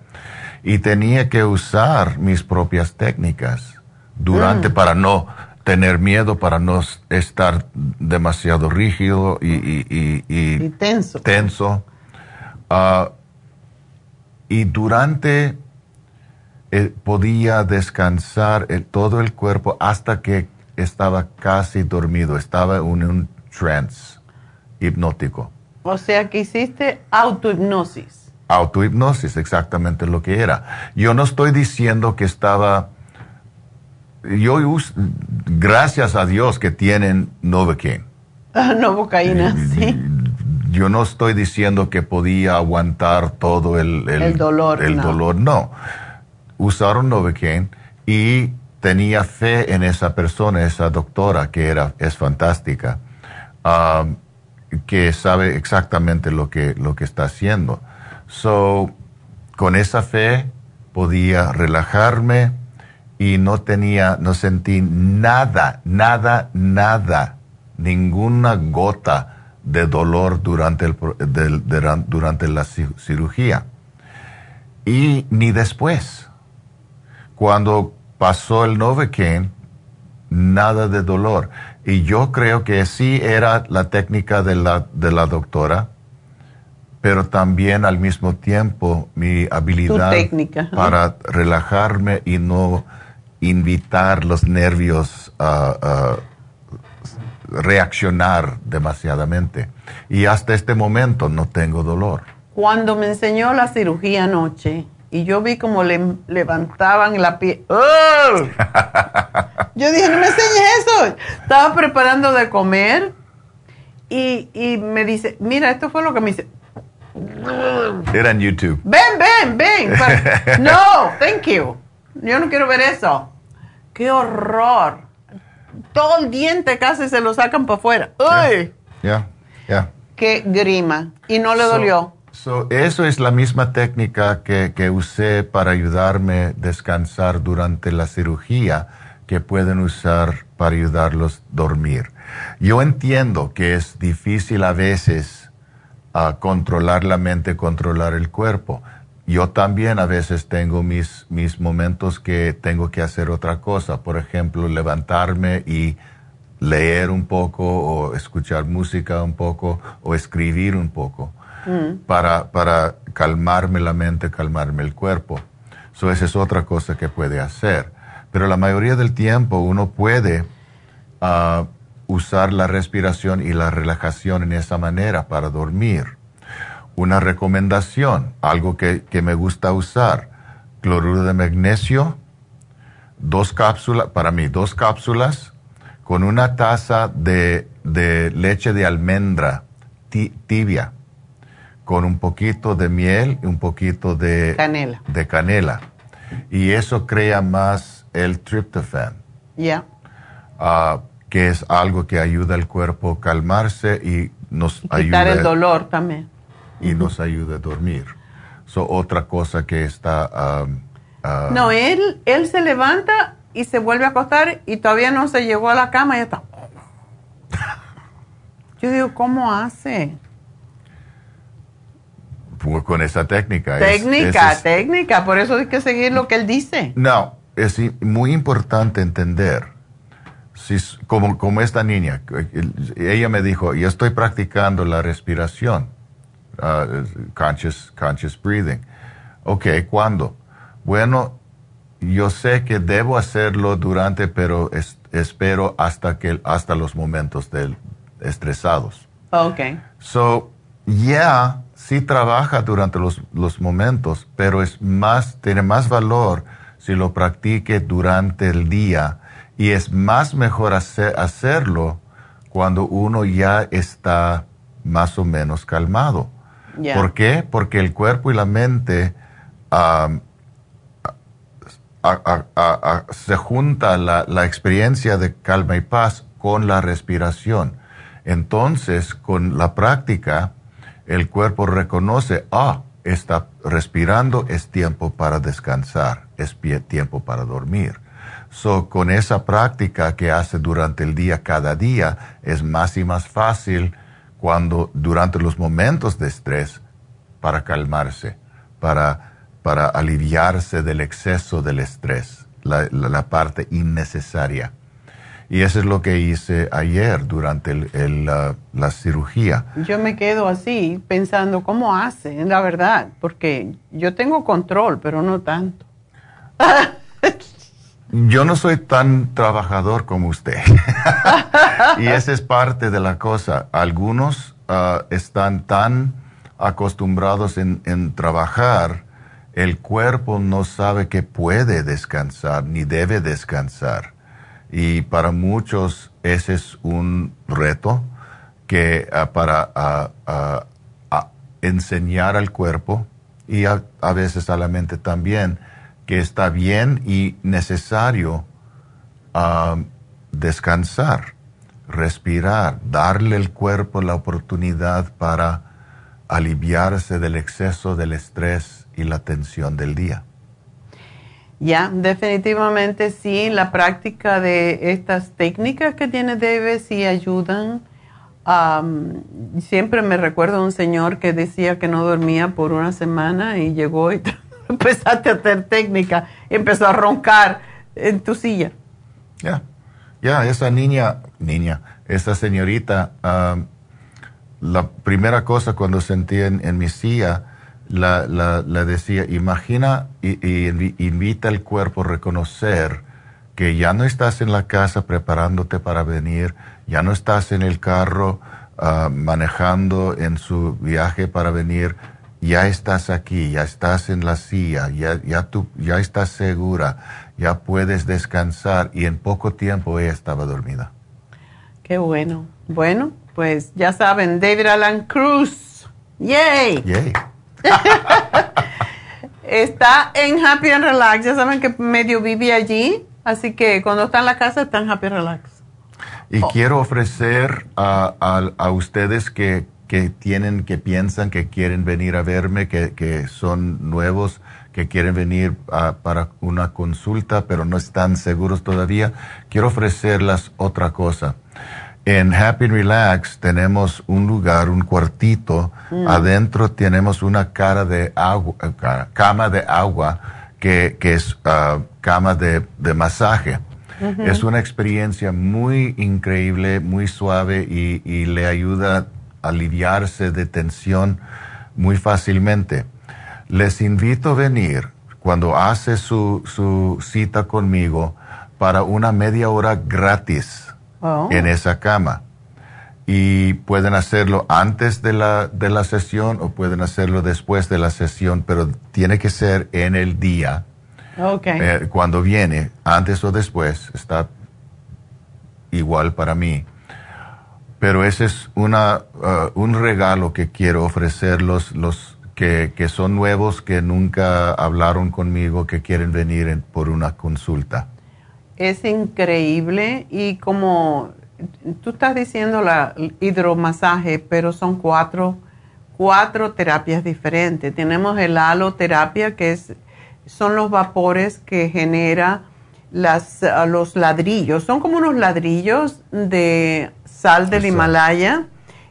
Speaker 15: Y tenía que usar mis propias técnicas durante mm. para no tener miedo, para no estar demasiado rígido y,
Speaker 1: tenso.
Speaker 15: tenso. Ah, y durante eh, podía descansar todo el cuerpo hasta que estaba casi dormido, estaba en un trance hipnótico.
Speaker 1: O sea que hiciste autohipnosis.
Speaker 15: Autohipnosis, exactamente lo que era. Yo no estoy diciendo que estaba... Yo, gracias a Dios que tienen Novocaine. (laughs)
Speaker 1: Novocaína, sí
Speaker 15: yo no estoy diciendo que podía aguantar todo el,
Speaker 1: dolor.
Speaker 15: El no. dolor, no. Usaron Novocaine y tenía fe en esa persona, esa doctora que era, es fantástica, um, que sabe exactamente lo que, lo que está haciendo. So, con esa fe podía relajarme y no tenía, no sentí nada, nada, nada, ninguna gota de dolor durante, el, durante la cirugía. Y ni después. Cuando pasó el Novocaine, nada de dolor. Y yo creo que sí era la técnica de la, de la doctora, pero también al mismo tiempo mi habilidad para relajarme y no invitar los nervios a reaccionar demasiadamente. Y hasta este momento no tengo dolor.
Speaker 1: Cuando me enseñó la cirugía anoche y yo vi como le levantaban la piel. (laughs) yo dije, no me enseñes eso. Estaba preparando de comer y, y me dice, mira, esto fue lo que me dice.
Speaker 15: Era en YouTube.
Speaker 1: Ven, ven, ven. (laughs) no, thank you. Yo no quiero ver eso. Qué horror. Todo el diente casi se lo sacan para afuera. ¡Uy!
Speaker 15: Ya, ya.
Speaker 1: Qué grima. Y no le dolió.
Speaker 15: eso es la misma técnica que, que usé para ayudarme a descansar durante la cirugía que pueden usar para ayudarlos a dormir. Yo entiendo que es difícil a veces uh, controlar la mente, controlar el cuerpo. Yo también a veces tengo mis, mis momentos que tengo que hacer otra cosa. Por ejemplo, levantarme y leer un poco o escuchar música un poco o escribir un poco mm. para, para calmarme la mente, calmarme el cuerpo. So, esa es otra cosa que puede hacer. Pero la mayoría del tiempo uno puede uh, usar la respiración y la relajación en esa manera para dormir una recomendación, algo que, me gusta usar, cloruro de magnesio, dos cápsulas, para mí, dos cápsulas con una taza de, leche de almendra tibia, con un poquito de miel y un poquito de
Speaker 1: canela.
Speaker 15: De canela. Y eso crea más el tryptophan.
Speaker 1: Ya.
Speaker 15: Ah, que es algo que ayuda al cuerpo a calmarse y nos ayuda.
Speaker 1: Quitar el dolor también
Speaker 15: y nos ayuda a dormir. So, otra cosa que está... Um,
Speaker 1: uh, no, él, él se levanta y se vuelve a acostar y todavía no se llegó a la cama y ya está. (laughs) Yo digo, ¿cómo hace?
Speaker 15: Pues con esa técnica.
Speaker 1: Técnica, técnica, por eso hay que seguir lo que él dice.
Speaker 15: No, es muy importante entender, si, como, como esta niña, ella me dijo, yo estoy practicando la respiración Uh, conscious, conscious breathing. Ok, ¿cuándo? Bueno, yo sé que debo hacerlo durante, pero espero hasta que hasta los momentos del estresados.
Speaker 1: Ok.
Speaker 15: So, yeah, sí trabaja durante los, los, momentos, pero es más, tiene más valor si lo practique durante el día y es más mejor hacer, hacerlo cuando uno ya está más o menos calmado. ¿Por qué? Porque el cuerpo y la mente se junta la, experiencia de calma y paz con la respiración. Entonces, con la práctica, el cuerpo reconoce, ah, está respirando, es tiempo para descansar, es tiempo para dormir. So, con esa práctica que hace durante el día, cada día, es más y más fácil cuando durante los momentos de estrés para calmarse, para, para aliviarse del exceso del estrés, la, parte innecesaria. Y eso es lo que hice ayer durante el, la, cirugía.
Speaker 1: Yo me quedo así pensando, ¿cómo hace? La verdad, porque yo tengo control, pero no tanto. (laughs)
Speaker 15: Yo no soy tan trabajador como usted. (laughs) y esa es parte de la cosa. Algunos ah, están tan acostumbrados en, trabajar, el cuerpo no sabe que puede descansar ni debe descansar. Y para muchos ese es un reto que ah, para enseñar al cuerpo y a, veces a la mente también que está bien y necesario ah, descansar, respirar, darle al cuerpo la oportunidad para aliviarse del exceso del estrés y la tensión del día.
Speaker 1: Ya, definitivamente sí, la práctica de estas técnicas que tiene Debe sí ayudan. siempre me recuerdo un señor que decía que no dormía por una semana y llegó y empezaste a hacer técnica, empezó a roncar en tu silla.
Speaker 15: Ya, ya, esa niña, niña, esa señorita, la primera cosa cuando sentí en, mi silla, la, decía, imagina y, invita al cuerpo a reconocer que ya no estás en la casa preparándote para venir, ya no estás en el carro ah, manejando en su viaje para venir, ya estás aquí, ya estás en la silla, ya, ya, tú, ya estás segura, ya puedes descansar y en poco tiempo ella estaba dormida.
Speaker 1: Qué bueno. Bueno, pues ya saben, David Alan Cruz. ¡Yay!
Speaker 15: ¡Yay! (laughs)
Speaker 1: está en Happy and Relax. Ya saben que medio vive allí. Así que cuando está en la casa está en Happy and Relax.
Speaker 15: Y quiero ofrecer a, a ustedes que que tienen, que piensan que quieren venir a verme, que, que son nuevos, que quieren venir para una consulta, pero no están seguros todavía, quiero ofrecerles otra cosa. En Happy Relax tenemos un lugar, un cuartito, mm. adentro tenemos una cara de agua, eh, cama de agua que, que es ah, cama de, de masaje. Es una experiencia muy increíble, muy suave y, y le ayuda aliviarse de tensión muy fácilmente. Les invito a venir cuando hace su, su cita conmigo para una media hora gratis oh. en esa cama. Y pueden hacerlo antes de la, de la sesión o pueden hacerlo después de la sesión, pero tiene que ser en el día. Eh, cuando viene, antes o después, está igual para mí pero ese es una, uh, un regalo que quiero ofrecer los, los que, que, son nuevos, que nunca hablaron conmigo, que quieren venir por una consulta.
Speaker 1: Es increíble y como tú estás diciendo la hidromasaje, pero son cuatro, cuatro terapias diferentes. Tenemos el haloterapia, que es, son los vapores que genera las, los ladrillos. Son como unos ladrillos de sal del Himalaya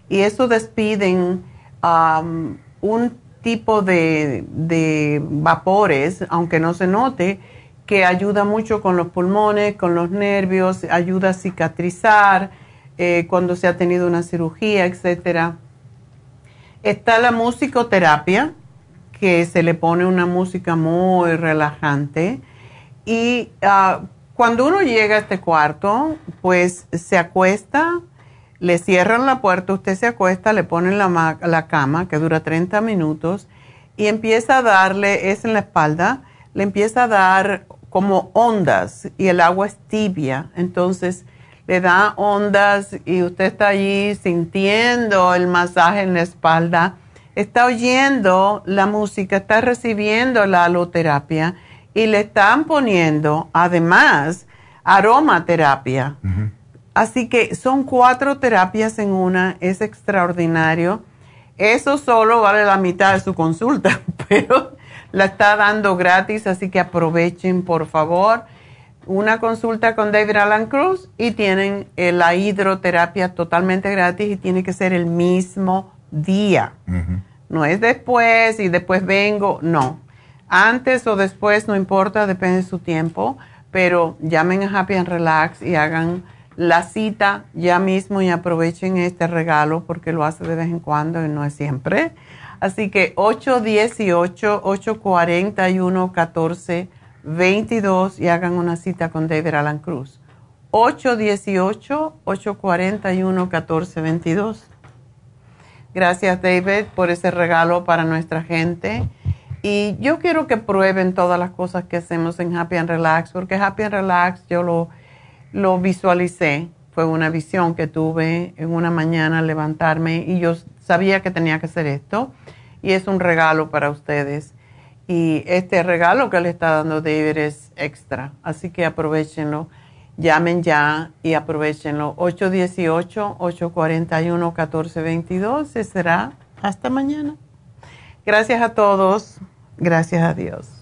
Speaker 1: y eso despiden um, un tipo de, vapores, aunque no se note, que ayuda mucho con los pulmones, con los nervios, ayuda a cicatrizar eh, cuando se ha tenido una cirugía, etc. Está la musicoterapia, que se le pone una música muy relajante. Y uh, cuando uno llega a este cuarto, pues se acuesta le cierran la puerta, usted se acuesta, le ponen la, la cama, que dura 30 minutos, y empieza a darle, es en la espalda, le empieza a dar como ondas y el agua es tibia, entonces le da ondas y usted está allí sintiendo el masaje en la espalda, está oyendo la música, está recibiendo la aloterapia y le están poniendo además aromaterapia. Así que son cuatro terapias en una, es extraordinario. Eso solo vale la mitad de su consulta, (laughs) pero la está dando gratis, así que aprovechen por favor una consulta con David Alan Cruz y tienen eh, la hidroterapia totalmente gratis y tiene que ser el mismo día. No es después y después vengo, no. Antes o después, no importa, depende de su tiempo, pero llamen a Happy and Relax y hagan la cita ya mismo y aprovechen este regalo porque lo hace de vez en cuando y no es siempre. Así que 818-841-1422 y hagan una cita con David Alan Cruz. 818-841-1422. Gracias David por ese regalo para nuestra gente. Y yo quiero que prueben todas las cosas que hacemos en Happy and Relax, porque Happy and Relax yo lo lo visualicé, fue una visión que tuve en una mañana levantarme y yo sabía que tenía que hacer esto y es un regalo para ustedes. Y este regalo que le está dando David es extra, así que aprovechenlo. Llamen ya y aprovechenlo. 818-841-1422. será hasta mañana. Gracias a todos. Gracias a Dios.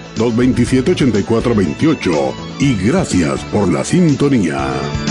Speaker 17: 1-800-227-8428. Y gracias por la sintonía.